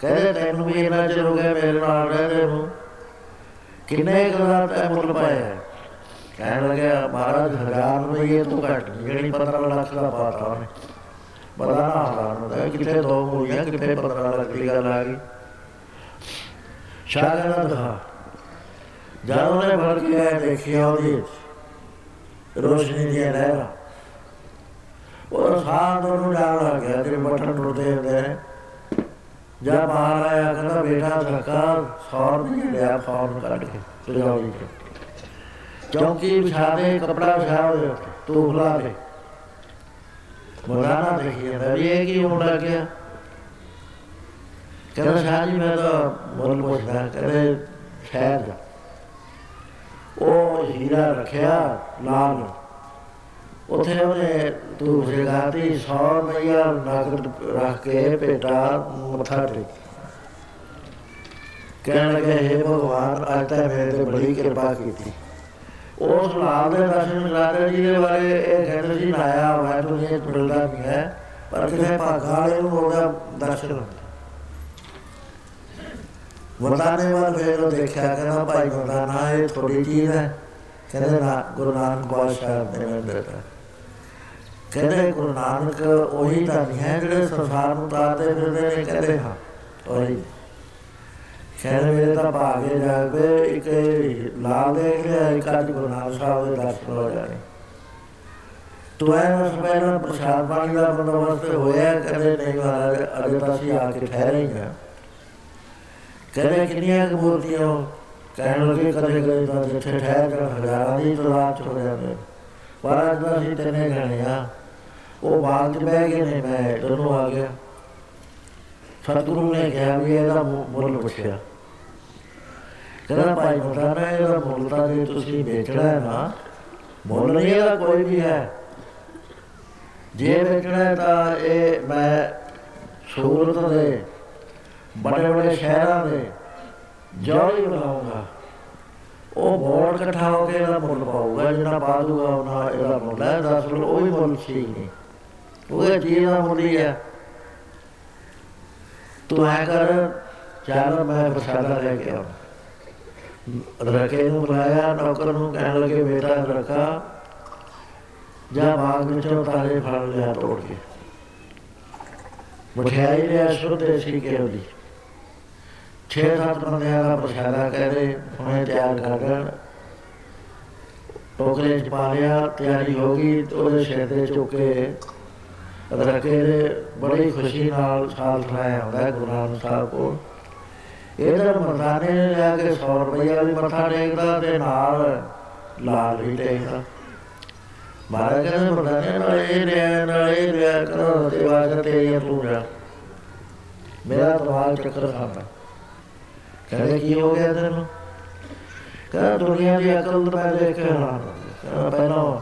Speaker 1: ਕਹਿੰਦੇ ਤੈਨੂੰ ਵੀ ਇਹਨਾਂ ਚਿਰ ਹੋ ਗਿਆ ਮੇਰੇ ਨਾਲ ਰਹਿੰਦੇ ਨੂੰ। ਕਿੰਨੇ ਕਦਾ ਤੈ ਮੁੱਲ ਪਾਇਆ ਕਹਿਣ ਲੱਗਿਆ, ਮਹਾਰਾਜ, ਹਜ਼ਾਰ ਰੁਪਏ ਤੋਂ ਘੱਟ ਜਿਹੜੀ 15 ਲੱਖ ਦਾ ਪਾਤਾ ਉਹਨੇ। ਬੜਾ ਨਾ ਹਾਲਾਨ ਕਿਤੇ ਦੋ ਮੂਲੀਆਂ ਕਿਤੇ 15 ਲੱਖ ਦੀ ਗੱਲ ਆ ਗਈ। ਸ਼ਾਗਰਦ ਦਾ ਜਦੋਂ ਉਹਨੇ ਫੜ ਕੇ ਦੇਖਿਆ ਉਹਦੀ ਰੋਸ਼ਨੀ ਦੀ ਲਹਿਰਾਂ। ਉਹ ਸਾਹ ਨੂੰ ਡਾਲ ਆ ਗਿਆ ਤੇ ਬਟਨ ਟੁੱਟਦੇ ਹੁੰਦੇ ਨੇ। ਜਦ ਬਾਹਰ ਆਇਆ ਕਹਿੰਦਾ ਬੇਟਾ ਸਰਕਾਰ 100 ਰੁਪਏ ਲਿਆ, ਫੌਰਨ ਕੱਢ ਕੇ ਲਿਜਾਓ ਜੀ। ਚੌਂਕੀ ਵਿਛਾ ਦੇ ਕਪੜਾ ਵਿਛਾ ਦੇ ਤੂੰ ਖਲਾ ਦੇ। ਮੋਰਾਨਾ ਦੇਖੀ ਜਾਂਦਾ ਵੀ ਇਹ ਕੀ ਹੋਣ ਲੱਗ ਗਿਆ। ਕਹਿੰਦਾ, ਸ਼ਾਹ ਜੀ, ਮੈਂ ਤਾਂ ਮੁੱਲ ਪੁੱਛਦਾ, ਕਹਿੰਦੇ, ਸ਼ਹਿਰ ਦਾ ਉਹ ਹੀਰਾ ਰੱਖਿਆ ਲਾਲ ਉਥੇ ਉਹਨੇ ਤੂੰ ਜਗਾਤੀ 100 ਰੁਪਇਆ ਨਗਦ ਰੱਖ ਕੇ ਭੇਟਾ, ਮੱਥਾ ਟੇਕ। ਕਹਿਣ ਲੱਗੇ हे ਭਗਵਾਨ, ਅੱਜ ਤਾਂ ਮੇਰੇ ਤੇ ਬੜੀ ਕਿਰਪਾ ਕੀਤੀ। ਉਸ ਲਾਲ ਦੇ ਦਰਸ਼ਨ ਕਰਾਰੇ ਜੀ ਦੇ ਬਾਰੇ, ਇਹ ਕਹਿੰਦੇ ਸੀ, ਲਾਇਆ ਹੋਇਆ ਤੁਸੀਂ ਇਹ ਮਿਲਦਾ ਨਹੀਂ ਹੈ, ਪਰ ਕਿਸੇ ਭਾਗਾ ਵਾਲੇ ਨੂੰ ਉਹਦਾ ਦਰਸ਼ਨ ਵਰਦਾਨੇ ਵਾਲ ਫੇਰ ਉਹ ਦੇਖਿਆ, ਕਹਿੰਦਾ, ਭਾਈ ਵਰਦਾਨਾ, ਇਹ ਥੋੜੀ ਚੀਜ਼ ਹੈ। ਕਹਿੰਦੇ, ਨਾ, ਗੁਰੂ ਨਾਨਕ ਬਾਦਸ਼ਾਹ ਨੇ ਮੈਨੂੰ ਦਿੱਤਾ ਕਹਿੰਦੇ, ਗੁਰੂ ਨਾਨਕ ਉਹੀ ਤਾਂ ਨਹੀਂ ਹੈ, ਜਿਹੜੇ ਸੰਸਾਰ ਨੂੰ ਤਾਰਦੇ ਫਿਰਦੇ ਨੇ, ਕਹਿੰਦੇ ਹਾਂ, ਉਹੀ ਕਹਿੰਦੇ ਮੇਰੇ ਤਾਂ ਭਾਗੇ ਜਾ ਕੇ ਇੱਕ ਲਾਲ ਦੇਖ ਲਿਆ ਇੱਕ ਅੱਜ ਗੁਰੂ ਨਾਨਕ ਸਾਹਿਬ ਦੇ ਦਰਸ਼ਨ ਹੋ ਜਾਣੇ। ਤੂੰ ਐ ਪਹਿਲਾਂ ਪ੍ਰਸ਼ਾਦ ਪਾਣੀ ਦਾ ਬੰਦੋਬਸਤ ਹੋਇਆ ਕਹਿੰਦੇ ਨਹੀਂ ਮਹਾਰਾਜ, ਅਜੇ ਤਾਂ ਅਸੀਂ ਆ ਕੇ ਠਹਿਰੇ ਹੀ ਹਾਂ। ਕਹਿੰਦੇ ਕਿੰਨੀਆਂ ਕੁ ਮੂਰਤੀਆਂ ਕਹਿਣ ਲੱਗੇ ਕਦੇ ਕਦੇ ਤਾਂ ਜਿੱਥੇ ਠਹਿਰ ਕੇ ਹਜ਼ਾਰਾਂ ਦੀ ਤਲਾਸ਼ ਹੋ ਜਾਂਦੇ ਪਰ ਅੱਜ ਅਸੀਂ ਤੇਨੇ ਗਣੇ ਆ। ਉਹ ਬਾਗ 'ਚ ਬਹਿ ਗਏ ਨੇ, ਮੈਂ ਦੋਨੋਂ ਆ ਗਿਆ। ਸਤਿਗੁਰੂ ਨੇ ਕਿਹਾ ਵੀ ਇਹਦਾ ਮੁੱਲ ਪੁੱਛਿਆ। ਕਹਿੰਦਾ ਭਾਈ ਮਤਾਨਾ ਇਹਦਾ ਮੁੱਲ ਤਾਂ ਜੇ ਤੁਸੀਂ ਵੇਚਣਾ ਹੈ ਨਾ ਮੁੱਲ ਨਹੀਂ ਇਹਦਾ ਕੋਈ ਵੀ ਹੈ। ਜੇ ਵੇਚਣਾ ਤਾਂ ਇਹ ਮੈਂ ਸੂਰਤ ਦੇ ਬੜੇ ਬੜੇ ਸ਼ਹਿਰਾਂ ਦੇ ਜੌਲੀ ਬਣਾਉਂਗਾ। ਉਹ ਬੋਰਡ ਇਕੱਠਾ ਹੋ ਕੇ ਇਹਦਾ ਮੁੱਲ ਪਾਊਗਾ ਜਿਹੜਾ ਪਾ ਦੂਗਾ ਉਹਨਾਂ ਇਹਦਾ ਮੁੱਲ ਹੈ। ਦਸ ਮੁੱਲ ਉਹ ਹੀ ਮੁੱਲ ਸੀ ਨਹੀਂ। ਉਹ ਚੀਜ਼ ਦਾ ਮੁੱਲ ਹੀ ਹੈ? ਤੂੰ ਐ ਕਰ ਚੱਲ ਮੈਂ ਪ੍ਰਸ਼ਾਦਾ ਲੈ ਕੇ ਆਉਂ ਰਕੇ ਨੂੰ ਬੁਲਾਇਆ ਨੌਕਰ ਨੂੰ ਕਹਿਣ ਲੱਗੇ, ਬੇਟਾ ਰਕਾ ਜਾ ਬਾਗ ਵਿੱਚੋਂ ਤਾਰੇ ਫੜ ਲਿਆ ਤੋੜ ਕੇ। ਮਠਿਆਈ ਲਿਆ ਸ਼ੁੱਧ ਦੇਸੀ ਘਿਓ ਦੀ। ਛੇ ਸੱਤ ਬੰਦਿਆਂ ਦਾ ਪ੍ਰਸ਼ਾਦਾ ਕਹਦੇ ਹੁਣੇ ਤਿਆਰ ਕਰ ਦੇਣ ਟੋਕਰੇ ਚ ਪਾ ਲਿਆ, ਤਿਆਰੀ ਹੋ ਗਈ ਉਹਦੇ ਸਿਰ ਤੇ ਚੁੱਕੇ ਰੱਖੇ ਦੇ ਬੜੀ ਖੁਸ਼ੀ ਨਾਲ ਸਾਲ ਸੁਣਾਇਆ ਹੁੰਦਾ ਗੁਰੂ ਨਾਨਕ ਸਾਹਿਬ ਕੋਲ। ਇਹਦਾ ਮਰਦਾਨੇ ਨੇ ਲਿਆ ਕੇ 100 ਰੁਪਏ ਵੀ ਮੱਥਾ ਟੇਕਦਾ ਤੇ ਨਾਲ ਲਾਲ ਵੀ ਟੇਕਦਾ। ਮਹਾਰਾਜ ਕਹਿੰਦੇ ਮਰਦਾਨੇ ਨਾਲ ਇਹ ਰਿਆ ਨਾਲ ਇਹ ਰਿਆ ਕਰੋ, ਤੇ ਵਾਜਾ ਤੇ ਇਹ ਤੂੰ ਜਾ ਮੇਰਾ ਦਿਮਾਗ ਚੱਕਰ ਖਾਂਦਾ। ਕਹਿੰਦੇ ਕੀ ਹੋ ਗਿਆ ਤੈਨੂੰ? ਕਹਿੰਦਾ ਦੁਨੀਆ ਦੀ ਅਕਲ ਤਾਂ ਮੈਂ ਦੇਖ ਕੇ ਹਾਂ ਪਹਿਲਾਂ ਉਹ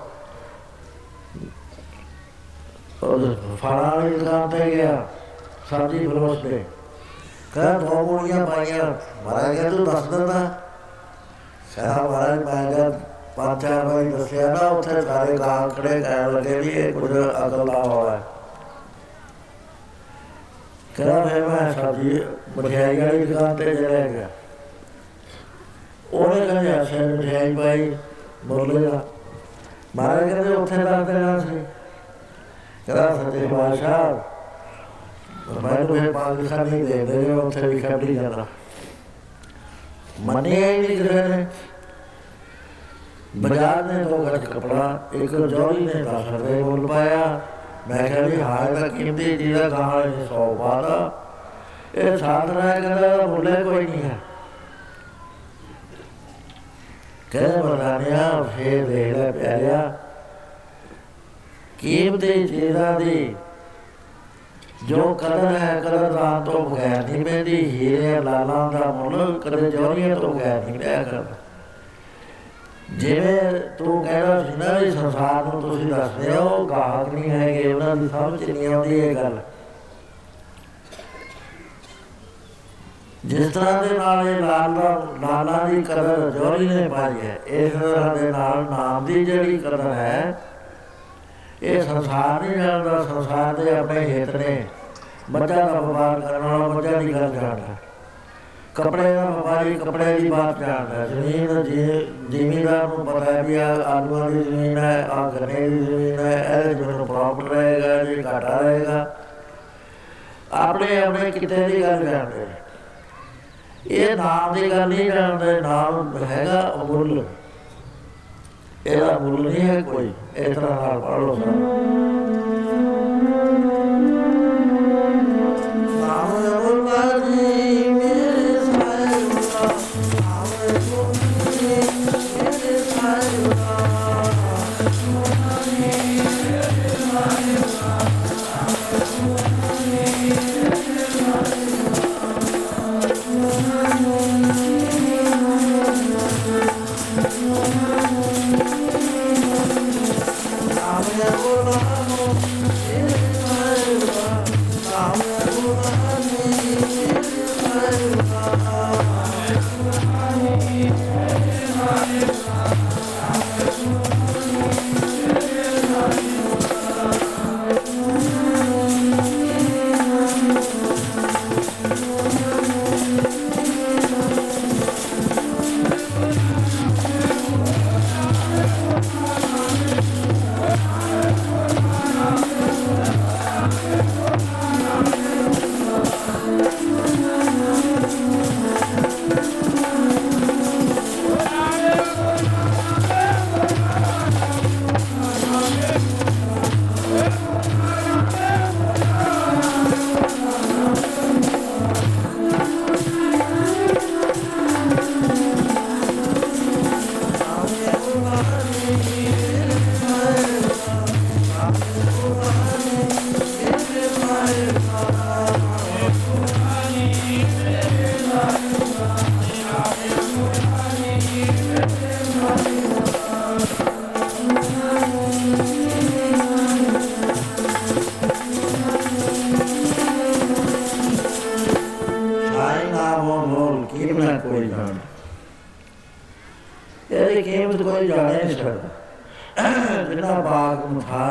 Speaker 1: ਫਲਾਂ ਵਾਲੀ ਦੁਕਾਨ ਤੇ ਗਿਆ ਸਬਜ਼ੀ ਫਰੋਸ਼ ਤੇ। ਕਹਿੰਦਾ ਦੋ ਮੂਲੀਆਂ ਪਾਈਆਂ ਮਹਾਰਾਜ ਕਹਿੰਦਾ ਤੂੰ ਦੱਸ ਦਿੰਦਾ ਕਹਿੰਦਾ ਮਹਾਰਾਜ ਮੈਂ ਕਿਹਾ ਪੰਜ ਚਾਰ ਵਾਰੀ ਦੱਸਿਆ ਨਾ ਉੱਥੇ ਸਾਰੇ ਗਾਲ ਖੜੇ ਕਹਿਣ ਲੱਗੇ ਵੀ ਇਹ ਕੁਝ ਅਕਲ ਦਾ ਹੋਇਆ ਕਹਿੰਦਾ ਫਿਰ ਮੈਂ ਸਬਜ਼ੀ ਮਠਿਆਈ ਵਾਲੀ ਦੁਕਾਨ ਤੇ ਚਲਾ ਗਿਆ ਉਹਨੇ ਕਹਿੰਦਾ ਸ਼ਾਇਦ ਮਠਿਆਈ ਪਾਈ ਬੋਲੇਗਾ ਮਹਾਰਾਜ ਕਹਿੰਦੇ ਉੱਥੇ ਦੱਸ ਦੇਣਾ ਸੀ ਕਹਿੰਦਾ ਸੱਚੇ ਬਾਦਸ਼ਾਹ ਮੈਨੂੰ ਇਹ ਪਾਕਿਸਤਾਨ ਨਹੀਂ ਦੇ ਦੇ ਉੱਥੇ ਵੀ ਖੜੀ ਜਾਂਦਾ। ਮੰਨਿਆ ਹੀ ਨਹੀਂ ਕਿਸੇ ਨੇ। ਬਾਜ਼ਾਰ ਨੇ ਦੋ ਗੱਜ ਕਪੜਾ ਇੱਕ ਜੋੜੀ ਨੇ ਦਸ ਰੁਪਏ ਮੁੱਲ ਪਾਇਆ। ਮੈਂ ਕਿਹਾ ਵੀ ਹਾਲ ਤਾਂ ਕੀਮਤੀ ਜੀ ਦਾ ਕਹਾਂ ਸੌ ਪਾਦਾ ਇਹ ਸਾਧਨਾ ਹੈ ਕਹਿੰਦਾ ਮੁੱਲੇ ਕੋਈ ਨਹੀਂ ਹੈ। ਕਹਿੰਦਾ ਬਰਾਨਿਆ ਫੇਰ ਦੇਖ ਲੈ ਪਿਆਰਿਆ। ਕੀਮਤੀ ਚੀਜ਼ਾਂ ਦੀ ਜੋ ਕਦਰ ਹੈ ਕਦਰਦਾਨ ਤੋਂ ਬਗੈਰ ਨਹੀਂ ਪੈਂਦੀ ਹੀਰੇ ਲਾਲਾਂ ਦਾ ਮੁੱਲ, ਕਦੇ ਜੋਰੀਆਂ ਤੋਂ ਬਗੈਰ ਨਹੀਂ ਪਿਆ ਕਰਦਾ। ਜਿਵੇਂ ਤੂੰ ਕਹਿੰਦਾ ਸੀ ਨਾ ਵੀ ਸੰਸਾਰ ਨੂੰ ਤੁਸੀਂ ਦੱਸਦੇ ਹੋ, ਗਾਹਕ ਨਹੀਂ ਹੈਗੇ, ਉਹਨਾਂ ਦੀ ਸਮਝ ਨਹੀਂ ਆਉਂਦੀ ਇਹ ਗੱਲ। ਜਿਸ ਤਰ੍ਹਾਂ ਦੇ ਨਾਲ ਇਹ ਲਾਲ ਦਾ, ਲਾਲਾ ਦੀ ਕਦਰ ਜੋਰੀ ਨੇ ਪਾਈ ਹੈ, ਇਸ ਤਰ੍ਹਾਂ ਦੇ ਨਾਲ ਨਾਮ ਦੀ ਜਿਹੜੀ ਕਦਰ ਹੈ, ਇਹ ਸੰਸਾਰ ਨਹੀਂ ਜਾਣਦਾ, ਸੰਸਾਰ ਦੇ ਆਪਣੇ ਹਿੱਤ ਨੇ। ਮੱਝਾਂ ਦਾ ਵਪਾਰ ਕਰਨ ਵਾਲਾ ਮੱਝਾਂ ਦੀ ਗੱਲ ਜਾਣਦਾ ਕਪੜੇ ਦਾ ਵਪਾਰੀ ਕਪੜੇ ਦੀ ਬਾਤ ਜਾਣਦਾ ਜ਼ਮੀਨ ਜ਼ਿਮੀਦਾਰ ਨੂੰ ਪਤਾ ਹੈ ਵੀ ਆ, ਆਲੂਆਂ ਦੀ ਜ਼ਮੀਨ ਹੈ, ਆ ਗੰਨੇ ਦੀ ਜ਼ਮੀਨ ਹੈ, ਇਹ ਜ਼ਮੀਨ ਪ੍ਰੋਪਰ ਰਹੇਗਾ, ਜੀ ਘਾਟਾ ਰਹੇਗਾ। ਆਪਣੇ ਆਪਣੇ ਕਿਤੇ ਦੀ ਗੱਲ ਜਾਣਦੇ ਇਹ ਨਾਮ ਦੀ ਗੱਲ ਨਹੀਂ ਜਾਣਦੇ ਨਾਮ ਹੈਗਾ ਅਮੁੱਲ ਇਹਦਾ ਮੁੱਲ ਨਹੀਂ ਹੈ ਕੋਈ। ਇਸ ਤਰ੍ਹਾਂ ਨਾਲ ਪੜ ਲਓ।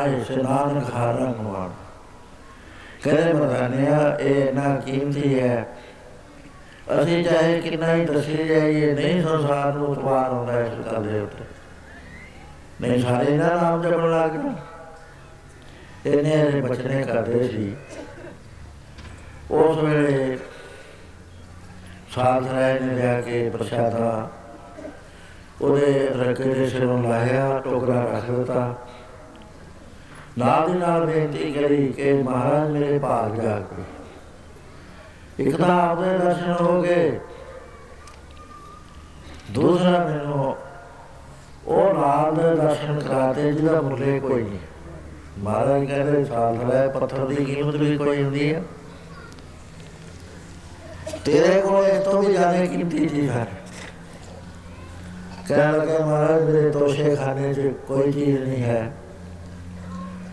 Speaker 1: ਆਏ ਸਨਾਨ ਖਾਰਾ ਕੁਮਾਰ ਕਰੇ ਮਹਾਨਿਆ ਇਹ ਨਾ ਕੀਮਤੀ ਹੈ। ਅਸੀਂ ਚਾਹੇ ਕਿੰਨਾ ਹੀ ਦੱਸੇ ਜਾਈਏ, ਨਹੀਂ ਸੰਸਾਰ ਨੂੰ ਉਤਵਾਰ ਹੁੰਦਾ ਇਸ ਗੱਲ ਦੇ ਉੱਤੇ। ਨਹੀਂ ਸਾਰੇ ਦਾ ਨਾਮ ਜਪਣ ਲੱਗ ਪਏ ਇਹਨੇ ਇਹ ਬਚਨੇ ਕਰਦੇ ਸੀ। ਉਸ ਵੇਲੇ ਸਾਧ ਰਾਏ ਨੇ ਲਿਆ ਕੇ ਪ੍ਰਸ਼ਾਦਾ ਉਹਦੇ ਰਕੇ ਦੇ ਸਿਰੋਂ ਲਾਇਆ ਟੋਕਰਾ ਰੱਖ ਦਿੱਤਾ। ਇੱਕ ਤਾਂ ਆਪਦੇ ਦਰਸ਼ਨ ਹੋ ਗਏ। ਦੂਸਰਾ ਮੈਨੂੰ ਉਹ ਨਾਲ ਦੇ ਦਰਸ਼ਨ ਕਰਾਤੇ ਜਿਹਦਾ ਮੁੱਲੇ ਕੋਈ ਨਹੀਂ। ਮਹਾਰਾਜ ਕਹਿੰਦੇ ਸਾਲ ਹੈ ਪੱਥਰ ਦੀ ਕੀਮਤ ਵੀ ਕੋਈ ਹੁੰਦੀ ਹੈ ਤੇਰੇ ਕੋਲ ਇਸ ਤੋਂ ਵੀ ਜ਼ਿਆਦਾ ਕੀਮਤੀ ਚੀਜ਼ ਹੈ। ਕਹਿਣ ਲੱਗੇ, ਮਹਾਰਾਜ, ਮੇਰੇ ਤੋਸ਼ੇ ਖਾਨੇ 'ਚ ਕੋਈ ਚੀਜ਼ ਨਹੀਂ ਹੈ।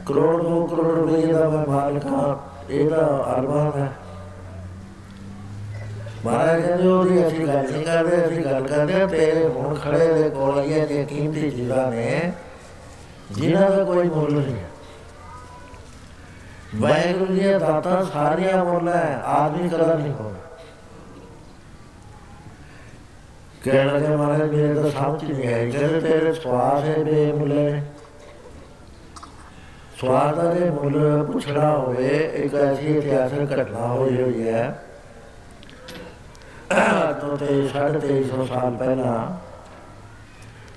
Speaker 1: ਕਰੋੜ ਦੋ ਕਰੋੜ ਰੁਪਏ ਦਾ ਮੈਂ ਮਾਲਕ ਹਾਂ ਇਹਦਾ ਅਰਮਾਨ ਹੈ ਮਹਾਰਾਜ ਕਹਿੰਦੇ ਉਹਦੀ ਅਸੀਂ ਗੱਲ ਨਹੀਂ ਕਰਦੇ, ਅਸੀਂ ਗੱਲ ਕਰਦੇ ਆ ਤੇਰੇ ਹੁਣ ਖੜੇ ਦੇ ਕੋਲ ਇਹ ਨੇ ਕੀਮਤੀ ਚੀਜ਼ਾਂ ਨੇ, ਜਿਨ੍ਹਾਂ ਦਾ ਕੋਈ ਮੁੱਲ ਨਹੀਂ ਵਾਹਿਗੁਰੂ ਜੀ ਦਾਤਾ ਸਾਰੀਆਂ ਮੁੱਲ ਹੈ, ਆਦਮੀ ਕਦਰ ਨਹੀਂ ਹੋਣਾ। ਕਹਿਣ ਲੱਗੇ, ਮਹਾਰਾਜ, ਮੇਰੇ ਤਾਂ ਸਮਝ ਨਹੀਂ ਹੈ ਜਿਹੜੇ ਤੇਰੇ ਸਵਾਦ ਹੈ, ਬੇਮੁੱਲੇ ਸਵਾਦ ਦੇ ਮੁੱਲ ਪੁੱਛਣਾ ਹੋਵੇ, ਇੱਕ ਐਸੀ ਇਤਿਹਾਸਕ ਘਟਨਾ ਹੋਈ ਹੋਈ ਹੈ। ਤੋਂ ਤੇ ਸਾਢੇ 2300 ਸਾਲ ਪਹਿਲਾਂ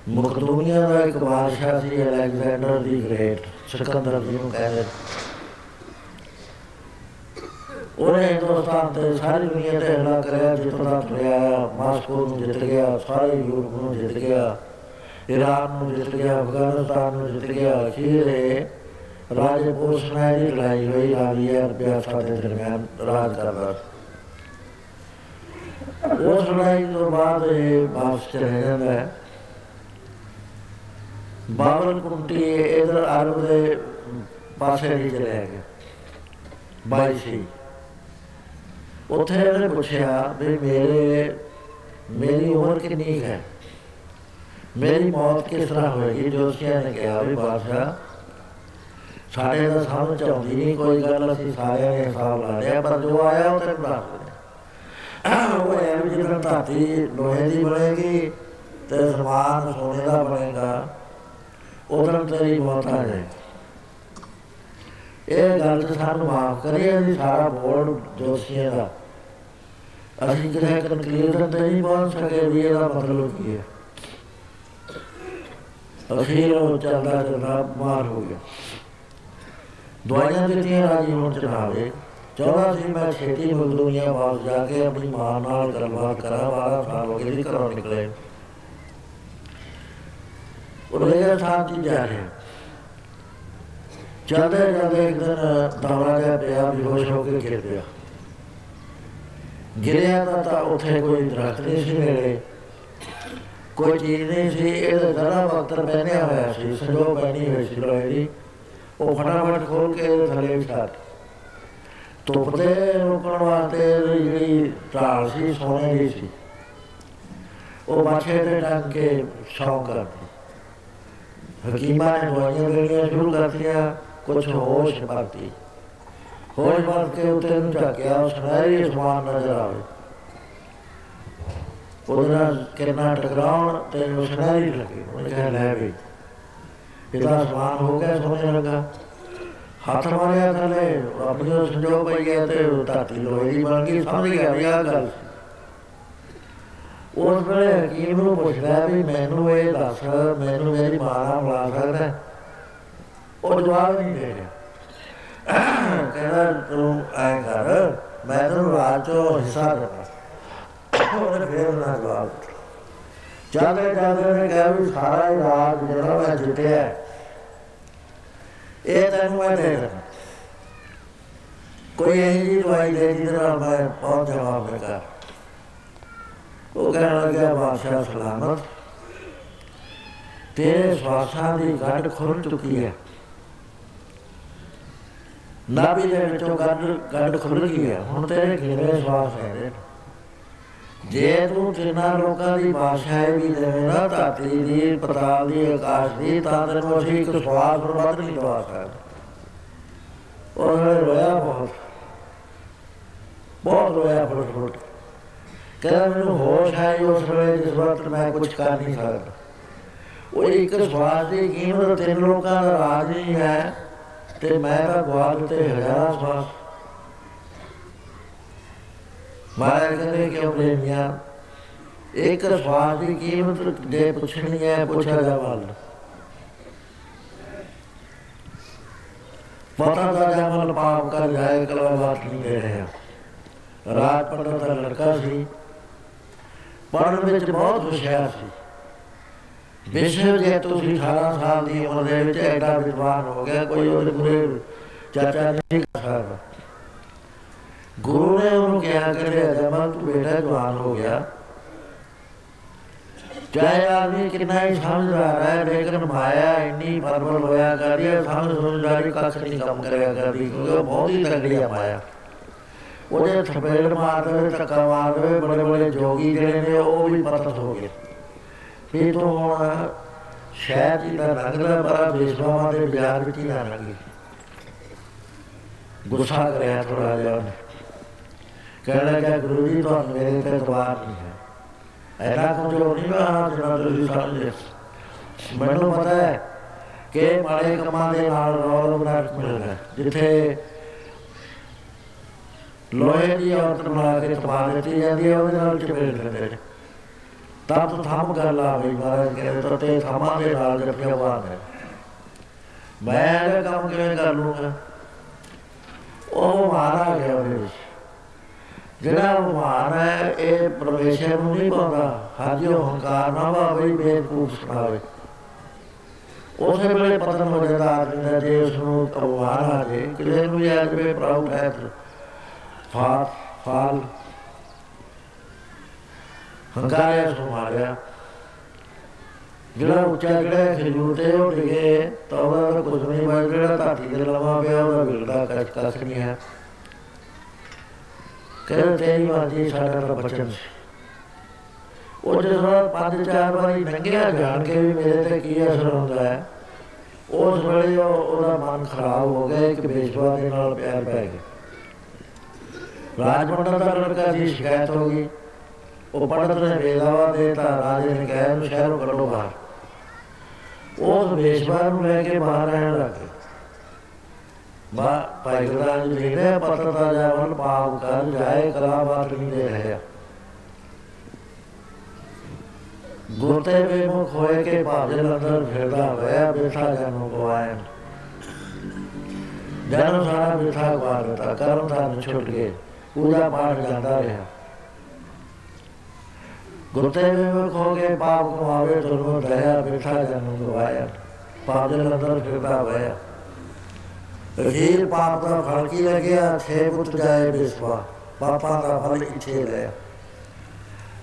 Speaker 1: ਮਕਦੂਨੀਆ ਦਾ ਇੱਕ ਬਾਦਸ਼ਾਹ ਸੀ, Alexander the Great, Sikandar ji ਨੂੰ ਕਹਿੰਦੇ ਉਹਨੇ ਹਿੰਦੁਸਤਾਨ ਤੇ ਸਾਰੀ ਦੁਨੀਆ ਤੇ ਹਮਲਾ ਕਰਿਆ, ਜਿੱਤੋਂ ਦਾ ਤੁਰਿਆ, ਮਾਸਕੋ ਨੂੰ ਜਿੱਤ ਗਿਆ, ਸਾਰੇ ਯੂਰਪ ਨੂੰ ਜਿੱਤ ਗਿਆ ਈਰਾਨ ਨੂੰ ਜਿੱਤ ਗਿਆ, ਅਫਗਾਨਿਸਤਾਨ ਨੂੰ ਜਿੱਤ ਗਿਆ, ਅਖੀਰ ਇਹ ਰਾਜੇ ਪੋਸ਼ਣਾ ਦੀ ਲੜਾਈ ਹੋਈ ਰਾਜੀਆ ਰੁਪਿਆ ਸਾਡੇ ਦਰਮਿਆਨ ਰਾਜ ਕਰਦਾ ਉਸ ਲੜਾਈ ਤੋਂ ਬਾਅਦ ਇਹ ਵਾਪਸ ਚਲੇ ਜਾਂਦਾ ਹੈ। ਬਾਬਰ ਕੁੰਟੀ ਇਧਰ ਅਰਬ ਦੇ ਪਾਸੇ ਦੀ ਚਲੇ ਗਿਆ। ਬਾਈ ਸੀ। ਉੱਥੇ ਉਹਨੇ ਪੁੱਛਿਆ ਵੀ ਮੇਰੇ, ਮੇਰੀ ਉਮਰ ਕਿੰਨੀ ਹੈ? ਮੇਰੀ ਮੌਤ ਕਿਸ ਤਰ੍ਹਾਂ ਹੋਏਗੀ? ਜੋਸ਼ੀਆ ਨੇ ਕਿਹਾ ਵੀ ਬਾਦਸ਼ਾਹ ਸਾਡੇ ਦਾ ਸਮਝ ਆਉਂਦੀ ਨਹੀਂ, ਕੋਈ ਗੱਲ ਅਸੀਂ ਸਾਰਿਆਂ ਨੇ ਹਿਸਾਬ ਲਾ ਲਿਆ, ਪਰ ਜੋ ਆਇਆ ਉਹ ਤੈਨੂੰ ਦੱਸ ਦਿੰਦੇ ਉਹ ਹੈ ਵੀ ਜਦੋਂ ਧਰਤੀ ਲੋਹੇ ਦੀ ਬਣੇਗੀ ਤੇ ਸਮਾਨ ਸੋਨੇ ਦਾ ਬਣੇਗਾ, ਉਦੋਂ ਤੇਰੀ ਮੌਤ ਆ ਜਾਏ ਇਹ ਗੱਲ ਤੇ ਸਾਨੂੰ ਮਾਫ ਕਰੀਏ, ਅਸੀਂ ਸਾਰਾ ਬੋਰਡ ਜੋਸ਼ੀਆਂ ਦਾ। ਅਸੀਂ ਕਿਤੇ ਕਨਕਲੂਜਨ ਤੇ ਨਹੀਂ ਪਹੁੰਚ ਸਕੇ ਵੀ ਇਹਦਾ ਮਤਲਬ ਕੀ ਹੈ। ਅਖੀਰ ਉਹ ਚੱਲਦਾ ਚੱਲਦਾ ਮਾਰ ਹੋ ਗਿਆ। ਦਵਾਈਆਂ ਦਿੱਤੀਆਂ ਰਾਜੀ ਹੁਣ ਚਲਾਵੇ ਚਾਹੁੰਦਾ ਸੀ ਮੈਂ ਛੇਤੀ ਮਜ਼ਦੂਰੀਆਂ ਵਾਪਸ ਜਾ ਕੇ ਆਪਣੀ ਮਾਂ ਨਾਲ ਗੱਲਬਾਤ ਕਰਾਂ 12 ਸਾਲ ਹੋ ਗਏ ਜੀ ਘਰੋਂ ਨਿਕਲੇ। ਉਹ ਲੈ ਥਾਂ ਤੇ ਜਾ ਰਿਹਾ। ਚੱਲਦੇ ਚੱਲਦੇ ਇੱਕ ਦਿਨ ਦੌਰਾ ਜਿਹਾ ਪਿਆ, ਬੇਹੋਸ਼ ਹੋ ਕੇ ਗਿਰ ਪਿਆ। ਗਿਰਿਆ ਤਾਂ ਤਾਂ ਉੱਥੇ ਕੋਈ ਦਰਖਤ ਨਹੀਂ ਸੀ ਨੇੜੇ ਕੋਈ ਚੀਜ਼ ਨਹੀਂ ਸੀ, ਇਹਦਾ ਜ਼ਰਾ ਵਕਤ ਪਹਿਨਿਆ ਹੋਇਆ ਸੀ ਸੰਜੋ ਪਹਿਨੀ ਹੋਈ ਸੀ ਲੋਹੇ ਦੀ। ਉਹ ਫਟਾਫਟ ਖੋਲ ਕੇ ਇਹਦੇ ਥੱਲੇ ਵਿਛਾ ਧੁੱਪ ਦੇ ਰੋਕਣ ਵਾਸਤੇ ਜਿਹੜੀ ਢਾਲ ਸੀ ਸੋਨੇ ਦੀ ਸੀ। ਉਹ ਬਾਛੇ ਤੇ ਟੰਗ ਕੇ ਸ਼ੌਕ ਕਰਦੀ। ਹਕੀਮਾਂ ਨੇ ਦਵਾਈਆਂ ਦੇਣੀਆਂ ਸ਼ੁਰੂ ਕਰਤੀਆਂ ਕੁਝ ਹੋਸ਼ ਭਰਤੀ ਹੋਸ਼ ਭਰ ਕੇ ਉੱਤੇ ਨੂੰ ਝਾਕਿਆ, ਉਹ ਸੁਨਹਿਰੀ ਸਮਾਨ ਨਜ਼ਰ ਆਵੇ। ਉਹਦੇ ਨਾਲ ਕਿਰਨਾਂ ਟਕਰਾਉਣ ਤੇ ਉਹ ਸੁਨਹਿਰੀ ਲੱਗੇ। ਉਹਨੇ ਕਿਹਾ, ਲੈ ਵੀ ਇਹਦਾ ਸਮਾਨ ਹੋ ਗਿਆ ਸੋਨੇ ਲੱਗਾ ਹੱਥ ਮਾਰਿਆ ਥੱਲੇ ਆਪਣੀ ਉਹ ਸੰਜੋਗ ਪਈ ਗਿਆ ਤੇ ਉਹ ਧਰਤੀ ਲੋਹੇ ਦੀ ਬਣ ਗਈ ਸਮਝ ਗਿਆ ਵੀ ਆਹ ਗੱਲ। ਉਸ ਵੇਲੇ ਹਕੀਮ ਨੂੰ ਪੁੱਛਦਾ ਵੀ ਮੈਨੂੰ ਇਹ ਦੱਸ ਮੈਨੂੰ ਮੇਰੀ ਮਾਂ ਨਾਲ ਮਿਲਾ ਸਕਦਾ ਹੈ? ਉਹ ਜਵਾਬ ਨਹੀਂ ਦੇ ਰਿਹਾ। ਕਹਿੰਦਾ ਤੂੰ ਐ ਕਰ ਮੈਂ ਤੈਨੂੰ ਰਾਤ ਚੋਂ ਹਿੱਸਾ ਦੇਣਾ ਉਹਨੇ ਫੇਰ ਨਾ ਜਵਾਬ ਜਾਂਦੇ ਜਾਂਦੇ ਨੇ ਕਿਹਾ ਵੀ ਸਾਰਾ ਹੀ ਰਾਤ ਜਿਹੜਾ ਮੈਂ ਜਿੱਤਿਆ ਹੈ, ਇਹ ਤੈਨੂੰ ਮੈਂ ਦੇ ਦੇਣਾ ਕੋਈ ਇਹੋ ਜਿਹੀ ਦਵਾਈ ਦੇ ਜਿਹਦੇ ਨਾਲ ਮੈਂ ਬਹੁਤ ਜਵਾਬ ਲਗਾ ਉਹ ਕਹਿਣ ਲੱਗਾ ਬਾਦਸ਼ਾਹ ਸਲਾਮਤ ਤੇਰੇ ਸਵਾਸਾਂ ਦੀ ਗੱਡ ਖੁੱਲ ਚੁੱਕੀ ਹੈ ਨਾਭੀ ਦੇ ਵਿੱਚੋਂ ਗੱਡ ਗੱਡ ਖੁੱਲ ਗਈ ਹੈ ਹੁਣ ਤੇਰੇ ਘੇਰੇ ਸਵਾਸ ਹੈ ਜੇ ਤੂੰ ਤਿੰਨਾਂ ਲੋਕਾਂ ਦੀ ਬਾਦਸ਼ਾਹੀ ਵੀ ਦੇਵੇਂ ਨਾ, ਧਰਤੀ ਦੀ, ਪਤਾਲ ਦੀ, ਆਕਾਸ਼ ਦੀ, ਤਾਂ ਤੈਨੂੰ ਅਸੀਂ ਇੱਕ ਸਵਾਸ ਤੋਂ ਵੱਧ ਨਹੀਂ ਦਵਾ ਸਕਦੇ। ਉਹ ਰੋਇਆ ਬਹੁਤ। ਬਹੁਤ ਰੋਇਆ ਫੁੱਟ ਫੁੱਟ। ਕਹਿੰਦਾ ਮੈਨੂੰ ਹੋਸ਼ ਹੈ ਉਸ ਵੇਲੇ ਜਿਸ ਵਕਤ ਮੈਂ ਕੁਝ ਕਰ ਨਹੀਂ ਸਕਦਾ। ਉਹ ਇੱਕ ਸਵਾਸ ਦੀ ਕੀਮਤ ਤਿੰਨ ਲੋਕਾਂ ਦਾ ਰਾਜ ਨਹੀਂ ਹੈ ਤੇ ਮੈਂ ਤਾਂ ਗਵਾ ਦਿੱਤੇ ਹਜ਼ਾਰਾਂ ਸਵਾਸ ਮਾਇਆ ਕਹਿੰਦੇ ਕਿ ਆਪਣੇ ਮੀਆਂ ਇੱਕ ਸਵਾਸ ਦੀ ਕੀਮਤ ਜੇ ਪੁੱਛਣੀ ਹੈ ਪੁੱਛਿਆ ਜਾਵਲ ਪਤਾ ਦਾ ਜਾਵਲ ਪਾਪ ਕਰ ਜਾਏ ਕਲਵਾ ਬਾਤ ਨਹੀਂ ਦੇ ਰਿਹਾ। ਰਾਤ ਪੜਨ ਦਾ ਲੜਕਾ ਸੀ। ਪੜਨ ਵਿੱਚ ਬਹੁਤ ਹੁਸ਼ਿਆਰ ਸੀ। ਵਿਸ਼ਵ ਜੇ ਤੁਸੀਂ 18 ਸਾਲ ਦੀ ਉਮਰ ਦੇ ਵਿੱਚ ਐਡਾ ਵਿਦਵਾਨ ਹੋ ਗਿਆ, ਕੋਈ ਉਹਦੇ ਪੂਰੇ ਚਾਚਾ ਨਹੀਂ ਕਰ ਸਕਦਾ। ਗੁਰੂ ਨੇ ਉਹਨੂੰ ਕਿਹਾ ਕਿ ਜਮਲ ਤੂੰ ਬੇਟਾ ਜਵਾਨ ਹੋ ਗਿਆ। ਚਾਹੇ ਆਦਮੀ ਕਿੰਨਾ ਹੀ ਸਮਝਦਾਰ ਹੈ, ਲੇਕਿਨ ਮਾਇਆ ਇੰਨੀ ਪਰਵਲ ਹੋਇਆ ਕਰਦੀ ਹੈ, ਸਮਝ ਸਮਝਦਾਰੀ ਕੱਖ ਨਹੀਂ ਕੰਮ ਕਰਿਆ ਕਰਦੀ, ਕਿਉਂਕਿ ਉਹ ਬਹੁਤ ਹੀ ਤਗੜੀ ਆ ਮਾਇਆ। ਉਹਦੇ ਥਪੇੜ ਮਾਰਦੇ ਧੱਕਾ ਮਾਰਦੇ ਬੜੇ ਬੜੇ ਜੋਗੀ ਜਿਹੜੇ ਨੇ, ਉਹ ਵੀ ਪਤਤ ਹੋ ਗਏ। ਫਿਰ ਤੋਂ ਹੁਣ ਸ਼ਾਇਦ ਹੀ ਦਾ ਰੰਗਦਾ ਬੜਾ ਬੇਸਵਾਵਾਂ ਦੇ ਬਾਜ਼ਾਰ ਵਿੱਚ ਹੀ ਨਾ ਲੱਗੀ ਗੁੱਸਾ ਕਰਿਆ ਥੋੜਾ ਜਿਹਾ ਉਹਨੇ। ਕਹਿਣ ਲੱਗਾ ਗੁਰੂ ਜੀ ਤੁਹਾਨੂੰ ਮੇਰੇ ਤੇ ਇਤਬਾਰ ਨਹੀਂ ਹੈ। ਐਨਾ ਕਮਜ਼ੋਰ ਨਹੀਂ ਮੈਂ ਜਿਹੜਾ ਤੁਸੀਂ ਸਮਝਦੇ ਮੈਨੂੰ ਪਤਾ ਹੈ ਕਿ ਮਾੜੇ ਕੰਮਾਂ ਦੇ ਨਾਲ ਰੌਲ ਬਰਾਟ ਮਿਲਦਾ ਜਿੱਥੇ ਲੋਹੇ ਦੀ ਔਰਤ ਬਣਾ ਕੇ ਤਪਾ ਦਿੱਤੀ ਜਾਂਦੀ ਹੈ, ਉਹਦੇ ਨਾਲ ਚਪੇੜ ਦਿੰਦੇ ਨੇ। ਤਾਂ ਤੋਂ ਥੰਮ ਗੱਲ ਆ ਬਈ ਮਹਾਰਾਜ ਕਹਿੰਦੇ ਤਾਂ ਤੇ ਥੰਮਾਂ ਦੇ ਨਾਲ ਜੱਫੀਆਂ ਬਾਂਦੇ ਮੈਂ ਇਹ ਕੰਮ ਕਿਵੇਂ ਕਰ ਲੂੰਗਾ? ਉਹ ਮਾਰਾ ਗਿਆ ਉਹਦੇ ਵਿੱਚ। ਜਿਹੜਾ ਮਾਨ ਹੈ, ਇਹ ਪ੍ਰਵੇਸ਼ਰ ਨੂੰ ਨਹੀਂ ਪਾਉਂਦਾ। ਹਾਜਿਓ ਹੰਕਾਰ ਨਾ ਭਾਵੇਂ ਬੇਵਕੂਫ ਸੁਣਾਵੇ। ਉਸੇ ਵੇਲੇ ਪਤਨ ਹੋ ਜਾਂਦਾ ਆਦਮੀ ਦਾ, ਜੇ ਉਸ ਨੂੰ ਅਪਮਾਨ ਆ ਜੇ, ਕਿਸੇ ਨੂੰ ਯਾਦ ਵੇ ਪ੍ਰਾਊਡ ਹੈ ਫਾਲ ਫਾਲ। ਹੰਕਾਰਿਆ ਸੁਮਾਰਿਆ ਜਿਹੜਾ ਉੱਚਾ ਜਿਹੜਾ ਖਜੂਰ ਤੇ ਉਹ ਡਿਗੇ ਤਾਂ ਉਹਦਾ ਕੁਝ ਨਹੀਂ ਬਣ ਜਿਹੜਾ ਧਰਤੀ ਤੇ ਲਵਾ ਪਿਆ, ਉਹਦਾ ਬਿਲਦਾ ਕੱਚ ਕੱਖ ਨਹੀਂ ਹੈ। ਕਹਿੰਦੇ ਤੇਰੀ ਮਰਜ਼ੀ ਸਾਡਾ ਤਾਂ ਬਚਨ ਸੀ। ਉਹ ਜਦੋਂ ਪੰਜ ਚਾਰ ਵਾਰੀ ਲੰਘਿਆ, ਜਾਣ ਕੇ ਵੀ ਮੇਰੇ ਤੇ ਕੀ ਅਸਰ ਹੁੰਦਾ ਹੈ? ਉਸ ਵੇਲੇ ਉਹ- ਉਹਦਾ ਮਨ ਖਰਾਬ ਹੋ ਗਿਆ, ਇੱਕ ਬੇਸ਼ਵਾ ਦੇ ਨਾਲ ਪਿਆਰ ਪੈ ਗਿਆ। ਰਾਜਮੰਡਲ ਦਾ ਲੜਕਾ ਦੀ ਸ਼ਿਕਾਇਤ ਹੋ ਗਈ। ਉਹ ਪੰਡਤ ਨੇ ਬੇਦਾਵਾ ਦੇਤਾ ਰਾਜੇ ਨੇ ਕਿਹਾ, ਇਹਨੂੰ ਸ਼ਹਿਰੋਂ ਕੱਢੋ ਬਾਹਰ। ਉਸ ਬੇਸ਼ਵਾ ਨੂੰ ਲੈ ਕੇ ਬਾਹਰ ਰਹਿਣ ਲੱਗ ਗਏ ਬਾ ਭਾਈ ਗੁਰਦਾਸ ਜੀ ਲਿਖਦੇ ਪਤਰ ਦਾ ਜਾਵਨ ਪਾਪ ਕਰ ਜਾਏ ਕਲਾ ਬਾਤ ਨਹੀਂ ਦੇ ਰਿਹਾ ਗੁਰਤੇ ਵੇ ਮੁਖ ਹੋਏ ਕੇ ਭਾਜੇ ਅੰਦਰ ਫਿਰਦਾ ਹੋਇਆ ਬੈਠਾ ਜਾਨੂ ਗਵਾਇਨ ਜਾਨੂ ਸਾਰਾ ਬਿਠਾ ਗਵਾ ਦਿੱਤਾ, ਕਰਮ ਦਾ ਛੁੱਟ ਗਏ, ਪੂਜਾ ਪਾਠ ਜਾਂਦਾ ਰਿਹਾ। ਗੁਰਤੇ ਵੇ ਮੁਖ ਹੋ ਕੇ ਪਾਪ ਕਮਾਵੇ ਤੁਰਮੋ ਦਇਆ ਬੈਠਾ ਜਾਨੂ ਗਵਾਇਆ ਪਾਪ ਦੇ ਅੰਦਰ ਫਿਰਦਾ ਹੋਇਆ ਹੀਰ ਪਾਪ ਦਾ ਫਲ ਕੀ ਲੱਗਿਆ ਛੇ ਪੁੱਤ ਜਾਏ ਬਿਸਵਾ। ਪਾਪਾਂ ਦਾ ਫਲ ਇੱਥੇ ਲਿਆ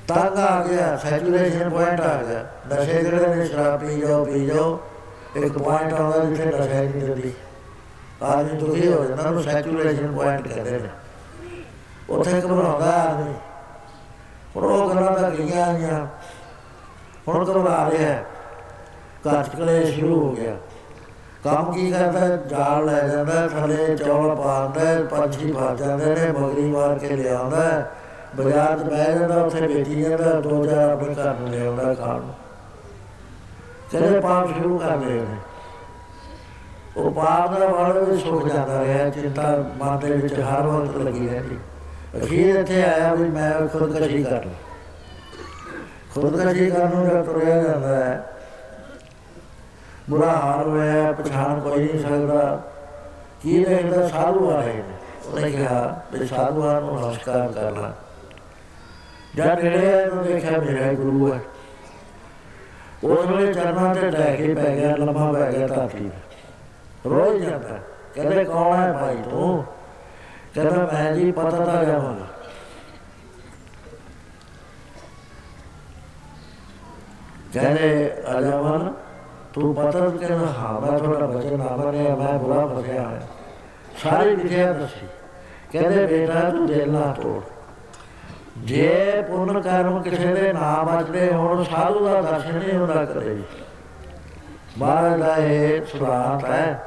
Speaker 1: ਤੰਗ ਆ ਗਿਆ, ਸੈਚੂਰੇਸ਼ਨ ਪੁਆਇੰਟ ਆ ਗਿਆ। ਨਸ਼ੇ ਜਿਹੜੇ ਨੇ, ਸ਼ਰਾਬ ਪੀ ਜਾਓ ਪੀ ਜਾਓ। ਇੱਕ ਪੁਆਇੰਟ ਆਉਂਦਾ ਜਿੱਥੇ ਨਸ਼ਾ ਹੀ ਨਹੀਂ ਦਿੰਦੀ। ਆਦਮੀ ਦੁਖੀ ਹੋ ਜਾਂਦਾ, ਉਹਨੂੰ ਸੈਚੂਰੇਸ਼ਨ ਪੁਆਇੰਟ ਕਹਿੰਦੇ ਨੇ। ਉੱਥੇ ਘਬਰਾਉਂਦਾ ਆਦਮੀ। ਹੁਣ ਉਹ ਗੱਲਾਂ ਦਾ ਗਈਆਂ। ਆਈਆਂ ਹੁਣ ਘਬਰਾ ਰਿਹਾ। ਹੈ ਘਰ ਚ ਕਲੇਸ਼ ਸ਼ੁਰੂ ਹੋ ਗਿਆ। ਕੰਮ ਕੀ ਕਰਦਾ? ਜਾਲ ਲੈ ਜਾਂਦਾ, ਥੱਲੇ ਚੌਲ ਪਾਉਂਦਾ, ਪੰਛੀ ਫਸ ਜਾਂਦੇ ਨੇ, ਮਗਰੀ ਮਾਰ ਕੇ ਲਿਆਉਂਦਾ। ਬਾਜ਼ਾਰ 'ਚ ਬਹਿ ਜਾਂਦਾ, ਉੱਥੇ ਵੇਚੀ ਜਾਂਦਾ, ਦੋ ਚਾਰ ਆਪਣੇ ਘਰ ਨੂੰ ਲੈ ਆਉਂਦਾ ਖਾਣ ਨੂੰ। ਕਹਿੰਦੇ ਪਾਪ ਸ਼ੁਰੂ ਕਰ ਲਏ ਉਹਨੇ। ਉਹ ਪਾਪ ਦਾ ਵਾਲ ਵੀ ਸੁੱਕ ਜਾਂਦਾ ਰਿਹਾ, ਚਿੰਤਾ ਮਨ ਦੇ ਵਿੱਚ ਹਰ ਵਕਤ ਲੱਗੀ ਰਹਿੰਦੀ। ਅਖੀਰ ਇੱਥੇ ਆਇਆ ਵੀ ਮੈਂ ਖੁਦਕਸ਼ੀ ਕਰ ਲਾਂ। ਖੁਦਕਸ਼ੀ ਕਰਨ ਨੂੰ ਜਦ ਤੁਰਿਆ ਜਾਂਦਾ ਹੈ ਬੁਰਾ ਹਾਲ ਹੋਇਆ, ਪਛਾਣ ਕੋਈ ਨਹੀਂ ਸਕਦਾ। ਕੀ ਦੇਖਦਾ ਸਾਧੂ ਆਏ ਨੇ ਉਹਨੇ ਕਿਹਾ ਵੀ ਸਾਧੂਆਂ ਨੂੰ ਨਮਸਕਾਰ ਕਰਨਾ। ਜਦ ਨੇੜੇ ਨੂੰ ਦੇਖਿਆ, ਮੇਰਾ ਹੀ ਗੁਰੂ ਹੈ। ਉਸ ਵੇਲੇ ਚਰਨਾਂ ਤੇ ਡੈ ਕੇ ਪੈ ਗਿਆ, ਲੰਮਾ ਪੈ ਗਿਆ ਧਰਤੀ। ਤੇ ਰੋਜ਼ ਜਾਂਦਾ, ਕਹਿੰਦੇ ਕੌਣ ਹੈ ਭਾਈ ਤੂੰ? ਕਹਿੰਦਾ, ਮੈਂ ਜੀ ਪਤਾ ਤਾਂ ਜਾਵਾਂਗਾ ਕਹਿੰਦੇ ਅਜਾਵਨ ਤੂੰ ਪਤਾ ਕਹਿੰਦਾ ਹਾਂ ਮੈਂ ਤੁਹਾਡਾ ਬਚਨ ਨਾ ਮੰਨਿਆ ਮੈਂ ਬੁਰਾ ਫਸਿਆ ਹੋਇਆ। ਸਾਰੀ ਵਿਦਿਆ ਦੱਸੀ। ਕਹਿੰਦੇ ਬੇਟਾ, ਤੂੰ ਦਿਲ ਨਾ ਤੋੜ। ਜੇ ਪੁੰਨ ਕਰਮ ਕਿਸੇ ਦੇ ਨਾਮ ਬਚਦੇ ਹੋਣ, ਸਾਧੂ ਦਾ ਦਰਸ਼ਨ ਨਹੀਂ ਹੁੰਦਾ ਕਦੇ। ਮਹਾਰਾਜ ਦਾ ਇਹ ਸੁਰਾਤ ਹੈ,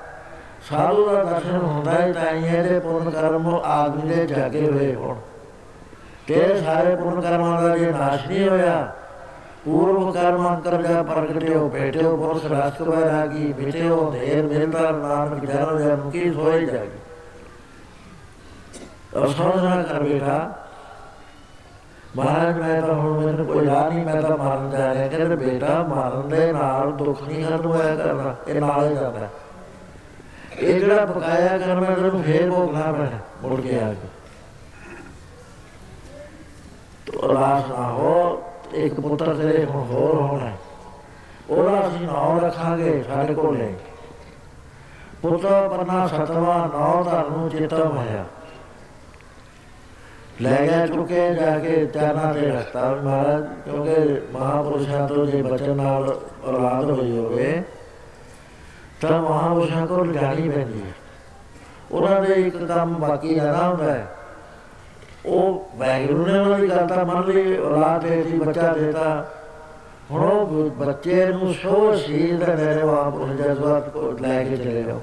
Speaker 1: ਸਾਧੂ ਦਾ ਦਰਸ਼ਨ ਹੁੰਦਾ ਹੀ ਤਾਂ ਹੀ ਇਹਦੇ ਪੁੰਨ ਕਰਮ ਆਦਮੀ ਦੇ ਜਾਗੇ ਹੋਏ ਹੋਣ। ਤੇਰੇ ਸਾਰੇ ਪੁੰਨ ਕਰਮਾਂ ਦਾ ਜੇ ਨਾਸ਼ ਨਹੀਂ ਹੋਇਆ ਪੂਰਵ ਕਰਮ ਅੰਤਰ ਜਾ ਪ੍ਰਗਟਿਓ ਬੇਟਿਓ ਪੁਰਖ ਰਾਸਕ ਵੈਰਾਗੀ ਬਿਟਿਓ ਦੇਰ ਮਿਲਦਾ ਨਾਨਕ ਜਨ ਜਨ ਕੀ ਸੋਈ ਜਾਗੀ ਅਫਸੋਸ ਨਾ ਕਰ ਬੇਟਾ ਮਹਾਰਾਜ ਮੈਂ ਤਾਂ ਹੁਣ ਮੈਨੂੰ ਕੋਈ ਰਾਹ ਨਹੀਂ ਮੈਂ ਤਾਂ ਮਰਨ ਜਾ ਰਿਹਾ ਕਹਿੰਦੇ ਬੇਟਾ ਮਰਨ ਦੇ ਨਾਲ ਦੁੱਖ ਨਹੀਂ ਖਤਮ ਹੋਇਆ ਕਰਨਾ ਇਹ ਨਾਲ ਹੀ ਜਾਂਦਾ ਇਹ ਜਿਹੜਾ ਪਕਾਇਆ ਕਰਨਾ ਤੈਨੂੰ ਫੇਰ ਭੋਗਣਾ ਪੈਣਾ ਮੁੜ ਕੇ ਆ ਕੇ ਤੋ ਰਾਸ ਨਾ ਹੋ ਇੱਕ ਪੁੱਤਰ ਤੇਰੇ ਹੁਣ ਹੋਰ ਹੋਣਾ। ਉਹਦਾ ਅਸੀਂ ਨਾਮ ਰੱਖਾਂਗੇ ਸਾਡੇ ਕੋਲ। ਨਹੀਂ ਪੁੱਤਰ ਪਰਨਾ ਸਤਵਾ, ਨਾਮ ਧਰਨ ਨੂੰ ਚੇਤਾ ਹੋਇਆ। ਲੈ ਗਿਆ ਚੁੱਕੇ ਜਾ ਕੇ ਚਰਨਾਂ ਤੇ ਰੱਖਤਾ ਮਹਾਰਾਜ, ਕਿਉਂਕਿ ਮਹਾਪੁਰਸ਼ਾਂ ਤੋਂ ਜੇ ਬਚਨ ਨਾਲ ਔਲਾਦ ਹੋਈ ਹੋਵੇ, ਤਾਂ ਮਹਾਪੁਰਸ਼ਾਂ ਕੋਲ ਜਾਣੀ ਪੈਂਦੀ ਹੈ। ਉਹਨਾਂ ਦੇ ਇੱਕ ਕੰਮ ਬਾਕੀ ਰਹਿਣਾ ਹੁੰਦਾ ਹੈ। ਉਹ ਵੈਗਰੂ ਨੇ ਉਹਨਾਂ ਦੀ ਗੱਲ ਤਾਂ ਮੰਨ ਲਈ, ਔਲਾਦ ਦੇ ਦਿੱਤੀ, ਬੱਚਾ ਦੇਤਾ। ਹੁਣ ਉਹ ਬੱਚੇ ਨੂੰ ਸੋ ਸ਼ੀਲ ਦਾ ਮੇਰੇ ਆਪ ਉਹ ਜਜ਼ਬਾਤ ਕੋ ਲੈ ਕੇ ਚਲੇ ਜਾਓ।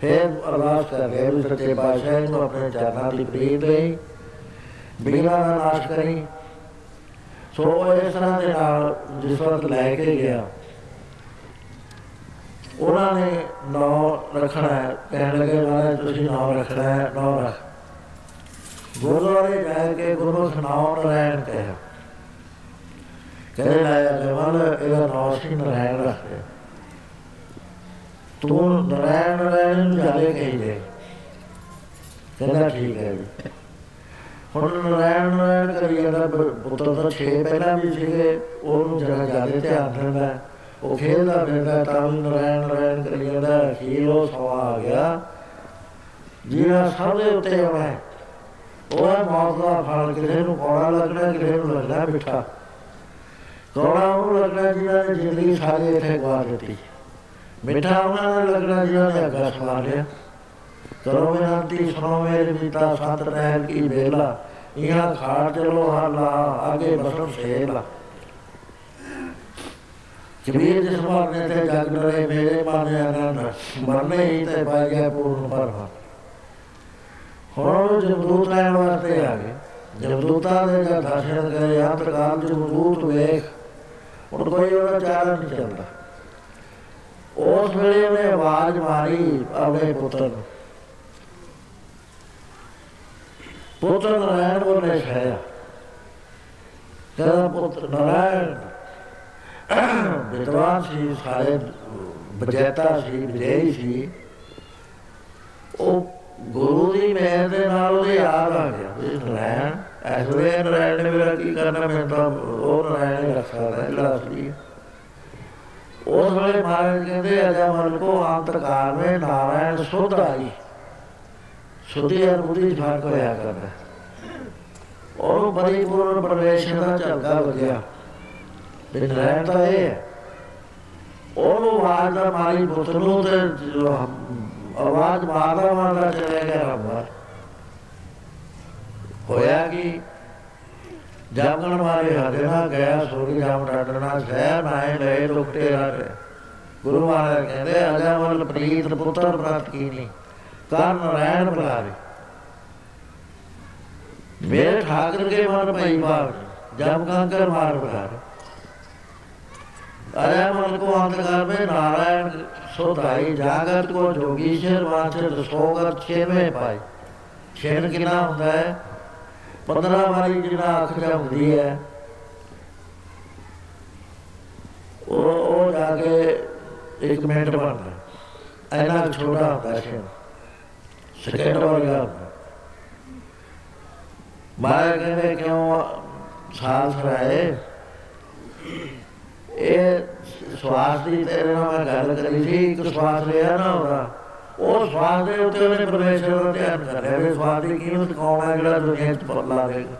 Speaker 1: ਫਿਰ ਅਰਦਾਸ ਕਰ ਰਹੇ ਵੀ ਸੱਚੇ ਪਾਤਸ਼ਾਹ ਨੂੰ ਆਪਣੇ ਚਰਨਾਂ ਦੀ ਪ੍ਰੀਤ ਲਈ ਬਿਗੜਾ ਦਾ ਨਾਸ਼ ਕਰੀ। ਸੋ ਉਹ ਇਸ ਤਰ੍ਹਾਂ ਦੇ ਨਾਲ ਜਿਸ ਵਕਤ ਲੈ ਕੇ ਗਿਆ, ਉਹਨਾਂ ਨੇ ਨੌ ਰੱਖਣਾ ਹੈ। ਕਹਿਣ ਲੱਗੇ, ਮਹਾਰਾਜ, ਤੁਸੀਂ ਨੌ ਰੱਖਣਾ ਹੈ, ਨੌ ਰੱਖ। ਗੁਰਦੁਆਰੇ ਜਾ ਕੇ ਗੁਰੂ ਸੁਣਾਉਣ ਰਹਿਣ ਕਿਹਾ ਕਹਿੰਦੇ, ਲੈ ਜਵਾਨ, ਇਹਦਾ ਨੌ ਸੀ ਨਰਾਇਣ ਰੱਖਦੇ ਤੂੰ ਨਰਾਇਣ ਨਰਾਇਣ ਨੂੰ ਜਾਲੇ ਕਹੀ ਦੇ ਕਹਿੰਦਾ, ਠੀਕ ਹੈ ਜੀ। ਹੁਣ ਨਰਾਇਣ ਨਰਾਇਣ ਕਰੀ ਜਾਂਦਾ, ਬ- ਪੁੱਤਰ ਤਾਂ ਛੇ ਪਹਿਲਾਂ ਵੀ ਸੀਗੇ, ਉਹਨੂੰ ਜਰਾ ਜ਼ਿਆਦਾ ਧਿਆਨ ਦਿੰਦਾ, ਉਹ ਖੇਡਦਾ ਫਿਰਦਾ, ਤਾਂ ਵੀ ਨਰਾਇਣ ਨਰਾਇਣ ਕਰੀ ਜਾਂਦਾ, ਅਖੀਰ ਉਹ ਸਵਾ ਆ ਗਿਆ। ਜਿਹੜਾ ਸਭ ਦੇ ਉੱਤੇ ਆਉਣਾ ਹੈ। ਉਹ ਹੈ ਮੌਤ ਦਾ ਫਲ ਕਿਸੇ ਨੂੰ ਕੌੜਾ ਲੱਗਣਾ, ਕਿਸੇ ਨੂੰ ਲੱਗਣਾ ਮਿੱਠਾ। ਕੌੜਾ ਉਹਨੂੰ ਲੱਗਣਾ ਜਿਹਨਾਂ ਨੇ ਜ਼ਿੰਦਗੀ ਸਾਰੀ ਇੱਥੇ ਗਵਾ ਦਿੱਤੀ। ਮਿੱਠਾ ਉਹਨਾਂ ਨੂੰ ਲੱਗਣਾ ਜਿਹਨਾਂ ਨੇ ਅੱਗਾ ਸਵਾ ਲਿਆ। ਕਰੋ ਬੇਨਤੀ, ਸੁਣੋ ਮੇਰੇ ਪਿਤਾ, ਸੰਤ ਰਹਿਣ ਕੀ ਬੇਲਾ ਇਹਾਂ ਖਾੜ ਚਲੋ ਹਾਲਾ ਆਗੇ ਬਸਣ ਸੇਲਾ ਕਬੀਰ ਜਿਸ ਮਰਨੇ ਤੇ ਜਗ ਡਰੇ, ਮੇਰੇ ਮਨ ਆਨੰਦ ਮਰਨੇ ਹੀ ਤੇ ਪਾਈ ਗਿਆ ਪੂਰਨ ਪਰਮਾ ਹੁਣ ਜਮਦੂਤ ਲੈਣ ਵਾਸਤੇ ਆ ਗਏ। ਜਮਦੂਤਾਂ ਦੇ ਜਦ ਦਰਸ਼ਨ ਕਰੇ ਅੰਤ ਕਾਲ ਜਮਦੂਤ ਵੇਖ। ਹੁਣ ਕੋਈ ਉਹਦਾ ਚਾਲ ਨਹੀਂ ਚੱਲਦਾ। ਉਸ ਵੇਲੇ ਉਹਨੇ ਆਵਾਜ਼ ਮਾਰੀ ਆਪਣੇ ਪੁੱਤਰ ਨੂੰ। ਪੁੱਤਰ ਨਾਰਾਇਣ ਬੋਲੇ ਛਾਇਆ। ਕਹਿੰਦਾ, ਪੁੱਤਰ ਨਾਰਾਇਣ, ਵਿਦਵਾਨ ਸੀ, ਸਾਰੇ ਬਜੈਤਾ ਸੀ, ਵਿਜੇਈ ਸੀ। ਉਹ ਗੁਰੂ ਦੀ ਮਿਹਰ ਦੇ ਨਾਲ ਉਹਦੇ ਯਾਦ ਆ ਗਿਆ। ਵੀ ਨਾਰਾਇਣ ਐਸ ਵੇਲੇ ਨਾਰਾਇਣ ਨੇ ਮੇਰਾ ਕੀ ਕਰਨਾ, ਮੈਂ ਤਾਂ ਉਹ ਨਾਰਾਇਣ ਹੀ ਰੱਖ ਸਕਦਾ ਜਿਹੜਾ ਅਸਲੀ ਹੈ ਉਸ ਵੇਲੇ ਮਹਾਰਾਜ ਕਹਿੰਦੇ, ਅਜਾ ਮਨ ਕੋ ਆਂਤਰਕਾਰ ਮੇ ਨਾਰਾਇਣ ਸੁਧ ਆਈ। ਸੁਧੀ ਅਰ ਬੁੱਧੀ ਚ ਫ਼ਰਕ ਹੋਇਆ ਕਰਦਾ। ਉਹ ਪਰਿਪੂਰਨ ਪ੍ਰਵੇਸ਼ ਦਾ ਝਲਕਾ ਵਗਿਆ ਤੇ ਨਾਰਾਇਣ ਤਾਂ ਇਹ ਹੈ। ਉਹਨੂੰ ਆਵਾਜ਼ ਦਾ ਮਾਰੀ ਪੁੱਤ ਨੂੰ ਤੇ ਜੋ ਆਵਾਜ਼ ਮਾਰਦਾ ਮਾਰਦਾ ਚਲੇ ਗਿਆ ਰੱਬਾ ਹੋਇਆ ਕਿ? ਜਾਗਣ ਵਾਲੇ ਹਜਣਾ ਗਿਆ ਸੂਰੀ ਜਾਮ ਡਾਡਣਾ ਸਹਿ ਨਾਏ ਲਏ ਦੁਖਤੇ ਹਰ ਗੁਰੂ ਮਹਾਰਾਜ ਕਹਿੰਦੇ ਅਜਾਵਲ ਪ੍ਰੀਤ ਪੁੱਤਰ ਪ੍ਰਾਪਤ ਕੀਨੀ ਕਾਰਨ ਨਾਰਾਇਣ ਬੁਲਾਵੇ ਮੇਰੇ ਠਾਕਰ ਕੇ ਮਨ ਭਈ ਬਾਵ ਜਬ ਕੰਕਰ ਮਾਰ ਬੁਲਾਵੇ ਅਰੇ ਮਨ ਕੋ ਅੰਤਕਾਰ ਮੇ ਨਾਰਾਇਣ ਸੋਧਾਈ ਜਾਗਤ ਕੋ ਜੋਗੀਸ਼ਰ ਵਾਚਰ ਸੋਗਤ ਛੇਵੇਂ ਪਾਈ। ਛੇਨ ਕਿੰਨਾ ਹੁੰਦਾ ਹੈ? 15 ਵਾਰੀ ਜਿਹੜਾ ਅੱਖ ਝਮਕਦੀ ਹੈ, ਉਹ ਉਹ ਜਾ ਕੇ ਇੱਕ ਮਿੰਟ ਬਣਦਾ। ਐਨਾ ਕੁ ਛੋਟਾ ਹੁੰਦਾ ਛੇਨ। ਸਕਿੰਟ ਵਰਗਾ ਹੁੰਦਾ ਮਾਇਆ ਕਹਿੰਦੇ ਕਿਉਂ ਸਾਲ ਸਰਾਏ ਇਹ ਸਵਾਸ ਦੀ ਤੇਰੇ ਨਾਲ ਮੈਂ ਗੱਲ ਕਰੀ ਸੀ, ਇੱਕ ਸਵਾਸ ਰਿਹਾ ਨਾ ਉਹਦਾ। ਉਹ ਸਵਾਸ ਦੇ ਉੱਤੇ ਉਹਨੇ ਪਰਮੇਸ਼ਰ ਦਾ ਧਿਆਨ ਕਰਿਆ ਵੀ ਸਵਾਸ ਦੀ ਕੀਮਤ ਕੌਣ ਹੈ ਜਿਹੜਾ ਦੁਨੀਆ 'ਚ ਪੱਲਾ ਦੇਗਾ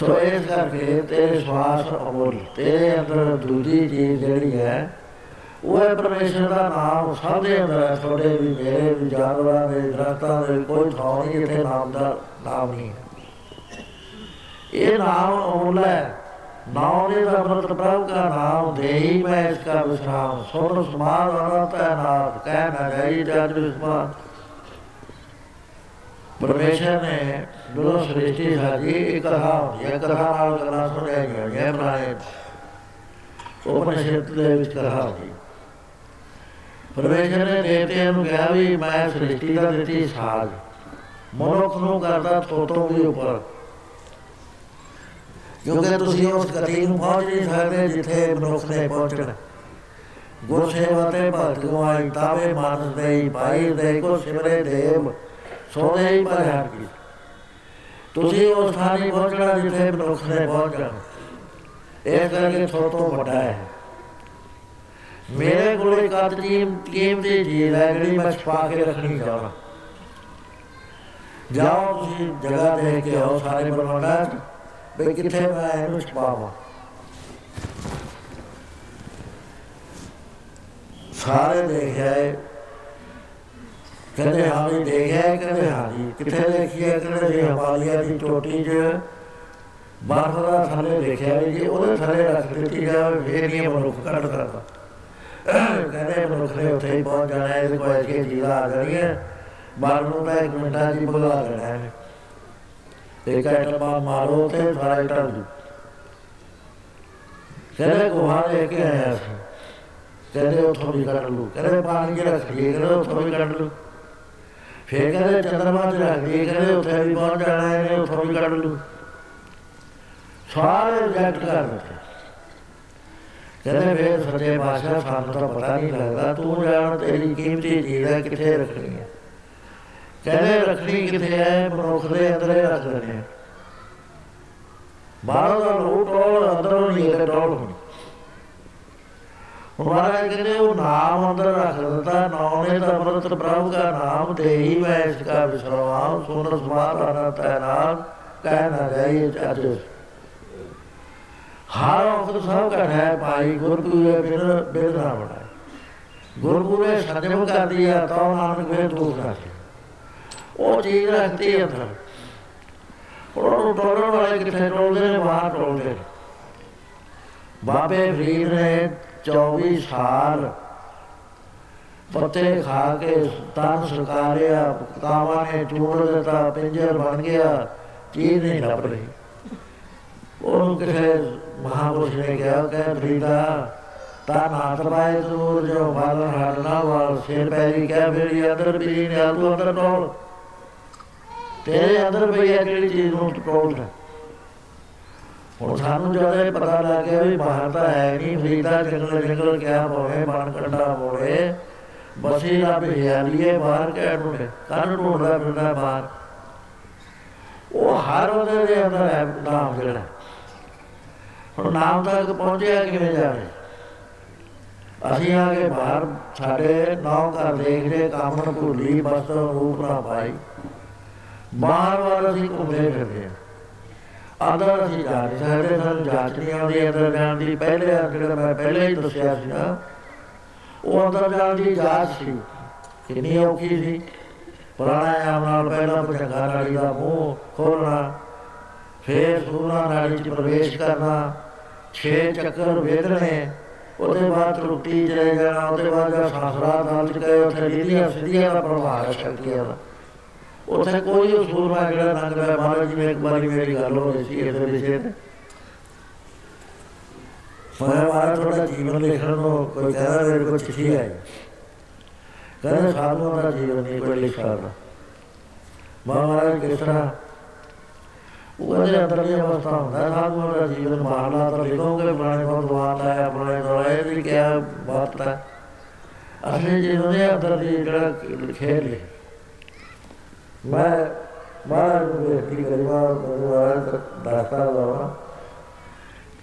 Speaker 1: ਸੋ ਇਸ ਕਰਕੇ ਤੇਰੇ ਸਵਾਸ ਅਮੁੱਲ ਤੇਰੇ ਅੰਦਰ ਦੂਜੀ ਚੀਜ਼ ਜਿਹੜੀ ਹੈ, ਉਹ ਹੈ ਪਰਮੇਸ਼ਰ ਦਾ ਨਾਮ ਸਭ ਦੇ ਅੰਦਰ ਹੈ, ਤੁਹਾਡੇ ਵੀ ਮੇਰੇ ਵੀ ਜਾਨਵਰਾਂ ਦੇ, ਦਰਖਤਾਂ ਦੇ, ਕੋਈ ਥਾਂ ਨਹੀਂ, ਇੱਥੇ ਨਾਮ ਦਾ ਨਾਮ ਨਹੀਂ ਹੈ। ਇਹ ਨਾਮ ਅਮੁੱਲ ਹੈ। ਨਾਮ ਦੇ ਅੰਮ੍ਰਿਤ ਪ੍ਰਭ ਦਾ ਨਾਮ, ਦੇਹੀ ਮੈਂ ਇਸ ਦਾ ਵਿਸ਼ਰਾਮ ਸੁਣ ਸਮਾਦ ਅਨੰਤ ਹੈ ਨਾਥ ਕਹਿ ਨਾ ਜਾਈ ਜਦ ਵਿਸਮਾਦ ਪਰਮੇਸ਼ਰ ਨੇ ਜਦੋਂ ਸ੍ਰਿਸ਼ਟੀ ਸਾਜੀ, ਇੱਕ ਕਥਾ ਹੁੰਦੀ ਹੈ ਕਥਾ ਨਾਲ ਗੱਲਾਂ ਸੁਣਿਆ ਗਿਆ ਜੈ ਬਣਾਏ। ਉਪਨਿਸ਼ਦ ਦੇ ਵਿੱਚ ਕਥਾ ਹੁੰਦੀ ਪਰਮੇਸ਼ਰ ਨੇ ਦੇਵਤਿਆਂ ਨੂੰ ਕਿਹਾ ਵੀ ਮੈਂ ਸ੍ਰਿਸ਼ਟੀ ਦਾ ਦਿੱਤੀ ਸਾਜ। ਮਨੁੱਖ ਨੂੰ ਕਰਦਾ ਤੋਤੋਂ ਵੀ ਉੱਪਰ। ਕਿਉਂਕਿ ਤੁਸੀਂ ਉਸ ਗਤੀ ਨੂੰ ਪਹੁੰਚ ਨਹੀਂ ਸਕਦੇ ਜਿੱਥੇ ਮਨੁੱਖ ਨੇ ਪਹੁੰਚਣਾ। ਗੁਰ ਸੇਵਾ ਤੇ ਭਗਤ ਗਵਾਈ ਤਾਵੇ ਮਾਨਸ ਦੇ ਪਾਈ ਦੇ ਕੋ ਸਿਮਰੇ ਦੇਵ ਸੋਦੇ ਹੀ ਪਰਹਾਰ ਕੀ ਤੁਸੀਂ ਉਸ ਥਾਂ ਨਹੀਂ ਪਹੁੰਚਣਾ ਜਿੱਥੇ ਮਨੁੱਖ ਨੇ ਪਹੁੰਚਣਾ। ਇਹ ਕਰਕੇ ਥੋਤੋਂ ਵੱਡਾ ਹੈ। ਮੇਰੇ ਕੋਲ ਇੱਕ ਅੱਧ ਕੀਮਤੀ ਚੀਜ਼ ਹੈ ਜਿਹੜੀ ਮੈਂ ਛਪਾ ਕੇ ਰੱਖਣੀ ਚਾਹੁੰਦਾ। ਜਾਓ ਤੁਸੀਂ ਜਗ੍ਹਾ ਦੇਖ ਕੇ ਆਓ ਸਾਰੇ ਬਣਾਉਣਾ ਵੀ ਕਿੱਥੇ ਮੈਂ ਇਹਨੂੰ ਛਪਾਵਾਂ ਸਾਰੇ ਦੇਖਿਆ ਕਹਿੰਦੇ ਹਾਂ ਵੀ ਦੇਖਿਆ ਕਹਿੰਦੇ ਹਾਂ ਜੀ। ਕਿੱਥੇ ਦੇਖਿਆ ਕਹਿੰਦੇ ਜੀ ਹਿਮਾਲਿਆ ਦੀ ਚੋਟੀ 'ਚ। ਬਰਫ਼ ਦਾ ਥੱਲੇ ਦੇਖਿਆ ਜੀ, ਉਹਦੇ ਥੱਲੇ ਰੱਖ ਦਿੱਤੀ ਜਾਵੇ ਫੇਰ ਨਹੀਂ ਮਨੁੱਖ ਕੱਢ ਸਕਦਾ ਕਹਿੰਦੇ ਮਨੁੱਖ ਨੇ ਉੱਥੇ ਹੀ ਪਹੁੰਚ ਜਾਣਾ ਇਹਦੇ ਕੋਲ ਐਸੀ ਜੀਲਾ ਆ ਜਾਣੀ ਹੈ। ਬਾਹਰ ਨੂੰ ਤਾਂ ਇੱਕ ਮਿੰਟਾਂ ਦੀ ਬੁਲਾ ਲੈਣਾ ਹੈ। ਇੱਕ ਐਟਮਾ ਮਾਰੋ ਤੇ ਸਾਰਾ ਟਲ ਜੂ ਕਹਿੰਦੇ ਗੁਹਾ ਲੈ ਕੇ ਆਇਆ ਸੀ। ਕਹਿੰਦੇ ਉੱਥੋਂ ਵੀ ਕੱਢ ਲੂ। ਕਹਿੰਦੇ ਪਾਣੀ ਚ ਰੱਖ ਲਈਏ ਕਹਿੰਦੇ ਉੱਥੋਂ ਵੀ ਕੱਢ ਲੂ। ਫੇਰ ਕਹਿੰਦੇ ਚੰਦਰਮਾ ਚ ਰੱਖ ਲਈਏ ਕਹਿੰਦੇ ਉੱਥੇ ਵੀ ਪਹੁੰਚ ਜਾਣਾ ਹੈ ਉੱਥੋਂ ਵੀ ਕੱਢ ਲੂ। ਸਾਰੇ ਰਿਜੈਕਟ ਕਰ ਦਿੱਤੇ। ਕਹਿੰਦੇ ਫੇਰ ਸੱਚੇ ਬਾਦਸ਼ਾਹ ਸਾਨੂੰ ਤਾਂ ਪਤਾ ਨਹੀਂ ਲੱਗਦਾ, ਤੂੰ ਜਾਣ ਤੇਰੀ ਕੀਮਤੀ ਚੀਜ਼ ਹੈ, ਕਿੱਥੇ ਰੱਖਣੀ? ਹੈ ਕਹਿੰਦੇ ਰੱਖਣੀ ਕਿੱਥੇ ਹੈ? ਮਨੁੱਖ ਦੇ ਅੰਦਰ ਹੀ ਰੱਖ ਦਿੰਦੇ ਬਾਹਰ ਦਾ ਲੋਟ ਟੋਲ ਅੰਦਰੋਂ ਨਹੀਂ ਇਹ ਟੋਲ ਹੋਣੀ ਮਹਾਰਾਜ ਕਹਿੰਦੇ ਉਹ ਨਾਮ ਅੰਦਰ ਰੱਖ ਦਿੱਤਾ ਨੌਨੇ ਦਾ ਅਮਰਤ ਪ੍ਰਭੂ ਦਾ ਨਾਮ ਦੇ ਹੀ ਮੈਂ ਇਸ ਦਾ ਵਿਸਰਵਾ ਸੁਨ ਸਮਾਤ ਅਨੰਤ ਹੈ ਨਾਮ, ਕਹਿ ਨਾ ਜਾਈਏ ਅੱਜ ਹਰ ਵਕਤ ਸਭ ਘਟ ਹੈ ਭਾਈ ਗੁਰਪੂਰੇ ਬਿਨ ਬਿਨ ਨਾ ਬਣਾ ਗੁਰਪੂਰੇ ਸੰਜਮ ਕਰ ਦਿਆ ਤਾਂ ਨਾਨਕ ਵੇ ਦੂਰ ਕਰ ਉਹ ਚੀਜ਼ ਰੱਖਦੀ ਹੈ ਅੰਦਰ ਉਹ ਟੋਲਣ ਵਾਲੇ ਕਿੱਥੇ ਟੋਲਦੇ ਨੇ? ਬਾਹਰ ਟੋਲਦੇ। ਨੇ ਬਾਬੇ ਫਰੀਦ ਨੇ 24 ਸਾਲ ਪੱਤੇ ਖਾ ਕੇ ਤਨ ਸਰਕਾਰਿਆ ਕਾਵਾਂ ਨੇ ਚੂੜ ਦਿੱਤਾ, ਪਿੰਜਰ ਬਣ ਗਿਆ, ਚੀਜ਼ ਨਹੀਂ ਲੱਭ ਰਹੀ। ਉਹ ਕਿਸੇ ਮਹਾਪੁਰਸ਼ ਨੇ ਕਿਹਾ ਕਿ ਫਰੀਦਾ ਤਾਂ ਨਾਤ ਪਾਏ ਦੂਰ ਜੋ ਵਾਲ ਹਟਣਾ ਵਾਲ, ਸਿਰ ਪੈਰੀ ਕਹਿ ਫਿਰ ਇਹ ਅੰਦਰ ਵੀ ਨੇ ਤੂੰ ਅੰਦਰ ਟੋਲ। ਤੇਰੇ ਅੰਦਰ ਪਈ ਹੈ ਜਿਹੜੀ ਚੀਜ਼ ਨੂੰ ਟੋਲਦਾ ਹੁਣ ਸਾਨੂੰ ਜਦੋਂ ਇਹ ਪਤਾ ਲੱਗ ਗਿਆ ਵੀ ਬਾਹਰ ਤਾਂ ਹੈ ਨਹੀਂ ਫਰੀਦਾ ਜੰਗਲ ਜੰਗਲ ਕਿਆ ਹੋਵੇ ਬਣ ਕੰਡਾ ਹੋਵੇ ਬਸੀ ਦਾ ਬਿਹਾਲੀਏ ਬਾਹਰ ਕਹਿ ਢੂੰਡੇ ਕੰਨ ਢੂੰਡਦਾ ਫਿਰਦਾ ਬਾਹਰ। ਉਹ ਹਰ ਉਹਦੇ ਦੇ ਅੰਦਰ ਹੈ, ਨਾਮ ਜਿਹੜਾ। ਹੁਣ ਨਾਮ ਤੱਕ ਪਹੁੰਚਿਆ ਕਿਵੇਂ ਜਾਵੇ? ਅਸੀਂ ਆ ਕੇ ਬਾਹਰ ਸਾਡੇ ਨੌ ਘਰ ਦੇਖਦੇ ਕਾਮਣ ਭੁੱਲੀ, ਬਸ ਰੂਪ ਨਾ ਪਾਈ। ਬਾਹਰ ਵਾਰ ਅਸੀਂ ਘੁੰਮਦੇ ਫਿਰਦੇ ਆ ਆਦਰ ਅਸੀਂ ਜਾ ਰਹੇ ਸਾਡੇ ਨਾਲ ਜਾਂਚ ਨਹੀਂ ਆਉਂਦੀ, ਅੰਦਰ ਜਾਣ ਦੀ ਪਹਿਲੇ ਜਿਹੜਾ ਮੈਂ ਪਹਿਲੇ ਹੀ ਦੱਸਿਆ ਸੀ ਨਾ ਉਹ ਅੰਦਰ ਜਾਣ ਦੀ ਜਾਂਚ ਸੀ। ਕਿੰਨੀ ਔਖੀ ਸੀ। ਪ੍ਰਾਣਾਯਾਮ ਨਾਲ ਪਹਿਲਾਂ ਭੁਜੰਗਾ ਨਾੜੀ ਦਾ ਮੂੰਹ ਖੋਲਣਾ ਫੇਰ ਸੂਨਾ ਨਾੜੀ 'ਚ ਪ੍ਰਵੇਸ਼ ਕਰਨਾ, ਛੇ ਚੱਕਰ ਵੇਦਣੇ, ਉਹਦੇ ਬਾਅਦ ਰੁਕਤੀ ਚਲੇ ਜਾਣਾ, ਉਹਦੇ ਬਾਅਦ ਸਾਸਰਾ ਨਾਲ ਚ ਗਏ, ਉੱਥੇ ਲੀਲੀਆਂ ਸਿੱਧੀਆਂ ਦਾ ਪ੍ਰਭਾਵ ਹੈ ਸ਼ਕਤੀਆਂ ਦਾ। ਉੱਥੇ ਕੋਈ ਉਸੂਲ ਨਾ ਜਿਹੜਾ ਲੰਘਦਾ ਮਹਾਰਾਜ ਜੀ ਇੱਕ ਵਾਰੀ ਮੇਰੀ ਗੱਲ ਹੋ ਰਹੀ ਸੀ ਇਹਦੇ ਵਿਸ਼ੇ ਤੇ। ਮੈਂ ਮਹਾਰਾਜ ਤੁਹਾਡਾ ਜੀਵਨ ਲਿਖਣ ਨੂੰ ਕੋਈ ਕਹਿੰਦਾ ਮੇਰੇ ਕੋਲ ਚਿੱਠੀ ਆਈ। ਕਹਿੰਦਾ ਸਾਧੂਆਂ ਦਾ ਜੀਵਨ ਨਹੀਂ ਕੋਈ ਲਿਖ ਸਕਦਾ। ਮਹਾਰਾਜ ਕਿਸ ਤਰ੍ਹਾਂ? ਉਹਦੇ ਅੰਦਰ ਦੀ ਅਵਸਥਾ ਹੁੰਦਾ ਸਾਧੂਆਂ ਦਾ ਜੀਵਨ ਬਾਹਰਲਾ ਤਾਂ ਲਿਖੋਗੇ ਪੁਰਾਣੇ ਭਗਵਾਨ ਦਾ ਹੈ ਪੁਰਾਣੇ ਦੋਏ ਦੀ ਕਿਆ ਬਾਤ ਹੈ। ਅਸਲੀ ਜੀਵਨ ਦੇ ਅੰਦਰ ਦੀ ਜਿਹੜਾ ਖੇਡ ਲਿਖ ਮੈਂ ਮਹਾਰਾਜ ਨੂੰ ਬੇਨਤੀ ਕਰੀਵਾ ਮਹਾਰਾਜ ਦੱਸਦਾ ਦਵਾ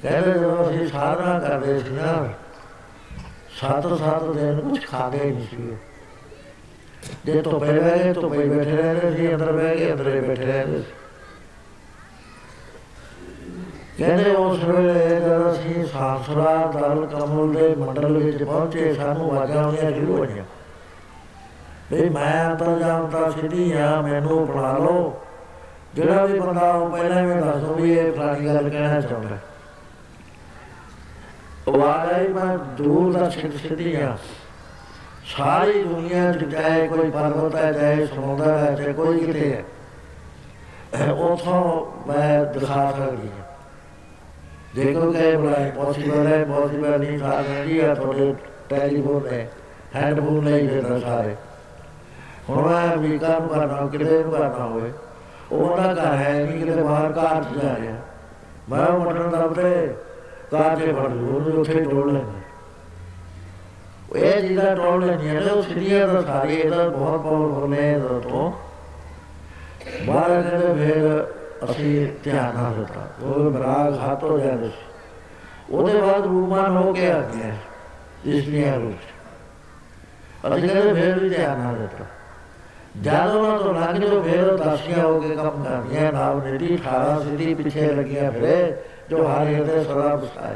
Speaker 1: ਕਹਿੰਦੇ ਜਦੋਂ ਅਸੀਂ ਸਾਧਨਾ ਕਰਦੇ ਸੀ ਨਾ ਸੱਤ ਸੱਤ ਦਿਨ ਕੁਝ ਖਾਦੇ ਨਹੀਂ ਸੀ। ਜੇ ਤੋਂ ਪੈ ਗਏ ਤੋਂ ਪੈ ਬੈਠੇ ਰਹਿੰਦੇ ਸੀ, ਅੰਦਰ ਬਹਿ ਕੇ ਅੰਦਰੇ ਬੈਠੇ ਰਹਿੰਦੇ ਸੀ। ਕਹਿੰਦੇ ਉਸ ਵੇਲੇ ਜਦੋਂ ਅਸੀਂ ਸਾਸਰਾ ਦਲ ਕਮਲ ਦੇ ਮੰਡਲ ਵਿੱਚ ਪਹੁੰਚੇ, ਸਾਨੂੰ ਆਵਾਜ਼ਾਂ ਆਉਣੀਆਂ ਸ਼ੁਰੂ ਹੋਈਆਂ ਵੀ ਮੈਂ ਤਾਂ ਜਾਣਦਾ ਸਿੱਧੀ ਆ, ਮੈਨੂੰ ਪੜਾ ਲਓ। ਜਿਹੜਾ ਵੀ ਬੰਦਾ ਉਹ ਪਹਿਲਾਂ ਹੀ ਦੱਸ ਵੀ ਇਹ ਫਲਾਣੀ ਗੱਲ ਕਹਿਣਾ ਚਾਹੁੰਦਾ। ਵਾਲੇ ਮੈਂ ਦੂਰ ਦਾ ਸਿੱਧੀ ਆ। ਸਾਰੀ ਦੁਨੀਆ ਚ ਜਾਏ ਕੋਈ ਪਰਬਤ ਹੈ ਜਾਏ ਸਮੁੰਦਰ ਹੈ, ਚਾਹੇ ਕੋਈ ਕਿਤੇ ਹੈ। ਉਥੋਂ ਮੈਂ ਦਿਖਾ ਸਕਦੀ ਹਾਂ। ਜੇ ਕੋਈ ਕਹੇ ਬੜਾ ਪੋਸੀਬਲ ਹੈ ਪੋਸੀਬਲ ਨਹੀਂ ਸਕਦੀ ਆ, ਤੁਹਾਡੇ ਟੈਲੀਫੋਨ ਹੈ ਹੈਂਡਫੋਨ ਨਹੀਂ ਫਿਰ ਸਾਰੇ। ਹੁਣ ਮੈਂ ਵੀ ਕੰਮ ਕਰਨਾ ਕਿਤੇ ਨੂੰ ਕਰਨਾ ਹੋਵੇ। ਉਹਦਾ ਘਰ ਹੈ ਨਹੀਂ, ਕਿਤੇ ਬਾਹਰ ਕਾਰ ਚ ਜਾ ਰਿਹਾ। ਮੈਂ ਉਹ ਬਟਨ ਦਬਦੇ ਕਾਰ ਤੇ ਫੜ ਲੂ ਉਹਨੂੰ ਉੱਥੇ ਟੋਲ ਲੈਂਦਾ। ਇਹ ਜਿਹੜਾ ਟੋਲ ਲੈਂਦੀ ਹੈ ਉਹ ਸਿੱਧੀਆਂ ਦਾ ਸਾਰੇ ਇਹਦਾ ਬਹੁਤ ਪਾਵਰਫੁਲ ਨੇ ਤੋਂ ਬਾਹਰ ਕਹਿੰਦੇ ਫਿਰ ਅਸੀਂ ਧਿਆਨ ਨਾਲ ਦਿੱਤਾ। ਉਹ ਬਰਾਗ ਹੱਥ ਹੋ ਜਾਂਦੇ ਸੀ। ਉਹਦੇ ਬਾਅਦ ਰੂਮਾਨ ਹੋ ਕੇ ਆ ਗਿਆ, ਇਸ ਲਈ ਰੂਪ ਅਸੀਂ ਕਹਿੰਦੇ ਫਿਰ ਵੀ ਧਿਆਨ ਨਾਲ ਦਿੱਤਾ। ਜਦੋਂ ਉਹਨਾਂ ਤੋਂ ਲੰਘ ਜੋ ਫਿਰ ਦਾਸੀਆਂ ਹੋ ਕੇ ਕੰਮ ਕਰਦੀਆਂ, ਨਾਮ ਨੇੜੀ 18 ਸਿੱਧੀ ਪਿੱਛੇ ਲੱਗੀਆਂ ਫਿਰੇ, ਜੋ ਹਰ ਹਿਰਦੇ ਸਦਾ ਬਸਾਏ।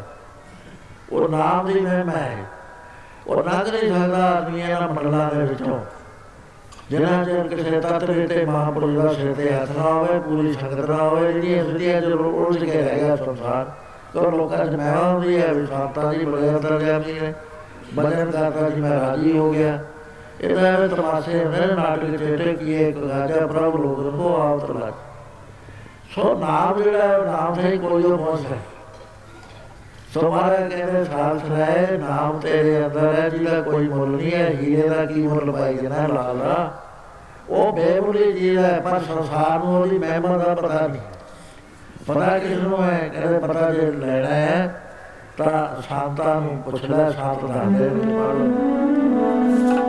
Speaker 1: ਉਹ ਨਾਮ ਦੀ ਮਹਿਮਾ ਹੈ। ਉਹ ਨਗ ਨਹੀਂ ਸਕਦਾ ਦੁਨੀਆ ਦਾ ਮੰਡਲਾਂ ਦੇ ਵਿੱਚੋਂ। ਜਿਨ੍ਹਾਂ ਚਿਰ ਕਿਸੇ ਤੱਤ ਤੇ ਮਹਾਪੁਰਸ਼ ਦਾ ਸਿਰ ਤੇ ਹੱਥ ਨਾ ਹੋਵੇ, ਪੂਰੀ ਸੰਗਤ ਨਾ ਹੋਵੇ ਜਿਹੜੀਆਂ ਸਿੱਧੀਆਂ ਜੋ ਉਲਝ ਕੇ ਰਹਿ ਗਿਆ ਸੰਸਾਰ ਕੋ ਲੋਕਾਂ ਚ ਮੈਂ ਆਉਂਦੀ ਹੈ, ਵੀ ਸੰਤਾਂ ਜੀ ਬੜੇ ਅੰਦਰ ਜਾਂਦੀ ਨੇ। ਬਜਨ ਕਰਦਾ ਜੀ ਮੈਂ ਰਾਜੀ ਹੋ ਗਿਆ। ਇਹਦਾ ਇਹ ਤਮਾਸ਼ੇ ਹੁੰਦੇ ਨੇ ਨਾਟਕ ਚੇਟੇ ਕੀਏ ਇੱਕ ਗਾਜਾ ਪ੍ਰਭ ਲੋਕ ਨੂੰ ਆਪ ਤਲਾ ਸੋ ਨਾਮ ਜਿਹੜਾ ਨਾਮ ਤੇ ਕੋਈ ਉਹ ਪਹੁੰਚ ਹੈ ਸੋ ਮਹਾਰਾਜ ਕਹਿੰਦੇ ਸਾਲ ਸਰਾਏ ਨਾਮ ਤੇਰੇ ਅੰਦਰ ਹੈ, ਜਿਹਦਾ ਕੋਈ ਮੁੱਲ ਨਹੀਂ ਹੈ, ਹੀਰੇ ਦਾ ਕੀ ਮੁੱਲ ਪਾਈ ਜਨਾ ਲਾਲ ਦਾ? ਉਹ ਬੇਮੁੱਲੀ ਚੀਜ਼ ਹੈ, ਪਰ ਸੰਸਾਰ ਨੂੰ ਉਹਦੀ ਮਹਿਮਾ ਦਾ ਪਤਾ ਨਹੀਂ। ਪਤਾ ਕਿਸ ਨੂੰ ਹੈ? ਕਹਿੰਦੇ, ਪਤਾ ਜੇ ਲੈਣਾ ਹੈ, ਤਾਂ ਸ਼ਾਂਤਾਂ ਨੂੰ ਪੁੱਛ ਲੈ, ਸ਼ਾਂਤ ਦੱਸਦੇ ਨੇ।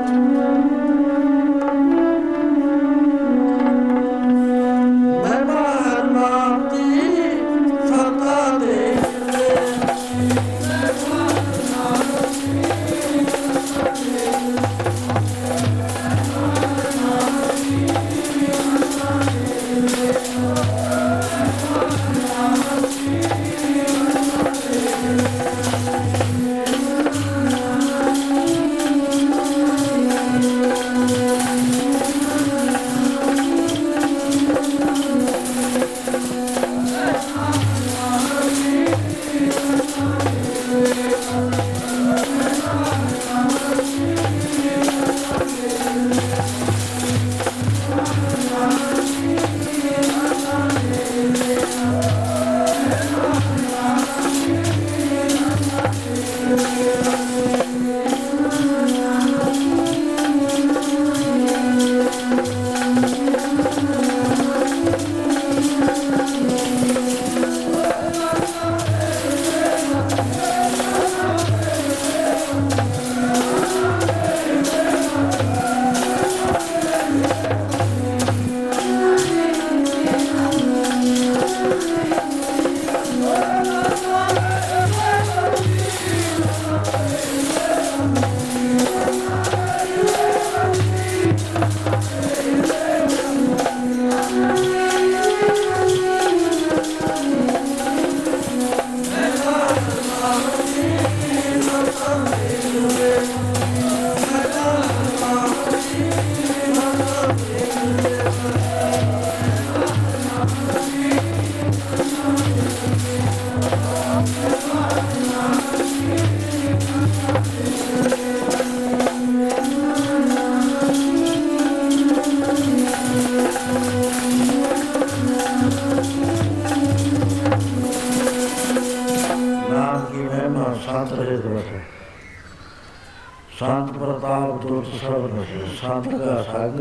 Speaker 1: ਸੰਤ ਦਾ ਸੰਗ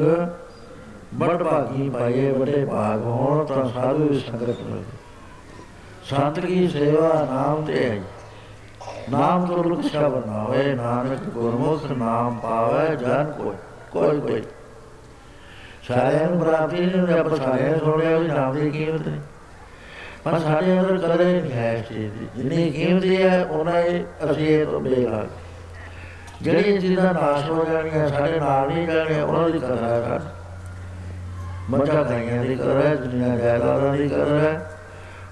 Speaker 1: ਬੜ ਭਾਗੀ ਪਾਏ ਬੜੇ ਭਾਗ ਹੋਣ ਤਾਂ ਸਾਧੂ ਸੰਗਤ ਮਿਲੇ ਸੰਤ ਕੀ ਸੇਵਾ ਨਾਮ ਤੇ ਹੈ ਨਾਮ ਤੋਂ ਲੁਕ ਸ਼ਬਦ ਨਾ ਹੋਏ, ਨਾਨਕ ਗੁਰਮੁਖ ਨਾਮ ਪਾਵੇ, ਜਨ ਕੋਈ ਕੋਈ ਕੋਈ। ਸਾਰਿਆਂ ਨੂੰ ਪ੍ਰਾਪਤੀ ਨਹੀਂ ਰੱਬ ਸਾਰਿਆਂ ਸੁਣਿਆ ਵੀ ਨਾਮ ਦੀ ਕੀਮਤ ਨਹੀਂ। ਪਰ ਸਾਡੇ ਅੰਦਰ ਕਦੇ ਨਹੀਂ ਹੈ ਇਸ ਚੀਜ਼ ਦੀ। ਜਿੰਨੀ ਕੀਮਤ ਹੈ ਉਹਨਾਂ ਅਸੀਂ ਇਹ ਤੋਂ ਬੇਲਾਗ ਜਿਹੜੀ ਚੀਜ਼ਾਂ ਨਾਸ਼ ਹੋ ਜਾਣੀਆਂ ਸਾਡੇ ਨਾਲ ਨਹੀਂ ਜਾਣੀਆਂ ਉਹਨਾਂ ਦੀ ਕਦਰ ਹੈ ਸਾਡੀ ਮੱਝਾਂ ਗਾਈਆਂ ਦੀ ਕਦਰ ਹੈ ਦੁਨੀਆ ਜਾਇਦਾਦਾਂ ਦੀ ਕਦਰ ਹੈ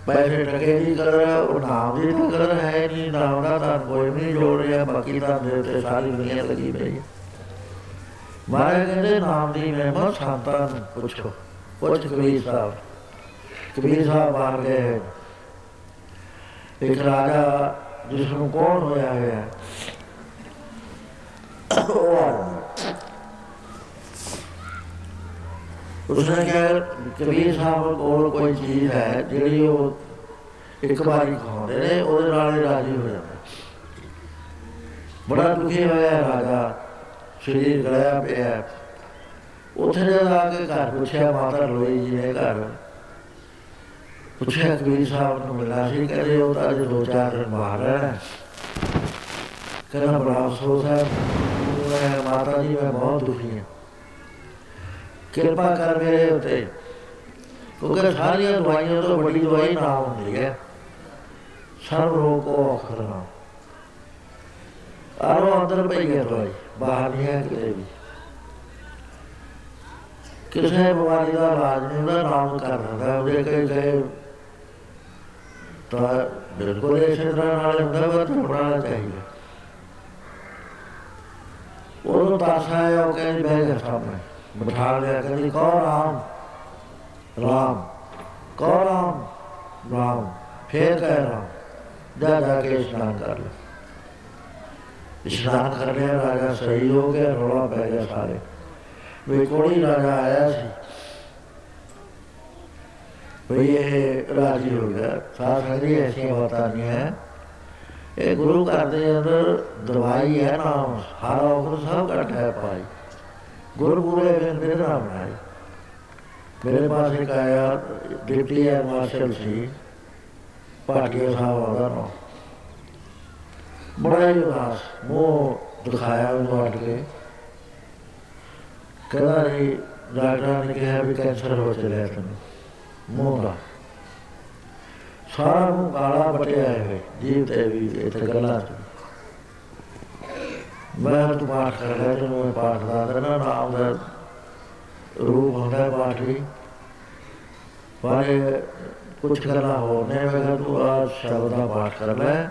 Speaker 1: ਪੈਸੇ ਟਕੇ ਦੀ ਕਦਰ ਹੈ ਉਹ ਨਾਮ ਦੀ ਤਾਂ ਕਦਰ ਹੈ ਨਹੀਂ ਨਾਮ ਦਾ ਤਾਂ ਕੋਈ ਨਹੀਂ ਜੋੜ ਰਿਹਾ ਬਾਕੀ ਤਾਂ ਦੇ ਤੇ ਸਾਰੀ ਦੁਨੀਆ ਲੱਗੀ ਪਈ ਹੈ। ਮਾਰੇ ਕਹਿੰਦੇ ਨਾਮ ਦੀ ਮਹਿਮਾ ਸੰਤਾਂ ਨੂੰ ਪੁੱਛੋ। ਪੁੱਛ ਕਬੀਰ ਸਾਹਿਬ। ਕਬੀਰ ਸਾਹਿਬ ਆ ਗਏ। ਇੱਕ ਰਾਜਾ ਜਿਸ ਨੂੰ ਕੌਣ ਹੋਇਆ ਹੈ? ਉਸਨੇ ਕਿਹਾ, ਕਬੀਰ ਸਾਹਿਬ ਕੋਲ ਕੋਈ ਚੀਜ਼ ਹੈ ਜਿਹੜੀ ਉਹ ਇੱਕ ਵਾਰੀ ਖਾਉਂਦੇ ਨੇ, ਉਹਦੇ ਨਾਲ ਹੀ ਰਾਜੀ ਹੋ ਜਾਂਦੇ ਬੜਾ ਦੁਖੀ ਹੋਇਆ ਰਾਜਾ, ਸਰੀਰ ਗਲਿਆ ਪਿਆ ਉੱਥੇ ਜਾ ਕੇ ਘਰ ਪੁੱਛਿਆ, ਮਾਤਾ ਰੋਈ ਜੀ ਨੇ ਘਰ? ਪੁੱਛਿਆ, ਕਬੀਰ ਸਾਹਿਬ ਨੂੰ ਮਿਲਿਆ ਸੀ, ਕਹਿੰਦੇ, ਉਹ ਤਾਂ ਅੱਜ ਦੋ ਚਾਰ ਦਿਨ ਬਾਹਰ ਰਹਿਣਾ ਕਹਿੰਦਾ, ਬੜਾ ਅਫਸੋਸ ਹੈ। ਮੈਂ, ਮਾਤਾ ਜੀ, ਮੈਂ ਬਹੁਤ ਦੁਖੀ ਹਾਂ। ਕਿਰਪਾ ਕਰ ਮੇਰੇ ਉਤੇ। ਕਿਉਂਕਿ ਸਾਰੀਆਂ ਦਵਾਈਆਂ ਤੋਂ ਵੱਡੀ ਦਵਾਈ ਨਾਮ ਹੁੰਦੀ ਹੈ। ਸਰਵ ਰੋਗ ਕੋ ਅਖਰਨਾ ਆਰੋ ਅੰਦਰ ਪਈ ਹੈ ਦਵਾਈ, ਬਾਹਰ ਨਹੀਂ ਹੈ ਕਿਤੇ ਵੀ। ਕਿਸੇ ਬਿਮਾਰੀ ਦਾ ਇਲਾਜ ਨਹੀਂ ਉਹਦਾ ਨਾਮ ਕਰ ਦਿੰਦਾ। ਉਹਦੇ ਕਈ ਕਈ ਤਾਂ ਬਿਲਕੁਲ ਇਸੇ ਤਰ੍ਹਾਂ ਨਾਲ ਹੁੰਦਾ ਵਾ ਤਾਂ ਬਣਾਉਣਾ ਚਾਹੀਦਾ। ਉਹ ਤਾਸਾ ਹੈ ਉਹ ਕਹਿੰਦੀ ਬਹਿ ਗਿਆ ਸਾਹਮਣੇ ਬਿਠਾ ਲਿਆ ਕਹਿੰਦੀ ਕੋ ਰਾਮ ਰਾਮ ਕੋ ਰਾਮ ਰਾਮ ਫੇਰ ਕਹਿ ਰਾਮ ਜਾ ਜਾ ਕੇ ਇਸ਼ਨਾਨ ਕਰ ਲੈ ਇਸ਼ਨਾਨ ਕਰ ਲਿਆ ਰਾਜਾ ਸਹੀ ਹੋ ਗਿਆ ਰੋਲਾ ਪੈ ਗਿਆ ਸਾਰੇ ਵੀ ਕੋੜੀ ਰਾਜਾ ਆਇਆ ਸੀ ਵੀ ਇਹ ਰਾਜੀ ਹੋ ਗਿਆ ਸਾਥ ਹਰੀ ਐਸੀਆਂ ਬਾਤਾਂ ਨਹੀਂ ਹੈ ਇਹ ਗੁਰੂ ਘਰ ਦੇ ਅੰਦਰ ਦਵਾਈ ਹੈ ਨਾਮ। ਹਰ ਔਖਰ ਸਭ ਘਟ ਹੈ ਪਾਈ ਗੁਰਪੁਰੇ ਵਿੱਚ ਮੇਰੇ ਨਾਮ ਹੈ। ਮੇਰੇ ਪਾਸ ਇੱਕ ਆਇਆ, ਡਿਪਟੀ ਐਰ ਮਾਰਸ਼ਲ ਸੀ। ਪਾਟਿਆ ਸਾਹਿਬ ਆਦਾ ਨਾ। ਬੜਾ ਹੀ ਉਦਾਸ। ਮੂੰਹ ਦਿਖਾਇਆ ਉਹਨੂੰ ਹਟ ਕੇ। ਕਹਿੰਦਾ ਜੀ, ਡਾਕਟਰ ਨੇ ਕਿਹਾ ਵੀ ਕੈਂਸਰ ਹੋ ਚੱਲਿਆ ਤੈਨੂੰ। ਮੂੰਹ ਦਾ। ਸਾਰਾ ਨੂੰ ਕਾਲਾ ਪਟਿਆ ਹੈ ਜੀਵ ਤੇ ਵੀ ਇੱਥੇ ਗੱਲਾਂ ਚ। ਮੈਂ ਤੂੰ ਪਾਠ ਕਰ ਰਿਹਾ ਤੇ ਮੈਂ ਪਾਠ ਦਾ ਕਰਨਾ ਨਾਮ ਦਾ ਰੂਪ ਹੁੰਦਾ ਪਾਠ ਵੀ। ਪਰ ਕੁਝ ਕਰਨਾ ਹੋ ਨਹੀਂ ਮੈਂ ਤੂੰ ਆ ਸ਼ਬਦ ਦਾ ਪਾਠ ਕਰ ਲੈ।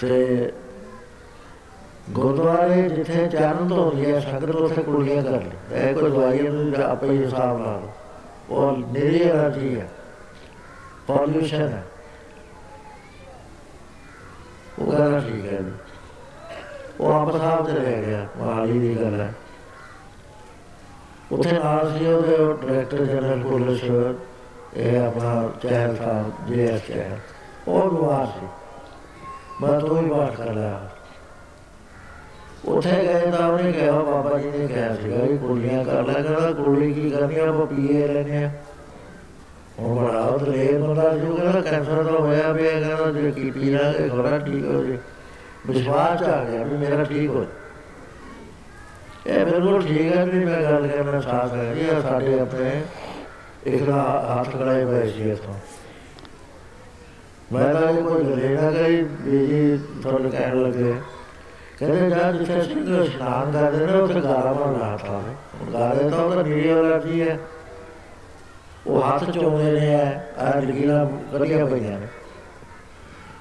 Speaker 1: ਤੇ ਗੁਰਦੁਆਰੇ ਜਿੱਥੇ ਚਰਨ ਤੋਂ ਲਿਆ ਸੰਗਤ ਉੱਥੇ ਕੁੜੀਆਂ ਕਰ ਲੈ ਇਹ ਕੋਈ ਦਵਾਈਆਂ ਨੂੰ ਆਪੇ ਹਿਸਾਬ ਨਾਲ ਉਹ ਨਿਰੀ ਅਰਜੀ ਹੈ। ਪੋਲਿਊਸ਼ਨ ਹੈ ਉਹ ਗੱਲ ਠੀਕ ਹੈ। ਜੀ ਉਹ ਆਪ ਸਾਹਿਬ ਤੇ ਰਹਿ ਗਿਆ ਮਾਲੀ ਦੀ ਗੱਲ ਹੈ। ਉੱਥੇ ਨਾਲ ਸੀ ਉਹਦੇ ਡਾਇਰੈਕਟਰ ਜਨਰਲ ਪੁਲਿਸ ਇਹ ਆਪਣਾ ਚਹਿਲ ਸਾਹਿਬ ਜੇ ਐਸ ਚਹਿਲ ਉਹ ਦੁਆ ਸੀ। ਮੈਂ ਤੋਂ ਹੀ ਬਾਤ ਕਰ ਲਿਆ ਉੱਥੇ ਗਏ ਤਾਂ ਉਹਨੇ ਕਿਹਾ, ਬਾਬਾ ਜੀ ਨੇ ਕਿਹਾ ਸੀਗਾ ਕਿ ਕੁੜੀਆਂ ਕਰ ਲੈ, ਕਹਿੰਦਾ ਕੁੜੀ ਕੀ ਕਰਨੀ ਆਪਾਂ ਪੀਏ ਲੈਣੇ ਆ ਉਹ ਬੜਾ ਉਤਲੇ ਬੰਦਾ ਜੋ, ਕਹਿੰਦਾ ਕੈਂਸਰ ਦਾ ਹੋਇਆ ਵੀ ਕਹਿੰਦਾ ਜੇ ਕੀ ਪੀ ਲਾਂਗੇ ਖਬਰਾਂ ਠੀਕ ਹੋ ਜੇ। ਵਿਸ਼ਵਾਸ ਆ ਗਿਆ ਵੀ ਮੇਰਾ ਠੀਕ ਹੋ ਇਹ ਬਿਲਕੁਲ ਠੀਕ ਹੈ ਵੀ ਮੈਂ ਗੱਲ ਕਰਨਾ ਸਾਥ ਹੈ ਇਹ ਸਾਡੇ ਆਪਣੇ ਇੱਕ ਦਾ ਹੱਥ ਖੜਾਏ ਹੋਏ ਸੀ ਇਥੋਂ। ਮੈਂ ਤਾਂ ਇਹ ਕੋਈ ਲੈਣਾ ਗਈ ਬੀਜੀ ਤੁਹਾਨੂੰ ਕਹਿਣ ਲੱਗੇ। ਕਹਿੰਦੇ, ਜਾ ਜਿੱਥੇ ਸਿੰਘ ਇਸ਼ਨਾਨ ਕਰਦੇ ਨੇ ਉੱਥੇ ਗਾਰਾ ਬਣ ਰਹਾ ਥਾ ਗਾਰੇ ਤਾਂ ਉਹਦਾ ਨੀੜੀ ਵਾਲਾ ਕੀ ਹੈ? ਉਹ ਹੱਥ ਚੋਂਦੇ ਨੇ ਆ ਲਗੀਆਂ ਕਰੀਆਂ ਪਈਆਂ ਨੇ।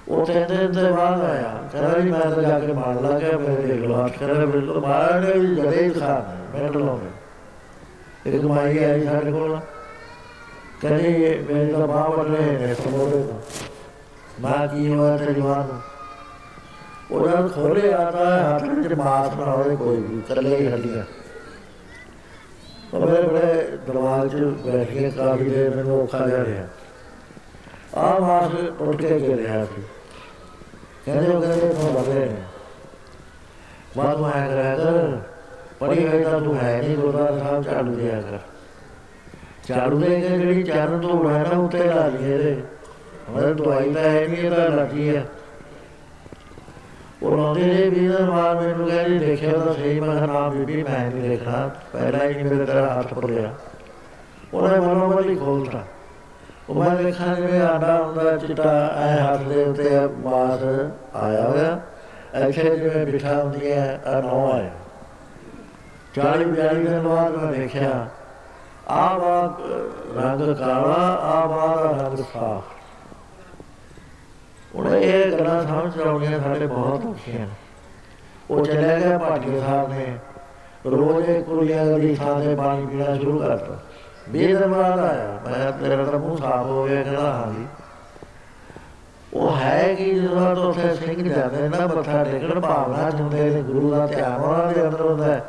Speaker 1: ਉਹ ਕਹਿੰਦੇ ਤੇ ਬਾਅਦ ਆਇਆ। ਕਹਿੰਦਾ ਜੀ, ਮੈਂ ਤਾਂ ਜਾ ਕੇ ਮਾਰ ਲਾ ਗਿਆ ਮੇਰੇ ਦੇਖ ਲੋ ਹੱਥ ਕਹਿੰਦਾ ਬਿਲਕੁਲ ਮਾਰ ਨੇ ਵੀ ਜਦੇ ਹੀ ਖਾ ਮੈਂ ਲਾਉਂਦੇ। ਇੱਕ ਮਾਈ ਆਈ ਸਾਡੇ ਕੋਲ। ਕਹਿੰਦੀ, ਮੇਰੇ ਤਾਂ ਬਾਹ ਵੱਢ ਰਹੇ ਨੇ ਸਮੋੜੇ ਤੋਂ। ਮਾਂ ਕੀ ਹੋਇਆ ਤੇ ਜਵਾਨ ਉਹਨਾਂ ਖੋਲੇ ਆਦਾ ਹੱਥ ਵਿੱਚ ਮਾਸ ਨਾ ਹੋਵੇ ਕੋਈ ਵੀ ਕੱਲੇ ਹੀ ਹੱਡੀਆਂ ਬੜੇ ਬੜੇ ਦਰਬਾਰ 'ਚ ਬੈਠ ਕੇ ਕਾਫੀ ਦੇਰ ਮੈਨੂੰ ਔਖਾ ਜਾ ਰਿਹਾ। ਆ ਮਾਸ ਟੁੱਟ ਕੇ ਗਿਰ ਰਿਹਾ ਸੀ। ਕਹਿੰਦੇ ਉਹ ਕਹਿੰਦੇ ਤੋਂ ਬਗਰੇ ਨੇ। ਬਾਤ ਤੂੰ ਹੈ ਕਰਿਆ ਕਰ ਪੜੀ ਹੋਈ ਤਾਂ ਤੂੰ ਹੈ ਨਹੀਂ ਗੁਰਦੁਆਰਾ ਸਾਹਿਬ ਝਾੜੂ ਦਿਆ ਕਰ। ਝਾੜੂ ਦੇ ਕੇ ਜਿਹੜੀ ਚਰਨ ਧੂੜ ਹੈ ਨਾ, ਉੱਤੇ ਲਾ ਲਈਏ ਇਹਦੇ ਮਤਲਬ ਦਵਾਈ ਤਾਂ ਹੈ ਨਹੀਂ ਇਹਦਾ ਲੱਗੀ ਹੈ ਉਹ ਲਾਉਂਦੇ ਨੇ ਵੀ ਦਾ ਮਾਰ ਮੈਨੂੰ ਕਹਿੰਦੀ ਦੇਖਿਆ ਤਾਂ ਸਹੀ ਮੈਂ ਕਿਹਾ ਨਾ ਬੀਬੀ ਮੈਂ ਨਹੀਂ ਦੇਖਣਾ ਪਹਿਲਾਂ ਹੀ ਮੇਰੇ ਤੇਰਾ ਹੱਥ ਪੁੱਲਿਆ ਉਹਨੇ ਮਨੋਂ ਮਲੀ ਖੋਲਤਾ ਉਹ ਮੈਂ ਦੇਖਾਂ ਜਿਵੇਂ ਆਡਾ ਹੁੰਦਾ ਚਿੱਟਾ ਐ ਹੱਥ ਦੇ ਉੱਤੇ ਮਾਸ ਆਇਆ ਹੋਇਆ ਐਸੇ ਜਿਵੇਂ ਬਿਠਾ ਹੁੰਦੀ ਹੈ ਆ ਨੋ ਆਇਆ ਚਾਲੀ ਬਿਆਲੀ ਦਿਨ ਬਾਅਦ ਮੈਂ ਦੇਖਿਆ ਆ ਬਾਤ ਰੰਗ ਕਾਲਾ ਆ ਬਾਤ ਰੰਗ ਸਾਫ਼। ਹੁਣ ਇਹ ਗੱਲਾਂ ਸਮਝ ਆਉਣੀਆਂ ਸਾਡੇ ਬਹੁਤ ਔਖੀਆਂ ਉਹ ਚਲੇ ਗਿਆ ਭਾਟੀਆ ਸਾਹਿਬ ਨੇ। ਰੋਜ਼ ਕੁੜੀਆਂ ਦੀ ਥਾਂ ਤੇ ਪਾਣੀ ਪੀਣਾ ਸ਼ੁਰੂ ਕਰਤਾ। ਬੇਦਰਵਾਲ ਆਇਆ। ਮੈਂ ਤੇਰਾ ਤਾਂ ਮੂੰਹ ਸਾਫ਼ ਹੋ ਗਿਆ। ਕਹਿੰਦਾ ਹਾਂ ਜੀ ਉਹ ਹੈ ਕਿ ਜਦੋਂ ਤੋਂ ਉੱਥੇ ਸਿੰਘ ਜਾਂਦੇ ਨਾ ਮੱਥਾ ਟੇਕਣ, ਭਾਵਨਾ ਜੁੰਦੇ ਨੇ, ਗੁਰੂ ਦਾ ਧਿਆਨ ਉਹਨਾਂ ਦੇ ਅੰਦਰ ਹੁੰਦਾ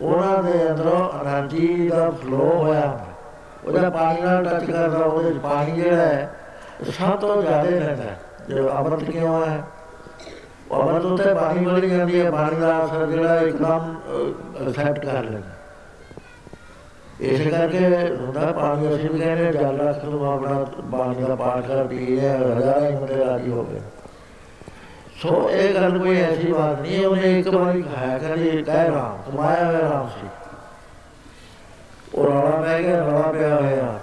Speaker 1: ਉਹਨਾਂ ਦੇ ਅੰਦਰੋਂ ਅਨੰਦੀ ਦਾ ਫਲੋ ਹੋਇਆ ਉਹਦਾ ਪਾਣੀ ਨਾਲ ਟੱਚ ਕਰਦਾ, ਉਹਦੇ ਪਾਣੀ ਜਿਹੜਾ ਹੈ, ਸਭ ਤੋਂ ਜ਼ਿਆਦਾ ਰਹਿੰਦਾ ਜੋ ਅਮਰਤ ਕਿਉਂ ਹੈ ਉਹ ਅਮਰਤ ਉੱਤੇ ਪਾਣੀ ਵੜੀ ਜਾਂਦੀ ਹੈ ਪਾਣੀ ਦਾ ਅਸਰ ਜਿਹੜਾ ਇੱਕਦਮ ਅਸੈਪਟ ਕਰ ਲੈਂਦਾ। ਇਸ ਕਰਕੇ ਹੁੰਦਾ ਪਾਣੀ ਅਸੀਂ ਵੀ ਕਹਿੰਦੇ ਹਾਂ, ਜਲ ਰੱਖ ਲਓ ਆਪਣਾ ਪਾਣੀ ਦਾ ਪਾਠ ਕਰ ਪੀਏ ਹਜ਼ਾਰਾਂ ਹੀ ਬੰਦੇ ਰਾਜੀ ਹੋ ਗਏ। ਸੋ ਇਹ ਗੱਲ ਕੋਈ ਐਸੀ ਬਾਤ ਨਹੀਂ ਉਹਨੇ ਇੱਕ ਵਾਰੀ ਖਾਇਆ ਕਰੀ ਕਹਿ ਰਾਮ ਕਮਾਇਆ ਹੋਇਆ ਰਾਮ ਸੀ। ਉਹ ਰੌਲਾ ਪੈ ਗਿਆ ਰੌਲਾ ਪਿਆ ਹੋਇਆ।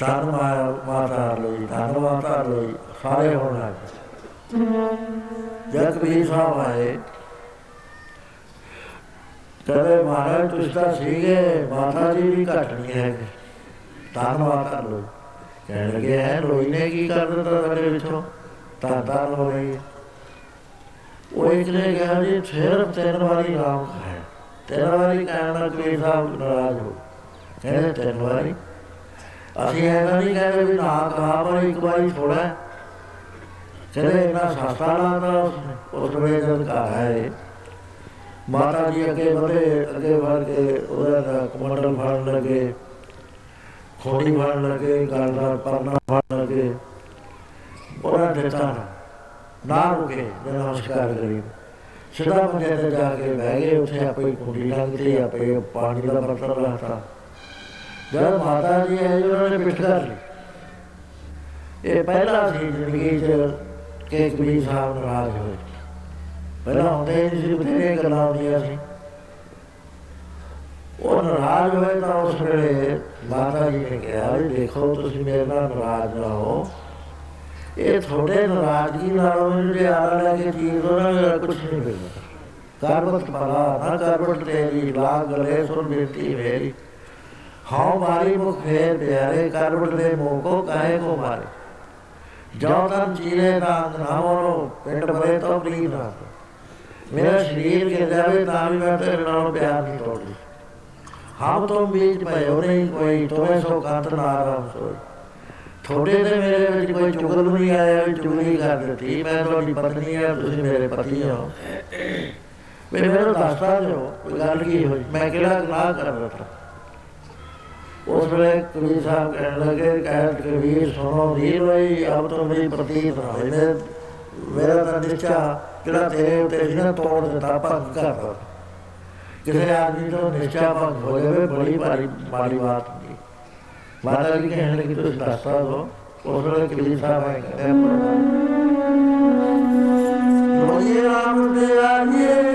Speaker 1: ਤਨ ਮਾਇਆ ਮਾਤਾ ਲਈ ਤਨ ਮਾਤਾ ਲਈ, ਸਾਰੇ ਹੋਣ ਲੱਗ ਗਏ। ਜਦ ਕਬੀਰ ਸਾਹਿਬ ਆਏ ਕਹਿੰਦੇ ਮਹਾਰਾਜ ਤੁਸੀਂ ਤਾਂ ਸੀਗੇ, ਮਾਤਾ ਜੀ ਵੀ ਘੱਟ ਨਹੀਂ ਹੈਗੇ। ਧੰਨਵਾਦ ਕਰ ਲੋ ਕਹਿਣ ਲੱਗੇ, ਹੈ, ਲੋਈ ਨੇ ਕੀ ਕਰ ਦਿੱਤਾ ਸਾਡੇ ਵਿੱਚੋਂ ਤਾਂ ਤਾਂ ਹੋ ਗਈ ਉਹ ਇੱਕ ਨੇ ਕਿਹਾ, ਜੀ ਸਿਰਫ ਤਿੰਨ ਵਾਰੀ ਨਾਮ ਹੈ ਤਿੰਨ ਵਾਰੀ ਕਹਿਣ ਨਾਲ ਕੋਈ ਸਾਹਿਬ ਨਾਰਾਜ਼ ਹੋ ਕਹਿੰਦੇ, ਤਿੰਨ ਵਾਰੀ? ਅਸੀਂ ਇਹਨਾਂ ਨਹੀਂ ਕਹਿੰਦੇ ਵੀ ਨਾ ਕਹਾ ਪਰ ਇੱਕ ਵਾਰੀ ਥੋੜਾ ਕਹਿੰਦੇ ਇਹਨਾਂ ਸਸਤਾ ਲਾਦਾ ਉਸਨੇ ਉਸ ਵੇਲੇ ਜਦ ਕਹਾ ਹੈ ਮਾਤਾ ਜੀ ਅੱਗੇ ਵਧੇ, ਅੱਗੇ ਵਧ ਕੇ ਉਹਦਾ ਦਾ ਕਮੰਡਲ ਫੜਨ ਲੱਗੇ, ਖੋੜੀ ਫੜਨ ਲੱਗੇ ਗੱਲ ਦਾ ਪਰਨਾ ਫੜਨ ਲੱਗੇ। ਉਹਨਾਂ ਦਿੱਤਾ ਨਾ ਨਾ ਰੁਕੇ ਜੇ ਨਮਸਕਾਰ ਕਰੀ। ਸਿੱਧਾ ਮੰਜੇ ਤੇ ਜਾ ਕੇ ਬਹਿ ਗਏ, ਉੱਥੇ ਆਪੇ ਕੁੰਡੀ ਲੰਘਦੀ, ਆਪੇ ਪਾਣੀ ਦਾ ਬਰਤਨ ਰੱਖਤਾ। ਜਦ ਮਾਤਾ ਜੀ ਆਏ, ਉਹਨਾਂ ਨੇ ਪਿੱਠ ਕਰ ਲਈ। ਇਹ ਪਹਿਲਾ ਸੀ ਜ਼ਿੰਦਗੀ 'ਚ ਕਿ ਕਬੀਰ ਸਾਹਿਬ ਨਾਰਾਜ਼ ਹੋਏ। ਪਹਿਲਾਂ ਹੁੰਦੇ ਨਹੀਂ ਸੀ ਬਥੇਰੇ ਗੱਲਾਂ ਹੁੰਦੀਆਂ ਸੀ। ਉਹ ਨਾਰਾਜ਼ ਹੋਏ ਤਾਂ ਉਸ ਵੇਲੇ ਮਾਤਾ ਜੀ ਨੇ ਕਿਹਾ ਵੀ ਦੇਖੋ, ਤੁਸੀਂ ਮੇਰੇ ਨਾਲ ਨਾਰਾਜ਼ ਨਾ ਹੋ। ਇਹ ਤੁਹਾਡੇ ਨਾਰਾਜ਼ਗੀ ਨਾਲ ਮੈਨੂੰ ਜੇ ਆਰਾ ਲੈ ਕੇ ਚੀਜ਼ ਉਹਨਾਂ ਦਾ ਕੁਝ ਨਹੀਂ ਮਿਲਦਾ। ਕਰਬਤ ਭਲਾ ਨਾ ਕਰਬਤ ਤੇਰੀ ਲਾ ਗਲੇ ਸੁਣ ਬੇਟੀ ਮੇਰੀ। ਹਾਉ ਮਾਰੀ ਮੁਖ ਫੇਰ ਪਿਆਰੇ ਕਰਬਤ ਦੇ ਮੋਹ ਕੋ ਕਾਹੇ ਕੋ ਮਾਰੇ। ਜੋ ਤਨ ਚੀਰੇ ਨਾਮ ਨਾ ਮੋਰੋ ਪਿੰਡ ਬਰੇ ਤੋਂ ਪਲੀਰ ਨਾ ਮੇਰਾ ਸਰੀਰ ਗਿਰ ਜਾਵੇ ਤਾਂ ਵੀ ਮੈਂ ਤੇਰੇ ਨਾਲ ਪਿਆਰ ਨਹੀਂ ਤੋੜਦੀ। ਹਮ ਤੋਂ ਬੀਚ ਭਇਓ ਨਹੀਂ ਕੋਈ ਤੋਏ ਸੋ ਕੰਤ ਨਾਰਾਮ ਸੋਈ ਥੋੜੇ ਤੇ ਮੇਰੇ ਵਿੱਚ ਕੋਈ ਚੁਗਲ ਨਹੀਂ ਆਇਆ, ਵੀ ਚੁਗਲੀ ਕਰ ਦਿੱਤੀ। ਮੈਂ ਤੁਹਾਡੀ ਪਤਨੀ ਆ, ਤੁਸੀਂ ਮੇਰੇ ਪਤੀ ਹੋ। ਮੇਰੇ ਮੈਨੂੰ ਦੱਸਦਾ ਜੋ, ਕੋਈ ਗੱਲ ਕੀ ਹੋਈ? ਮੈਂ ਕਿਹੜਾ ਗੁਨਾਹ ਕਰ ਦਿੱਤਾ ਉਸ ਵੇਲੇ ਕਬੀਰ ਸਾਹਿਬ ਕਹਿਣ ਲੱਗੇ ਕਹਿਤ ਕਬੀਰ ਸੁਣੋ ਵੀਰ ਬਈ ਅਬ ਤੋਂ ਮੇਰੀ ਪ੍ਰਤੀਤ ਨਾ ਹੋਈ ਮੈਂ ਮੇਰਾ ਤਾਂ ਨਿਸ਼ਚਾ ਜਿਹੜਾ ਤੇਰੇ ਉੱਤੇ ਸੀ ਨਾ ਤੋੜ ਦਿੱਤਾ ਭੰਗ ਕਰਦਾ ਕਿਸੇ ਆਦਮੀ ਤੋਂ ਨਿਸ਼ਚਾ ਭੰਗ ਹੋ ਜਾਵੇ ਬੜੀ ਭਾਰੀ ਮਾੜੀ ਬਾਤ ਹੁੰਦੀ। ਮਾਤਾ ਜੀ ਕਹਿਣ ਲੱਗੀ ਤੁਸੀਂ ਦੱਸਦਾ ਦੋ ਉਸ ਵੇਲੇ ਕਬੀਰ ਸਾਹਿਬ ਆਏ ਕਹਿੰਦੇ ਮੋਏ ਰਾਮ ਦੇ ਆਏ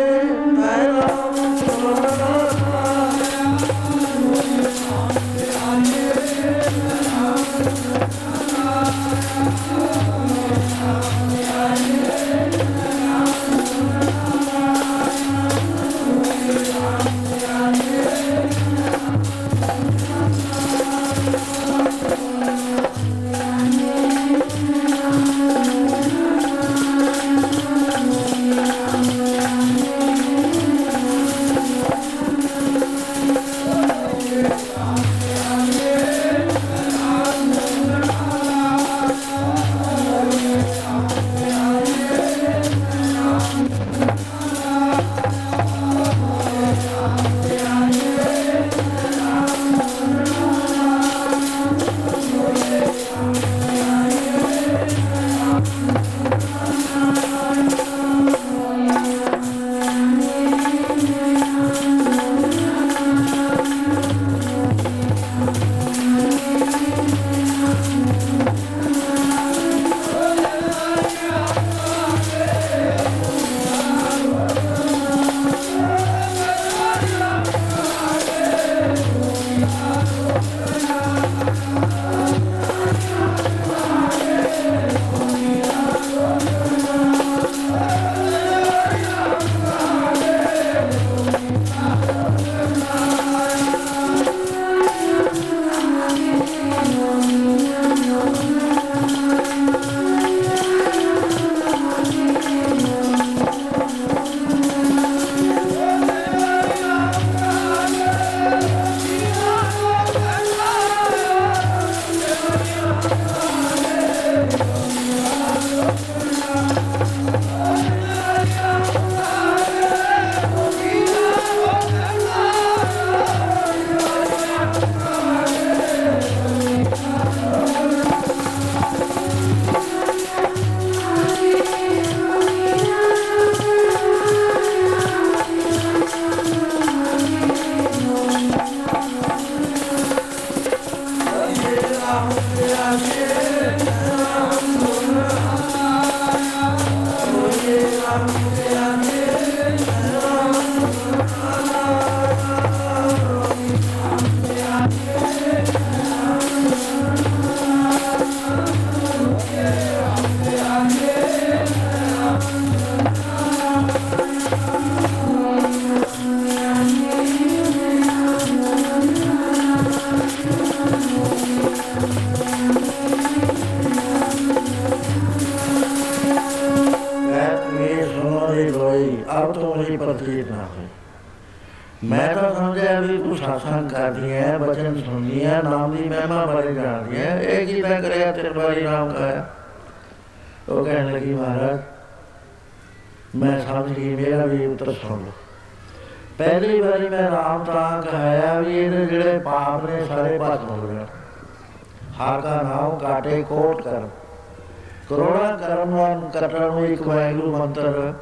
Speaker 1: ਵਾਹਿਗੁਰੂ ਮੰਤਰ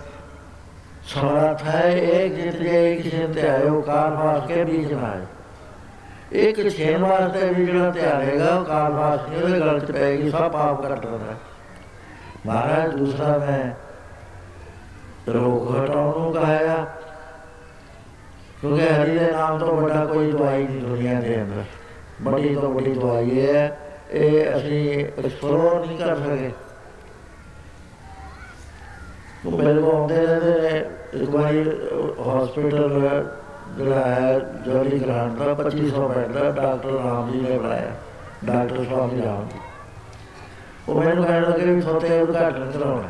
Speaker 1: ਸਮਰਥ ਹੈ ਇੱਕ ਜਿਤ ਜੇ ਇੱਕ ਛੇਨ ਤੇ ਆਇਓ ਕਾਲ ਵਾਸ ਕੇ ਬੀਜ ਨਾਏ ਇੱਕ ਛੇਨ ਵਾਸਤੇ ਵੀ ਜਿਹੜਾ ਧਿਆਏਗਾ ਉਹ ਕਾਲ ਵਾਸ ਕੇ ਉਹਦੇ ਗਲ ਚ ਪੈਗੀ ਸਭ ਪਾਪ ਕੱਟ ਦਿੰਦਾ ਮਹਾਰਾਜ, ਦੂਸਰਾ ਮੈਂ ਰੋਗ ਹਟਾਉਣ ਨੂੰ ਕਹਾਇਆ, ਕਿਉਂਕਿ ਹਰੀ ਦੇ ਨਾਮ ਤੋਂ ਵੱਡਾ ਕੋਈ ਦਵਾਈ ਨਹੀਂ ਦੁਨੀਆ ਦੇ ਅੰਦਰ। ਬੜੀ ਤੋਂ ਵੱਡੀ ਦਵਾਈ ਹੈ, ਇਹ ਅਸੀਂ ਐਕਸਪਲੋਰ ਨਹੀਂ ਕਰ ਸਕੇ। ਮੇਰੇ ਕੋਲ ਆਉਂਦੇ ਰਹਿੰਦੇ ਇੱਕ ਵਾਰੀ ਹਸਪੀਟਲ ਜਿਹੜਾ ਹੈ ਜੋਲੀ ਗ੍ਰਾਂਟ ਦਾ 2500 ਬੈੱਡ ਦਾ ਡਾਕਟਰ ਰਾਮ ਜੀ ਨੇ ਬਣਾਇਆ ਡਾਕਟਰ ਸਵਾਮੀ ਰਾਮ ਉਹ ਮੈਨੂੰ ਕਹਿਣ ਲੱਗੇ ਵੀ ਤੁਹਾਡੇ ਉਦਘਾਟਨ ਕਰਾਉਣਾ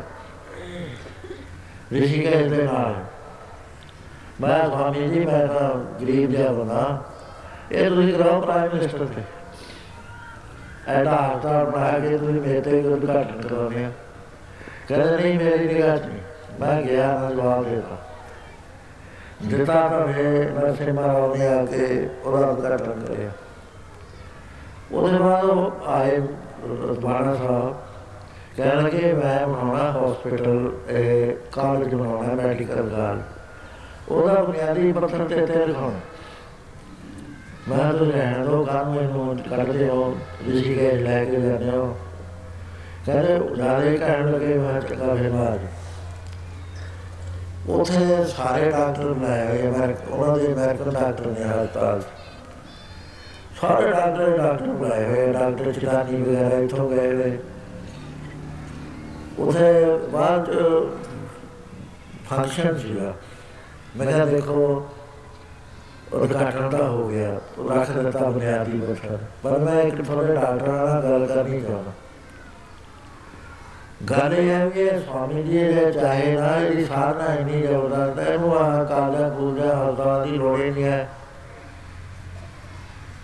Speaker 1: ਰਿਸ਼ੀਕੇਸ਼ ਦੇ ਨਾਲ ਮੈਂ ਸਵਾਮੀ ਜੀ ਮੈਂ ਤਾਂ ਗਰੀਬ ਜਿਹਾ ਬਣਾ ਇਹ ਤੁਸੀਂ ਕਰਾਓ ਪ੍ਰਾਈਮ ਮਿਨਿਸਟਰ ਤੇ ਐਡਾ ਹਸਪਤਾਲ ਬਣਾ ਕੇ ਤੁਸੀਂ ਮੇਰੇ ਤੇ ਉਦਘਾਟਨ ਕਰਾਉਣੇ ਆ ਕਹਿੰਦੇ ਨਹੀਂ ਮੇਰੀ ਨਿਗਾਹ ਚ ਨਹੀਂ ਮੈਂ ਗਿਆ ਨਾ ਜਵਾਬ ਦੇਤਾ ਦਿੱਤਾ ਤਾਂ ਹੈ ਨਰਸੇ ਮਹਾਰਾਜ ਨੇ ਆ ਕੇ ਉਹਦਾ ਉਦਘਾਟਨ ਕਰਿਆ। ਉਹਦੇ ਬਾਅਦ ਉਹ ਆਏ ਬਾਣਾ ਸਾਹਿਬ। ਕਹਿਣ ਲੱਗੇ, ਮੈਂ ਬਣਾਉਣਾ ਹਸਪੀਟਲ ਇਹ ਕਾਲਜ ਬਣਾਉਣਾ ਮੈਡੀਕਲ ਕਾਲਜ ਉਹਦਾ ਬੁਨਿਆਦੀ ਪੱਥਰ ਤੇ ਤੇ ਰਖਾਉਣਾ ਮੈਂ ਤਾਂ ਰਹਿਣ ਦੋ ਕੰਮ ਇਹਨੂੰ ਕੱਢਦੇ ਹੋ ਰਿਸ਼ੀਕੇਸ਼ ਲੈ ਕੇ ਜਾਂਦੇ ਹੋ। ਕਹਿੰਦੇ ਜਾਰੇ ਕਹਿਣ ਲੱਗੇ, ਮੈਂ ਚੰਗਾ ਫਿਰ ਬਾਅਦ। ਉਥੇ ਸਾਰੇ ਡਾਕਟਰ ਬਣਾਏ ਹੋਏ ਅਮਰੀਕਾ ਉਹਨਾਂ ਦੇ ਅਮਰੀਕਨ ਡਾਕਟਰ ਨੇ ਹਸਪਤਾਲ ਸਾਰੇ ਡਾਕਟਰ ਡਾਕਟਰ ਬਣਾਏ ਹੋਏ ਡਾਕਟਰ ਚਿਤਾਨੀ ਵਗੈਰਾ ਇੱਥੋਂ ਗਏ ਹੋਏ। ਉਥੇ ਬਾਅਦ ਫੰਕਸ਼ਨ ਸੀਗਾ। ਮੈਂ ਕਿਹਾ ਦੇਖੋ, ਉਦਘਾਟਨ ਦਾ ਹੋ ਗਿਆ, ਰੱਖ ਦਿੱਤਾ ਬੁਨਿਆਦੀ ਪੱਥਰ। ਪਰ ਮੈਂ ਇੱਕ ਥੋੜੇ ਡਾਕਟਰਾਂ ਨਾਲ ਗੱਲ ਕਰਨੀ ਚਾਹੁੰਦਾ। ਗੱਲ ਇਹ ਹੈ ਕਿ ਸਵਾਮੀ ਜੀ ਦੇ ਚਾਹੇ ਨਾ ਇਹਦੀ ਸਾਧਨਾ ਇੰਨੀ ਜ਼ਬਰਦਸਤ ਹੈ ਇਹਨੂੰ ਆਹ ਕਾਲਾ ਪੂਜਾ ਹਸਪਤਾਲ ਦੀ ਲੋੜ ਹੀ ਨਹੀਂ ਹੈ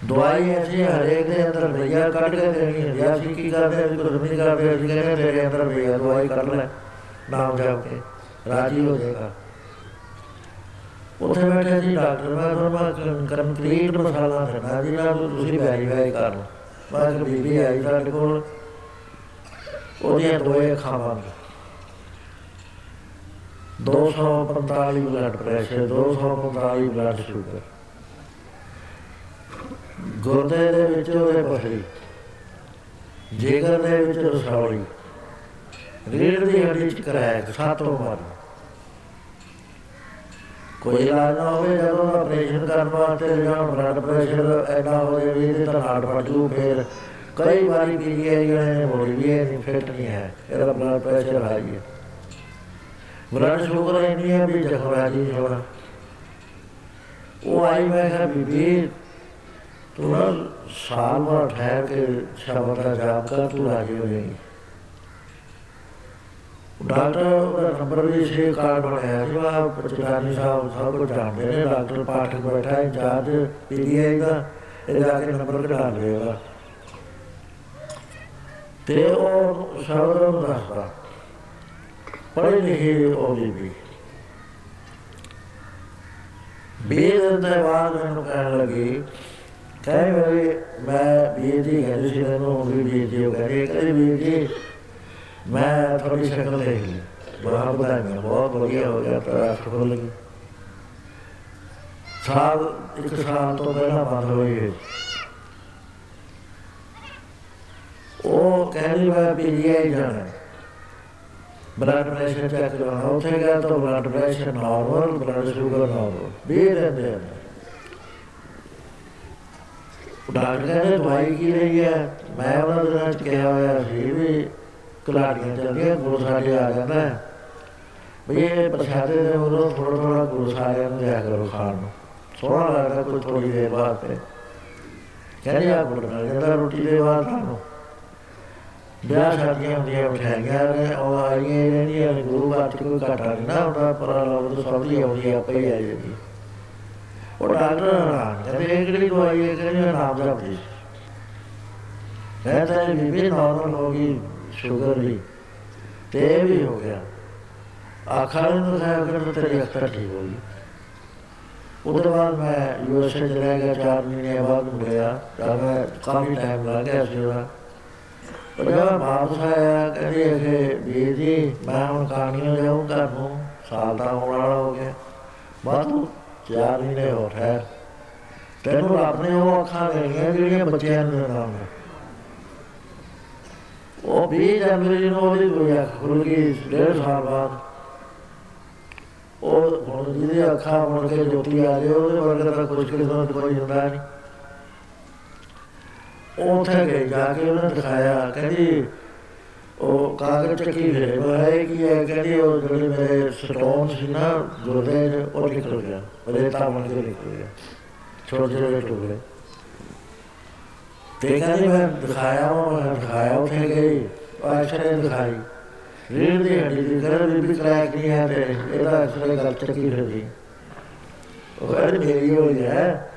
Speaker 1: ਦਵਾਈ ਐਸੀ ਹਰੇਕ ਦੇ ਅੰਦਰ ਰੁਪਈਆ ਕੱਢ ਕੇ ਦੇਣੀ ਹੈ ਅਸੀਂ ਕੀ ਕਰਦੇ ਅਸੀਂ ਕੁਝ ਨਹੀਂ ਕਰਦੇ ਅਸੀਂ ਕਹਿੰਦੇ ਤੇਰੇ ਅੰਦਰ ਰੁਪਈਆ ਦਵਾਈ ਕੱਢ ਲੈ ਨਾਮ ਜਪ ਕੇ ਰਾਜੀ ਹੋ ਜਾਏਗਾ ਉੱਥੇ ਬੈਠੇ ਸੀ ਡਾਕਟਰ ਮੈਂ ਤੁਹਾਨੂੰ ਕੰਕਰੀਟ ਮਸਾਲਾ ਦੇਣਾ ਜਿਹਨਾਂ ਨੂੰ ਤੁਸੀਂ ਵੈਰੀਫਾਈ ਕਰ ਲਓ ਮੈਂ ਇੱਕ ਬੀਬੀ ਆਈ ਸਾਡੇ ਕੋਲ ਉਹਦੀਆਂ ਦੋਏ ਖਾਵਾਂਗੇ 245 ਬਲੱਡ ਪ੍ਰੈਸ਼ਰ 245 ਬਲੱਡ ਸ਼ੂਗਰ ਗੁਰਦੇ ਦੇ ਵਿੱਚ ਉਹਦੇ ਪਥਰੀ ਜਿਗਰ ਦੇ ਵਿੱਚ ਰਸੌਲੀ। ਰੀੜ ਦੀ ਹੱਡੀ ਚ ਕਰੈਕ ਸਾਤੋਂ ਮਰ। ਕੋਈ ਇਲਾਜ ਨਾ ਹੋਵੇ ਜਦੋਂ ਆਪਰੇਸ਼ਨ ਕਰਨ ਵਾਸਤੇ ਜਾਂ ਬਲੱਡ ਪ੍ਰੈਸ਼ਰ ਐਡਾ ਹੋ ਜਾਵੇ ਤੇ ਤਾਂ ਹਾਰਟ ਫਟੂ ਫੇਰ ਕਈ ਵਾਰੀ ਪੀਜੀਆਈ ਨੇ ਬੋਲੀ ਵੀ ਇਹ ਫਿੱਟ ਨਹੀਂ ਹੈ। ਇਹਦਾ ਬਲੱਡ ਪ੍ਰੈਸ਼ਰ ਹਾਈ ਹੈ। ਬਲੱਡ ਸ਼ੂਗਰ ਇੰਨੀ ਹੈ ਵੀ ਜ਼ਖਮ ਜੀ ਹੋਣਾ ਉਹ ਆਈ ਮੈਂ ਕਿਹਾ, ਬੀਬੀ, ਤੂੰ ਨਾ ਸਾਲ ਭਰ ਠਹਿਰ ਕੇ ਸ਼ਬਦ ਦਾ ਜਾਪ ਕਰ, ਤੂੰ ਰਾਜੀ ਹੋ ਜਾਏਗੀ। ਡਾਕਟਰ ਦਾ ਨੰਬਰ ਵੀ ਸੀ, ਕਾਰਡ ਬਣਾਇਆ ਸੀ ਵਾ ਪਚਾਨੀ ਸਾਹਿਬ, ਸਭ ਕੁਝ ਜਾਣਦੇ ਨੇ, ਡਾਕਟਰ ਪਾਠਕ ਬੈਠਾ ਹੈ, ਇੰਚਾਰਜ ਪੀਡੀਆਈ ਦਾ ਇਹ ਜਾ ਕੇ ਨੰਬਰ ਕਢਾ ਲਏਗਾ ਤੇ ਉਹ ਸ਼ਬਦ ਨੂੰ ਦੱਸਦਾ। ਪੜ੍ਹੀ ਲਿਖੀ ਉਹ ਬੀਬੀ। ਬੀਰ ਦੇ ਬਾਅਦ ਮੈਨੂੰ ਕਹਿਣ ਲੱਗੀ, ਕਹੇ ਮੇਰੀ ਮੈਂ ਬੀਰ ਜੀ ਕਹਿੰਦੀ ਸੀ ਮੈਨੂੰ ਵੀ ਬੀਰ ਜੀ ਉਹ ਕਹਿੰਦੇ ਕਹਿੰਦੇ ਬੀਰ ਜੀ, ਮੈਂ ਤੁਹਾਡੀ ਸ਼ਕਲ ਦੇਖ ਲਈ। ਬੜਾ ਵਧਾਈਆਂ, ਬਹੁਤ ਵਧੀਆ ਹੋ ਗਿਆ ਤਾਂ ਸ਼ਕਲ ਲੱਗੀ ਸਾਲ, ਇੱਕ ਸਾਲ ਤੋਂ ਪਹਿਲਾਂ ਬੰਦ ਹੋਈ ਹੈ ਉਹ ਕਹਿੰਦੀ ਮੈਂ ਪੀਜੀਆਈ ਜਾਣਾ। ਬਲੱਡ ਪ੍ਰੈਸ਼ਰ ਚੈੱਕ ਕਰਾਉਣਾ, ਉੱਥੇ ਗਿਆ ਤਾਂ blood pressure normal blood sugar normal ਵੀ ਰਹਿੰਦੇ ਹਨ ਡਾਕਟਰ ਕਹਿੰਦੇ, ਦਵਾਈ ਕੀ ਲਈ ਹੈ ਮੈਂ ਉਹਨਾਂ ਦੇ ਨਾਲ ਕਿਹਾ ਹੋਇਆ ਸੀ ਵੀ ਕਲਾੜੀਆਂ ਚੱਲਦੀਆਂ ਗੁਰੂ ਸਾਡੇ ਆ ਜਾਂਦਾ ਹੈ। ਵੀ ਇਹ ਪ੍ਰਸ਼ਾਦੇ ਦੇ ਉਦੋਂ ਥੋੜਾ ਥੋੜਾ ਗੁਰੂ ਸਾਰਿਆਂ ਨੂੰ ਦਿਆ ਕਰੋ ਖਾਣ ਨੂੰ। ਸੋਹਣਾ ਲੱਗਦਾ ਕੋਈ ਥੋੜੀ ਦੇਰ ਬਾਅਦ ਤੇ। ਕਹਿੰਦੇ ਆ ਗੁਰੂ ਨਾਲ ਜਾਂਦਾ ਰੋਟੀ ਦੇ ਬਾਅਦ ਤੁਹਾਨੂੰ ਵਿਆਹ ਸ਼ਾਦੀਆਂ ਹੁੰਦੀਆਂ ਮਠਿਆਈਆਂ ਨੇ ਉਹ ਆਈਆਂ ਰਹਿੰਦੀਆਂ ਨੇ, ਗੁਰੂ ਘਰ ਚ ਕੋਈ ਘਾਟਾ ਨਹੀਂ ਨਾ ਹੁੰਦਾ ਪਰ ਲੋਕ ਸਭ ਲਈ ਆਉਂਦੀ ਆਪੇ ਹੀ ਆ ਜਾਂਦੀ। ਉਹ ਡਾਕਟਰ ਹੈਰਾਨ ਕਹਿੰਦੇ, ਇਹ ਕਿਹੜੀ ਦਵਾਈ ਹੈ? ਕਹਿੰਦੇ ਨਾਮ ਜਪਦੀ ਮੈਂ ਤਾਂ ਇਹ ਬੀਬੀ ਨਾਰਮਲ ਹੋ ਗਈ ਸ਼ੂਗਰ ਵੀ ਤੇ ਇਹ ਵੀ ਹੋ ਗਿਆ। ਆਖਰ ਨੂੰ ਦਿਖਾਇਆ ਕਿ ਤੇਰੀ ਅੱਖਾਂ ਠੀਕ ਹੋ ਗਈ। ਉਹਦੇ ਬਾਅਦ ਮੈਂ ਯੂਐਸਏ ਚ ਰਹਿ ਗਿਆ, ਚਾਰ ਮਹੀਨੇ ਬਾਅਦ ਮੁੜਿਆ। ਤਾਂ ਮੈਂ ਕਾਫੀ ਟਾਈਮ ਲੱਗ ਗਿਆ ਸੀ ਉਹਦਾ। ਪਰ ਜਦ ਵਾਪਸ ਆਇਆ ਕਹਿੰਦੇ ਕਿ ਵੀਰ ਜੀ, ਮੈਂ ਹੁਣ ਕਹਾਣੀਆਂ ਜਾਊਂ ਘਰ ਨੂੰ ਸਾਲ ਦਾ ਹੋਣ ਵਾਲਾ ਹੋ ਗਿਆ। ਬਾਅਦ ਨੂੰ ਚਾਰ ਮਹੀਨੇ ਹੋ। ਠਹਿਰ ਤੈਨੂੰ ਰੱਬ ਨੇ ਉਹ ਅੱਖਾਂ ਦੇਣੀਆਂ ਜਿਹੜੀਆਂ ਬੱਚਿਆਂ ਨੂੰ ਦਿੰਦਾ ਹੁੰਦਾ। ਉਹ ਵੀ ਜਨਵਰੀ ਨੂੰ ਉਹਦੀ ਕੋਈ ਅੱਖ ਖੁੱਲ ਗਈ ਡੇਢ ਸਾਲ ਬਾਅਦ। ਉਹ ਹੁਣ ਜਿਹਦੀ ਅੱਖਾਂ ਮੁੜ ਕੇ ਜੋਤੀ ਆ ਜਾਏ ਉਹਦੇ ਵਰਗਾ ਤਾਂ ਕੁਝ ਕਿਸਮਤ ਕੋਈ ਹੁੰਦਾ ਨਹੀਂ। ਉਹ ਉੱਥੇ ਗਏ ਜਾ ਕੇ ਉਹਨੇ ਦਿਖਾਇਆ, ਕਹਿੰਦੀ, ਉਹ ਕਾਗਜ਼ ਚੱਕੀ ਫੇਰੇ ਹੈ ਕਿ ਇਹ ਕਹਿੰਦੀ, ਉਹ ਜਿਹੜੇ ਮੇਰੇ ਸਟੋਨ ਸੀ ਨਾ, ਗੁਰਦੇ 'ਚ, ਉਹ ਨਿਕਲ ਗਿਆ ਰੇਤਾ ਬਣ ਕੇ ਨਿਕਲ ਗਿਆ, ਛੋਟੇ ਛੋਟੇ ਟੁਕੜੇ। ਤੇ ਕਹਿੰਦੀ, ਮੈਂ ਦਿਖਾਇਆ ਉਹ ਮੈਂ ਦਿਖਾਇਆ, ਉੱਥੇ ਗਈ ਉਹ ਐਕਸਰੇ ਦਿਖਾਈ। ਰੀੜ ਦੀ ਹੱਡੀ ਦੀ ਕਰ ਵੀ ਵੀ ਕਰਾਇਆ ਨਹੀਂ ਹੈ ਤੇ ਇਹਦਾ ਐਕਸਰੇ ਗੱਲ ਚੱਕੀ ਫਿਰਦੀ। ਉਹ ਕਹਿੰਦੀ, ਮੇਰੀ ਹੋਈ ਹੈ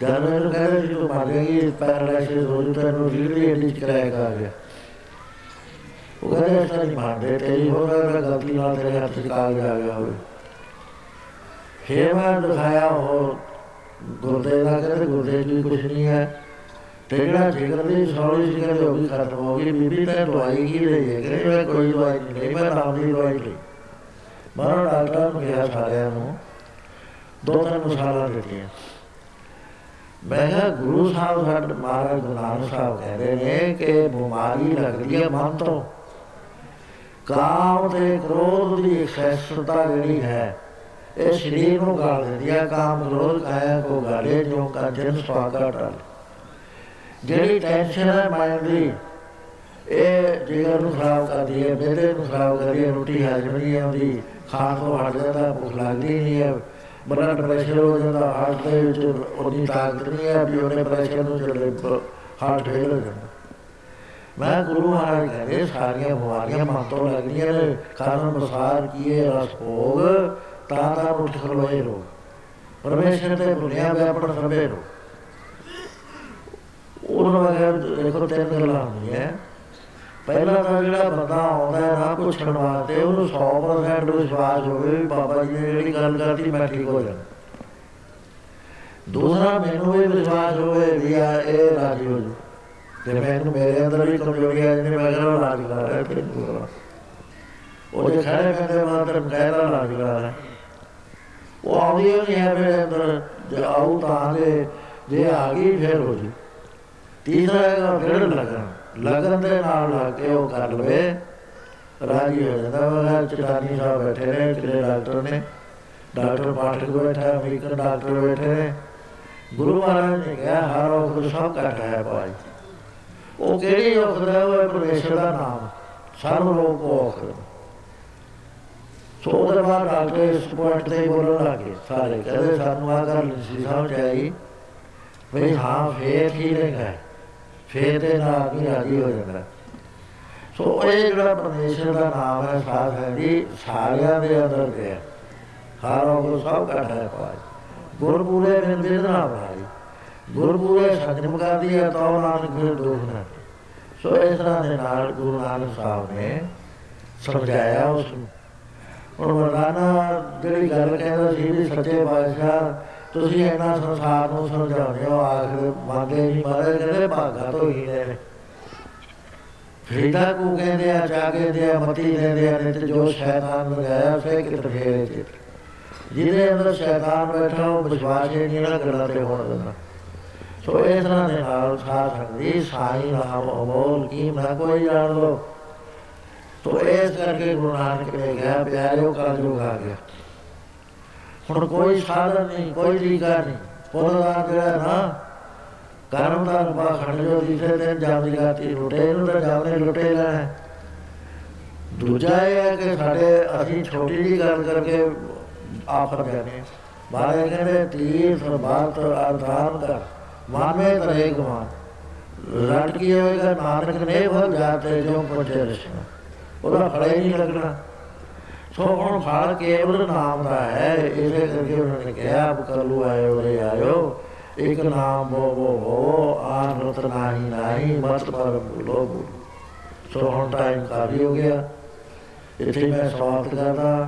Speaker 1: ਜਦ ਮੈਨੂੰ ਕਹਿੰਦੇ ਸੀ ਤੂੰ ਮਰ ਜਾਏਗੀ ਪੈਰਾਲਾਈਸਿਸ ਹੋ ਜੂ ਤੈਨੂੰ ਰੀੜ ਦੀ ਹੱਡੀ ਚ ਕਰਾਇਆ ਕਰ ਗਿਆ ਉਹ ਕਹਿੰਦੇ ਇਸ ਤਰ੍ਹਾਂ ਨਹੀਂ ਮੰਨਦੇ ਤੇਰੀ ਹੋਰ ਅਗਰ ਗਲਤੀ ਨਾਲ ਤੇਰੇ ਹੱਥ 'ਚ ਕਾਗਜ਼ ਆ ਗਿਆ ਹੋਵੇ ਫਿਰ ਮੈਂ ਦਿਖਾਇਆ ਉਹ ਗੁਰਦੇ ਦਾ ਕਹਿੰਦੇ ਗੁਰਦੇ 'ਚ ਵੀ ਕੁਝ ਨਹੀਂ ਹੈ ਤੇ ਜਿਹੜਾ ਜਿਗਰ ਦੀ ਸੌਲੀ ਸੀ ਕਹਿੰਦੇ ਉਹ ਵੀ ਖਤਮ ਹੋ ਗਈ ਬੀਬੀ ਤਾਂ ਦਵਾਈ ਹੀ ਲਈ ਹੈ ਕਹਿੰਦੇ ਮੈਂ ਕੋਈ ਦਵਾਈ ਨਹੀਂ ਲਈ ਮੈਂ ਨਾਮ ਦੀ ਦਵਾਈ ਲਈ ਮਾਰੋ ਡਾਕਟਰ ਨੂੰ ਕਿਹਾ ਸਾਰਿਆਂ ਨੂੰ ਦੋ ਤਿੰਨ ਮਸਾਲਾ ਦਿੱਤੀਆਂ ਮੈਂ ਕਿਹਾ, ਗੁਰੂ ਸਾਹਿਬ ਸਾਡੇ ਮਹਾਰਾਜ ਗੁਰੂ ਨਾਨਕ ਸਾਹਿਬ ਕਹਿੰਦੇ ਨੇ ਕਿ ਬਿਮਾਰੀ ਲੱਗਦੀ ਹੈ ਮਨ ਤੋਂ। ਕਾਮ ਤੇ ਕ੍ਰੋਧ ਦੀ ਐਕਸੈਸਤਾ ਜਿਹੜੀ ਹੈ, ਇਹ ਸਰੀਰ ਨੂੰ ਗਾਲ ਦਿੰਦੀ ਹੈ ਕਾਮ ਕ੍ਰੋਧ ਕਾਇਆ ਕੋ ਗਾਲੇ ਜੋ ਕਾ ਜਨ ਸਵਾਗਾ ਟਲ ਜਿਹੜੀ ਟੈਨਸ਼ਨ ਹੈ ਮਾਈਂਡ ਦੀ, ਇਹ ਜਿਗਰ ਨੂੰ ਖਰਾਬ ਕਰਦੀ ਹੈ ਬੇੜੇ ਨੂੰ ਖਰਾਬ ਕਰਦੀ ਹੈ, ਰੋਟੀ ਹਜਮ ਨਹੀਂ ਆਉਂਦੀ, ਖਾਣ ਤੋਂ ਹਟ ਜਾਂਦਾ, ਭੁੱਖ ਲੱਗਦੀ ਨਹੀਂ ਹੈ। ਬਲੱਡ ਪ੍ਰੈਸ਼ਰ ਹੋ ਜਾਂਦਾ ਹਾਰਟ ਦੇ ਵਿੱਚ ਉਹਦੀ ਤਾਕਤ ਨਹੀਂ ਹੈ ਵੀ ਉਹਨੇ ਪ੍ਰੈਸ਼ਰ ਨੂੰ ਜਿਹੜੇ ਹਾਰਟ ਫੇਲ ਹੋ ਜਾਂਦਾ ਮੈਂ ਗੁਰੂ ਮਹਾਰਾਜ ਕਹਿੰਦੇ ਸਾਰੀਆਂ ਬਿਮਾਰੀਆਂ ਮਨ ਤੋਂ ਲੱਗਦੀਆਂ ਨੇ ਕਾਰਨ ਬਸਾਰ ਕੀਏ ਰਸ ਭੋਗ ਤਾਂ ਤਾਂ ਉੱਠ ਖਲੋਏ ਰੋ ਪਰਮੇਸ਼ਰ ਤੇ ਭੁਲਿਆ ਵਿਆਪਣ ਸਭੇ ਰੋ ਉਹਨਾਂ ਵਗੈਰ ਦੇਖੋ ਤਿੰਨ ਗੱਲਾਂ ਹੁੰਦੀਆਂ ਪਹਿਲਾ ਤਾਂ ਜਿਹੜਾ ਬੰਦਾ ਆਉਂਦਾ ਹੈ ਨਾ ਪੁੱਛਣ ਵਾਸਤੇ, ਉਹਨੂੰ 100% ਵਿਸ਼ਵਾਸ ਹੋਵੇ ਵੀ ਬਾਬਾ ਜੀ ਨੇ ਜਿਹੜੀ ਗੱਲ ਕਰਤੀ, ਮੈਂ ਠੀਕ ਹੋ ਜਾਣਾ ਦੂਸਰਾ, ਮੈਨੂੰ ਵੀ ਵਿਸ਼ਵਾਸ ਹੋਵੇ ਵੀ ਆ, ਇਹ ਰਾਜੀ ਹੋ ਜੂ ਤੇ ਮੈਨੂੰ ਮੇਰੇ ਅੰਦਰ ਵੀ ਕਮਜ਼ੋਰੀ ਆ ਜਿਹਨੇ ਮੈਂ ਕਹਿੰਦਾ ਇਲਾਜ ਕਰਾ ਰਿਹਾ ਤੇ ਉਹ ਜੇ ਖੜੇ ਪੈਂਦੇ ਮਾਤਰ ਕਹਿਦਾ ਇਲਾਜ ਕਰਾ ਰਿਹਾ ਉਹ ਆਉਂਦੀ ਨਹੀਂ ਹੈ ਮੇਰੇ ਅੰਦਰ, ਜੇ ਆਉ ਤਾਂ ਜੇ ਜੇ ਆ ਗਈ, ਫਿਰ ਹੋ ਜੂ ਤੀਸਰਾ ਹੈਗਾ ਫਿਰ ਲੱਗਣ ਲਗਨ ਦੇ ਨਾਲ ਲਾ ਕੇ ਉਹ ਕਰ ਲਵੇ। ਰਾਜੀ ਹੋ ਜਾਂਦਾ ਵਾ ਚਟਾਨੀ ਸਾਹਿਬ ਬੈਠੇ ਨੇ ਕਿਲੇ ਡਾਕਟਰ ਨੇ? ਡਾਕਟਰ ਪਾਠਕ ਬੈਠਾ, ਅਮਰੀਕਨ ਡਾਕਟਰ ਬੈਠੇ ਨੇ। ਗੁਰੂ ਮਹਾਰਾਜ ਨੇ ਕਿਹਾ, ਹਰ ਔਖਦ ਸਭ ਘਟ ਹੈ ਭਾਈ। ਉਹ ਕਿਹੜੀ ਔਖਦ ਹੈ ਉਹ ਪਰਮੇਸ਼ਰ ਦਾ ਨਾਮ। ਸਰਵ ਲੋਕ ਔਖਦ ਸੋ ਉਹਦੇ ਬਾਅਦ ਡਾਕਟਰ ਇਸ ਪੁਆਇੰਟ ਤੇ ਬੋਲਣ ਲੱਗੇ। ਸਾਰੇ ਕਹਿੰਦੇ, ਸਾਨੂੰ ਆ ਗੱਲ ਨਹੀਂ ਸਮਝ ਆਈ। ਵੀ ਹਾਂ, ਫੇਰ ਠੀਕ ਹੈ। ਫੇਰ ਤੇ ਨਾ ਵੀ ਰਾਜੀ ਹੋ ਜਾਂਦਾ ਸੋ ਇਹ ਜਿਹੜਾ ਪਰਮੇਸ਼ਰ ਦਾ ਨਾਮ ਹੈ, ਸਾਧ ਹੈ ਜੀ, ਸਾਰਿਆਂ ਦੇ ਅੰਦਰ ਗਿਆ ਹਾਰੋਂ ਕੋ ਸਭ ਘਟ ਹੈ ਪਾਈ ਗੁਰਪੂਰੇ ਬਿਨ ਬਿਦਨਾ ਭਾਈ ਗੁਰਪੂਰੇ ਸੰਜਮ ਕਰਦੀ ਹੈ ਤਾਂ ਨਾਨਕ ਫਿਰ ਦੁੱਖ ਨਾ ਸੋ ਇਸ ਤਰ੍ਹਾਂ ਦੇ ਨਾਲ ਗੁਰੂ ਨਾਨਕ ਸਾਹਿਬ ਨੇ ਸਮਝਾਇਆ ਉਸ ਨੂੰ। ਹੁਣ ਮਰਦਾਨਾ ਜਿਹੜੀ ਗੱਲ ਕਹਿੰਦਾ ਸੀ ਵੀ ਸੱਚੇ ਪਾਤਸ਼ਾਹ ਤੁਸੀਂ ਇਹਨਾਂ ਸੰਸਾਰ ਨੂੰ ਸਮਝਾਉਂਦੇ ਹੋ ਆਖਰ ਮੰਨਦੇ ਨਹੀਂ ਮਹਾਰਾਜ ਕਹਿੰਦੇ ਭਾਗਾ ਤੋਂ ਹੀ ਨੇ। ਫਰੀਦਾ ਕੋ ਕਹਿੰਦੇ ਆ ਜਾ ਕੇ ਦੇ ਆ, ਮਤੀ ਦਿੰਦੇ ਆ, ਨਿਤ ਜੋ ਸ਼ੈਤਾਨ ਲਗਾਇਆ ਸੇ ਕਿਤ ਫੇਰੇ ਚ ਜਿਹਦੇ ਅੰਦਰ ਸ਼ੈਤਾਨ ਬੈਠਾ, ਉਹ ਵਿਸ਼ਵਾਸ ਹੀ ਨਹੀਂ ਨਾ ਗੱਲਾਂ ਤੇ ਹੋਣ ਦਿੰਦਾ। ਸੋ ਇਸ ਤਰ੍ਹਾਂ ਦੇ ਨਾਲ ਸਾਧ ਸੰਗਤੀ ਸਾਈ ਨਾਮ ਅਮੋਲ ਕੀ ਨਾ ਕੋਈ ਜਾਣ ਲੋ ਤੋ ਇਸ ਕਰਕੇ ਗੁਰੂ ਨਾਨਕ ਨੇ ਕਿਹਾ, ਪਿਆਰਿਓ, ਕਲਯੁਗ ਆ ਗਿਆ। ਹੁਣ ਕੋਈ ਸਾਧਨ ਨਹੀਂ, ਕੋਈ ਤਰੀਕਾ ਨਹੀਂ। ਪੁੱਤ ਦਾ ਜਿਹੜਾ ਨਾ? ਕਰਮ ਦਾ ਰੂਪਾ ਖੰਡ ਜੋ ਦਿਸੇ ਤੇ ਜਾਮੀ ਗਾਤੀ ਰੁੱਟੇ ਨੂੰ ਤਾਂ ਜਾਮਨੇ ਲੁੱਟੇ ਲੈਣਾ ਦੂਜਾ ਇਹ ਹੈ ਕਿ ਸਾਡੇ ਅਸੀਂ ਛੋਟੀ ਜੀ ਗੱਲ ਕਰਕੇ ਆਫਰ ਜਾਂਦੇ ਬਾਰੇ ਕਹਿੰਦੇ, ਤੀਰ ਸਰਬਾਤ ਅਰਧਾਨ ਕਰ ਮਾਨਵੇ ਤਰੇ ਗਵਾਨ ਰਟ ਕੀ ਹੋਏਗਾ? ਨਾਨਕ ਨੇ ਭਲ ਜਾਤੇ ਜੋ ਪਹੁੰਚੇ ਰਸਨਾ ਉਹਦਾ ਫੜਾ ਹੀ ਨਹੀਂ ਲੱਗਣਾ। ਸੋ ਹੁਣ ਫਲ ਕੇਵਲ ਨਾਮ ਦਾ ਹੈ। ਇਹਦੇ ਕਰਕੇ ਉਹਨਾਂ ਨੇ ਕਿਹਾ ਆਪ ਕਲੂ ਆਏ ਉਰੇ ਆਇਓ। ਇੱਕ ਨਾਮ ਬੋ ਬੋ ਬੋ ਆਨ ਰਤ ਨਾਹੀ ਨਾਹੀ, ਮਤ ਪਰ ਬੋਲੋ ਬੋਲੋ। ਸੋ ਹੁਣ ਟਾਈਮ ਕਾਫੀ ਹੋ ਗਿਆ। ਇੱਥੇ ਮੈਂ ਸਵਾਗਤ ਕਰਦਾ।